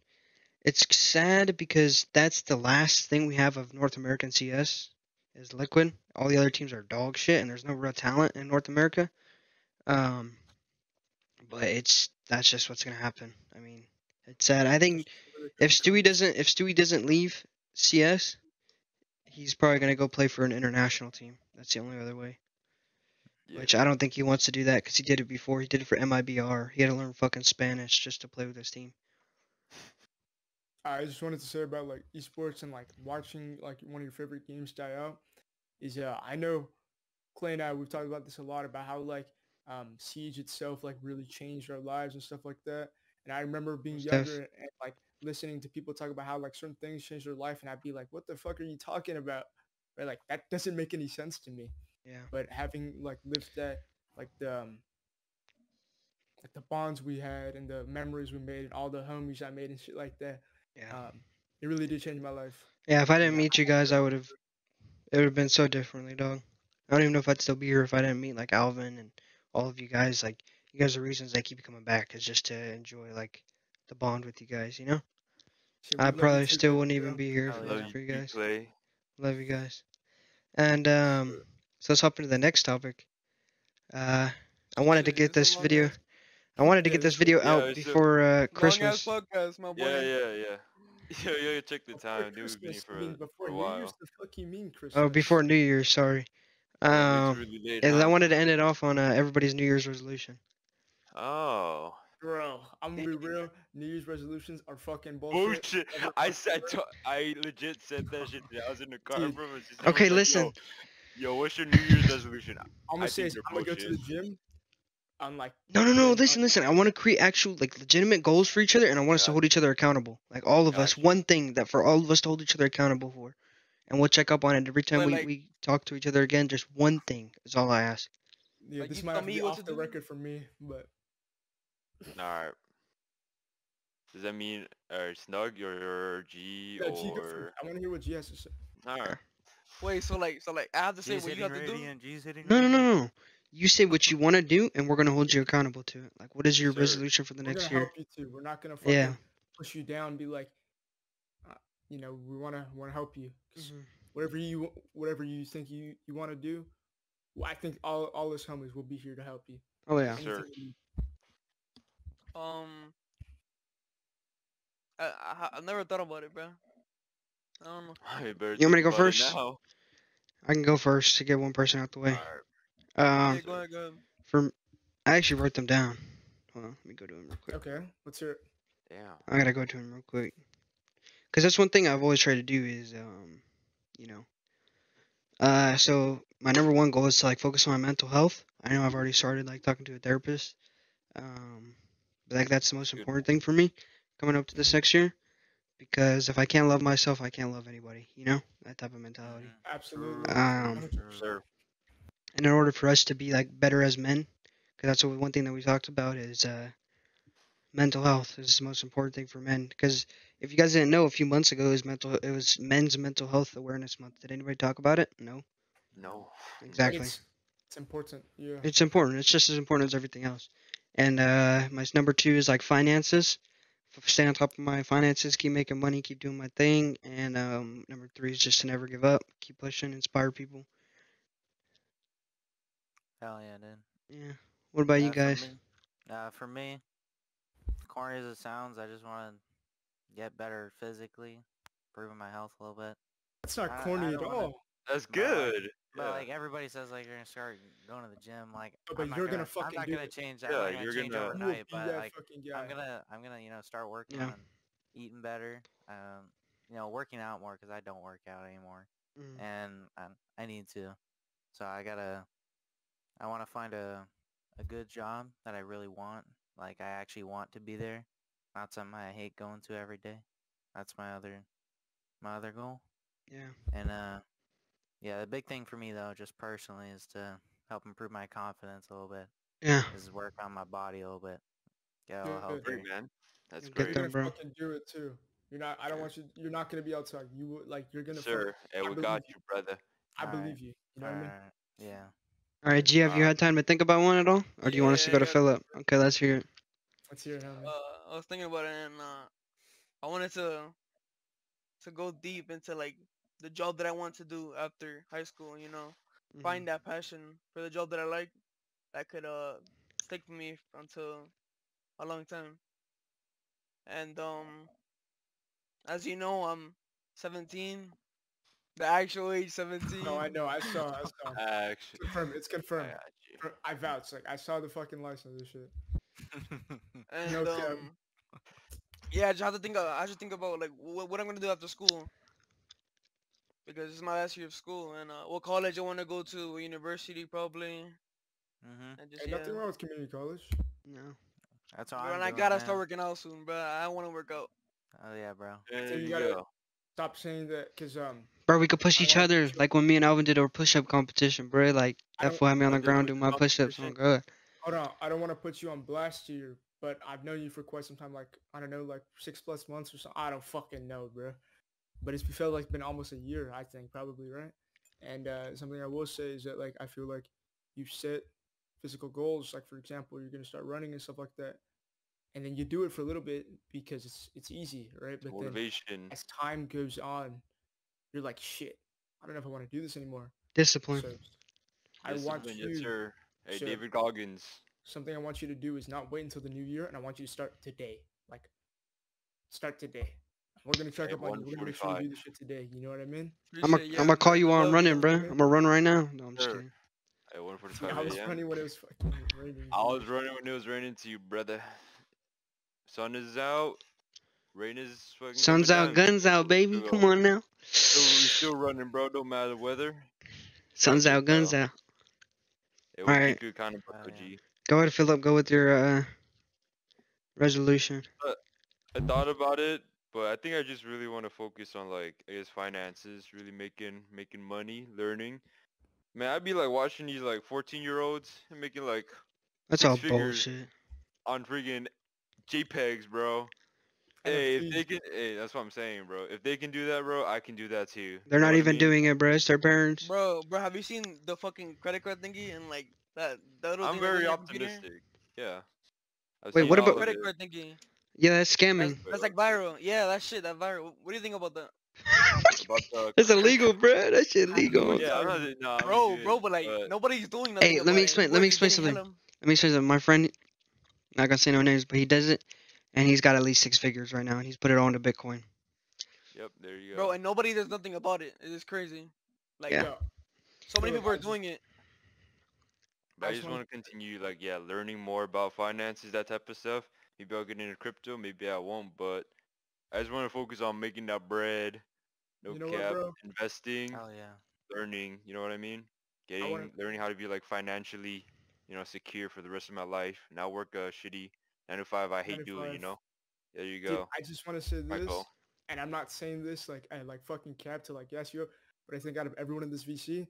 it's sad because that's the last thing we have of North American CS is Liquid. All the other teams are dog shit, and there's no real talent in North America. Um, but it's that's just what's gonna happen. I mean, it's sad. I think if Stewie doesn't if Stewie doesn't leave CS, he's probably gonna go play for an international team. That's the only other way. Yeah. Which I don't think he wants to do that because he did it before. He did it for MIBR. He had to learn fucking Spanish just to play with his team. I just wanted to say about like esports and like watching like one of your favorite games die out is uh I know Clay and I we've talked about this a lot about how like um Siege itself like really changed our lives and stuff like that. And I remember being younger and like listening to people talk about how like certain things changed their life and I'd be like, What the fuck are you talking about? Right? Like that doesn't make any sense to me. Yeah. But having like lived that like the um, like the bonds we had and the memories we made and all the homies I made and shit like that. Yeah. Um, it really did change my life. Yeah, if I didn't meet you guys, I would have. It would have been so differently, dog. I don't even know if I'd still be here if I didn't meet like Alvin and all of you guys. Like, you guys are reasons I keep coming back is just to enjoy like the bond with you guys. You know, Shit, I probably still wouldn't even be here if Hell it yeah. wasn't for you guys. Clay. Love you guys. And um, so let's hop into the next topic. Uh, I wanted to get this is this video. Ass- I wanted to get this this video Yeah, out it's before uh, Christmas. podcast, my boy. Yeah, yeah, yeah. <laughs> Yeah, yeah, check the Before time. Dude, we've been Christmas, here I for, mean, a, before for a New while. Year's, the fuck you mean Christmas? Oh, before New Year's, sorry. Um, it's really late, and I wanted to end it off on uh, everybody's New Year's resolution. Oh. Bro, I'm gonna be real. New Year's resolutions are fucking bullshit. Bullshit. I said, I legit said that shit. I was in the car, Dude. bro. Okay, someone was like, listen. Yo, yo, what's your New Year's resolution? I'm gonna say think is they're I'm gonna go to the gym. I'm like No, no, no. then, Listen, listen. I want to create actual, like, legitimate goals for each other, and I want us to hold each other accountable. Like, all of us. One thing that for all of us to hold each other accountable for. And we'll check up on it every time But, we, like- we talk to each other again. Just one thing is all I ask. Yeah, Like, this you might tell have to me be what off the do? record for me, but Alright. Does that mean uh, Snug or G yeah, G, go for or... it. I want to hear what G has to say. Alright. Wait, so like, so like, I have to say G's what you hitting have to do. radiant, G's hitting No, no, no, no. You say what you want to do, and we're going to hold you accountable to it. Like, what is your Sir. resolution for the We're next gonna year? help you too. We're not gonna fucking Yeah. push you down. And be like, uh, you know, we wanna wanna help you. 'cause Mhm. Whatever you whatever you think you you want to do, well, I think all all us homies will be here to help you. Oh, yeah. Sure. Anything you need. Um, I, I I've never thought about it, bro. I don't know. I better You want me to go first? now. I can go first to get one person out the way. Alright. Um, yeah, go ahead, go ahead. for I actually wrote them down. Hold on, let me go to them real quick. Okay, let's hear it. Damn. I gotta go to him real quick. Cause that's one thing I've always tried to do is, um, you know, uh, so my number one goal is to like focus on my mental health. I know I've already started like talking to a therapist, um, but like that's the most Good. important thing for me coming up to this next year. Because if I can't love myself, I can't love anybody. You know that type of mentality. Absolutely. Um, Sir. And in order for us to be like better as men, because that's what one thing that we talked about is uh, mental health is the most important thing for men. Because if you guys didn't know, a few months ago it was mental, it was Men's Mental Health Awareness Month. Did anybody talk about it? No, No. Exactly. It's, it's important. Yeah. It's important. It's just as important as everything else. And uh, my number two is like finances. Stay on top of my finances, keep making money, keep doing my thing. And um, number three is just to never give up, keep pushing, inspire people. Hell yeah, dude. Yeah. What about you Uh, for guys? me- Uh, for me, corny as it sounds, I just want to get better physically, improving my health a little bit. That's not I- I corny at don't wanna- all. That's But, like- good. But Yeah. like everybody says, like you're gonna start going to the gym. Like, Oh, but I'm you're gonna, gonna fucking I'm not gonna it. change that. Yeah, I'm gonna you're change gonna- You will overnight. But like, fucking guy. I'm gonna, I'm gonna, you know, start working Yeah. on eating better. Um, you know, working out more because I don't work out anymore, Mm. and I, I need to. So I gotta, I want to find a, a good job that I really want. Like I actually want to be there, not something I hate going to every day. That's my other, my other goal. Yeah. And uh, yeah, the big thing for me though, just personally, is to help improve my confidence a little bit. Yeah. Is work on my body a little bit. Yeah, Yeah, I'll help Great, man. That's You're great. them, gonna bro. fucking do it too. You're not. I don't want you. You're not gonna be able to. Like, You like. You're gonna. fuck- Sir, hey, I we got you. you, brother. I Alright. believe you. You know what I mean? Alright, Yeah. All right, G, have you had time to think about one at all, or do you want us to go to Philip? Okay, let's hear it. Let's hear it. Uh, I was thinking about it, and uh, I wanted to to go deep into like the job that I want to do after high school. You know, Mm-hmm. find that passion for the job that I like that could uh stick with me until a long time. And um, as you know, I'm 17, the actual age 17. No, I know. I saw. I <laughs> saw. Actually, Confirmed. It's confirmed. got you. Confirmed. I vouch. Like I saw the fucking license and shit. <laughs> And No cap. um, yeah, I just have to think. Of, I should think about like what, what I'm gonna do after school. Because it's my last year of school, and uh, what college I want to go to, university probably, Mhm. and just Hey, yeah. nothing wrong with community college. No. That's all. Bro, I'm and I gotta man. start working out soon, bro. I want to work out. Oh yeah, bro. There So you you gotta- go. Stop saying that, cause um, Bro, we could push I each other like when me and Alvin did our push-up competition, bro. Like fool had me on the ground doing my push-ups. Oh, hold on. I don't want to put you on blast here, but I've known you for quite some time. Like I don't know, like six plus months or something. I don't fucking know, bro. But it's felt like been almost a year. I think probably right. And uh, something I will say is that like I feel like you set physical goals. Like for example, you're gonna start running and stuff like that, and then you do it for a little bit because it's it's easy, right? But then as time goes on, you're like, shit, I don't know if I want to do this anymore. Discipline. So I want Discipline, you. yes, sir. Hey, sir. David Goggins. Something I want you to do is not wait until the new year, and I want you to start today. Like, start today. We're gonna check Hey, up on you. We're gonna make sure you do this shit today. You know what I mean? I'm gonna Appreciate I'm gonna call you I while I'm love running, ya. bro. I'm gonna run right now. No, I'm just Sure. kidding. At <laughs> I was running when it was fucking raining. I was running when it was raining to you, brother. Sun is out. Rain is fucking. Sun's out, down. guns out, baby. Still Come on now. Still, still running, bro. Don't matter the weather. Sun's out, guns out. It Alright. keep kind of Oh, yeah. Go ahead, Philip. Go with your uh resolution. I thought about it, but I think I just really want to focus on like I guess finances, really making making money, learning. Man, I'd be like watching these like 14 year olds and making like That's all bullshit. on freaking JPEGs, bro. Hey, if they can, hey, that's what I'm saying, bro. If they can do that, bro, I can do that too. They're You not what I even mean? doing it, bro. It's their parents. Bro, bro, have you seen the fucking credit card thingy and like that? that little I'm thing very your optimistic. Yeah. I've Wait, what about- of Credit it. card thingy. Yeah, that's That's, scamming. that's like viral. Yeah, that shit, that viral. What do you think about that? About the- <laughs> That's illegal, bro. That shit I <laughs> illegal. Yeah, I'm not, no, I'm Bro, bro, but like but- nobody's doing nothing. Hey, let me explain- let me explain something. Let me explain that my friend, not gonna say no names, but he does it, and he's got at least six figures right now, and he's put it on to Bitcoin. Yep, there you go. Bro, and nobody does nothing about it. It is crazy. Like, Yeah. Yo, so many people are doing it. But I I just just wanna- continue, like, yeah, learning more about finances, that type of stuff. Maybe I'll get into crypto, maybe I won't, but I just want to focus on making that bread, no You know cap, bro? investing, Hell yeah. learning, you know what I mean? Getting, wanna- learning how to be, like, financially, you know, secure for the rest of my life. Not work a shitty 9 to 5 I hate doing, you know? There you Dude, go. I just want to say this, goal. and I'm not saying this like I like fucking cap to like yes you but I think out of everyone in this VC,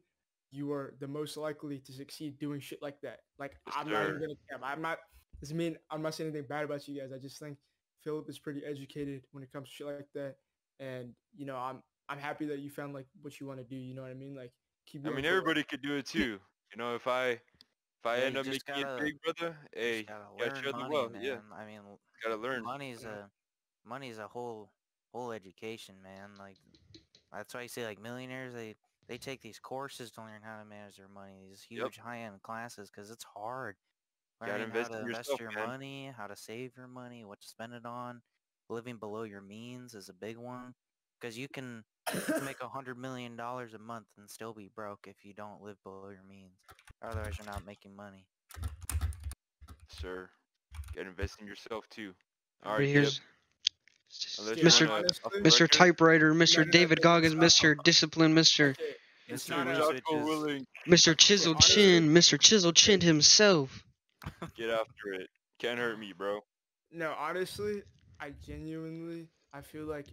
you are the most likely to succeed doing shit like that. Like Yes, I'm not even gonna cap. I'm not. Doesn't mean I'm not saying anything bad about you guys. I just think Philip is pretty educated when it comes to shit like that, and you know I'm I'm happy that you found like what you want to do. You know what I mean? Like keep. I mean, everybody could do it too. You know, if I, if I Yeah, end up making gotta- it big, brother, hey, gotta gotta learn share the money, wealth, man. yeah. I mean, gotta learn. money's Yeah. a money's a whole whole education, man. Like that's why you say like millionaires they they take these courses to learn how to manage their money, these Yep. huge high end classes, because it's hard. Learning invest how to in invest yourself, your man. money, how to save your money, what to spend it on. Living below your means is a big one, because you can make a hundred million dollars a month and still be broke if you don't live below your means. Otherwise, you're not making money. Sir, gotta invest in yourself too. All But right, here's Kip. You Mr. wanna honestly- Mr. Typewriter, Mr. no, no, David no, Goggins, Mr. Discipline, Mr. Okay, Mr. not a- Research Jocko is- Willing, Mr. Chisel Chin, Mr. Chisel Chin himself. <laughs> get after it. Can't hurt me, bro. No, honestly, I genuinely, I feel like,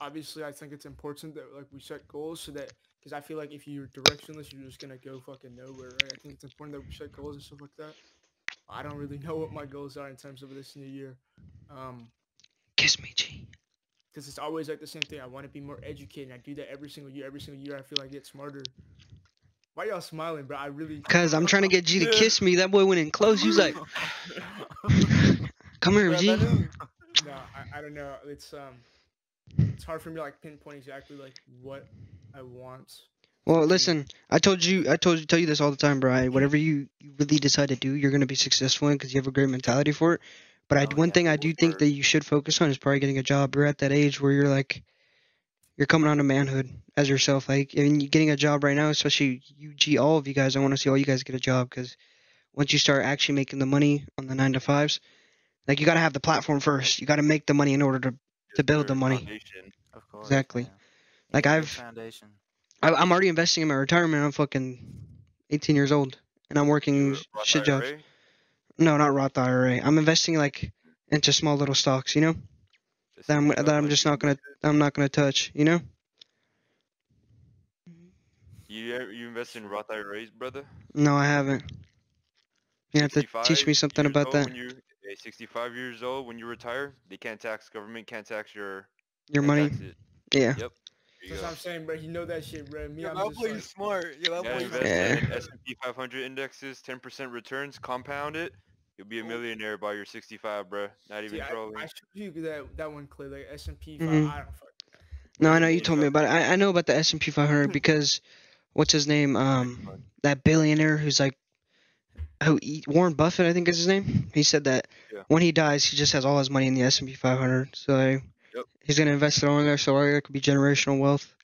obviously, I think it's important that like we set goals so that, because I feel like if you're directionless, you're just gonna go fucking nowhere, right? I think it's important that we set goals and stuff like that. I don't really know what my goals are in terms of this new year. Um, Kiss me, G. because it's always like the same thing. I want to be more educated. I do that every single year. Every single year, I feel like I get smarter. Why y'all smiling, bro? I really. <laughs> Cause I'm trying to get G to kiss me. That boy went in close. He was like, "Come here, <laughs> Bro, G." that no, I, I don't know. It's um, it's hard for me to like pinpoint exactly like what I want. Well, listen, I told you, I told you, tell you this all the time, Brian. Whatever you, you really decide to do, you're gonna be successful in because you have a great mentality for it. But I, Oh, one yeah, thing I do think that you should focus on is probably getting a job. You're at that age where you're like, you're coming on to manhood as yourself. Like, I mean, you getting a job right now, especially you, G, all of you guys. I want to see all you guys get a job because once you start actually making the money on the nine to fives, like you gotta have the platform first. You gotta make the money in order to to build the money. Of course. Exactly. yeah. You Like, need a I've- foundation. I, I'm already investing in my retirement. I'm fucking 18 years old, and I'm working Roth shit jobs. No, not Roth IRA. I'm investing like into small little stocks, you know, Just that I'm that about, I'm just not gonna I'm not gonna touch, you know. You you invest in Roth IRAs, brother? No, I haven't. You have to teach me 65 something years about old that. When you're 65 years old, when you retire, they can't tax government can't tax your Your money. Yeah. Yep. There you That's what I'm saying, bro. You know that shit, bro. Me, Yo, I'm that just boy like, is smart. Yo, that Yeah, boy is invest Yeah. in S&P 500 indexes, 10% returns, compound it. You'll be a millionaire by your 65, bro. Not even see, I, trolling. I showed you that that one clip, like S and P. I don't fuck. No, I know you told me about it. I, I know about the S&P 500 <laughs> because what's his name? Um, that billionaire who's like, who E- Warren Buffett, I think is his name. He said that Yeah. when he dies, he just has all his money in the S&P 500. So I, Yep. he's gonna invest it all in there, so it could be generational wealth.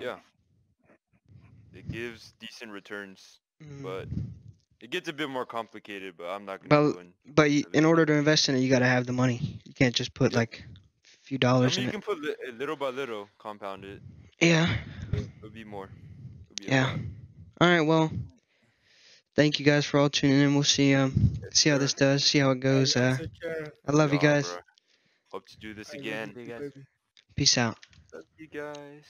Yeah. It gives decent returns, Mm. but it gets a bit more complicated, but I'm not going Well, to go in. But you, in order to invest in it, you gotta have the money. You can't just put Yep. like a few I dollars mean, you in it. can put little by little, compound it. Yeah. It'll be more. It'll be Yeah. All right. Well, thank you guys for all tuning in. We'll see um Yes, see how sir. this does. See how it goes. Hey, Uh. I love you guys. bruh. Hope to do this again. you guys. baby. Peace out. Love you guys.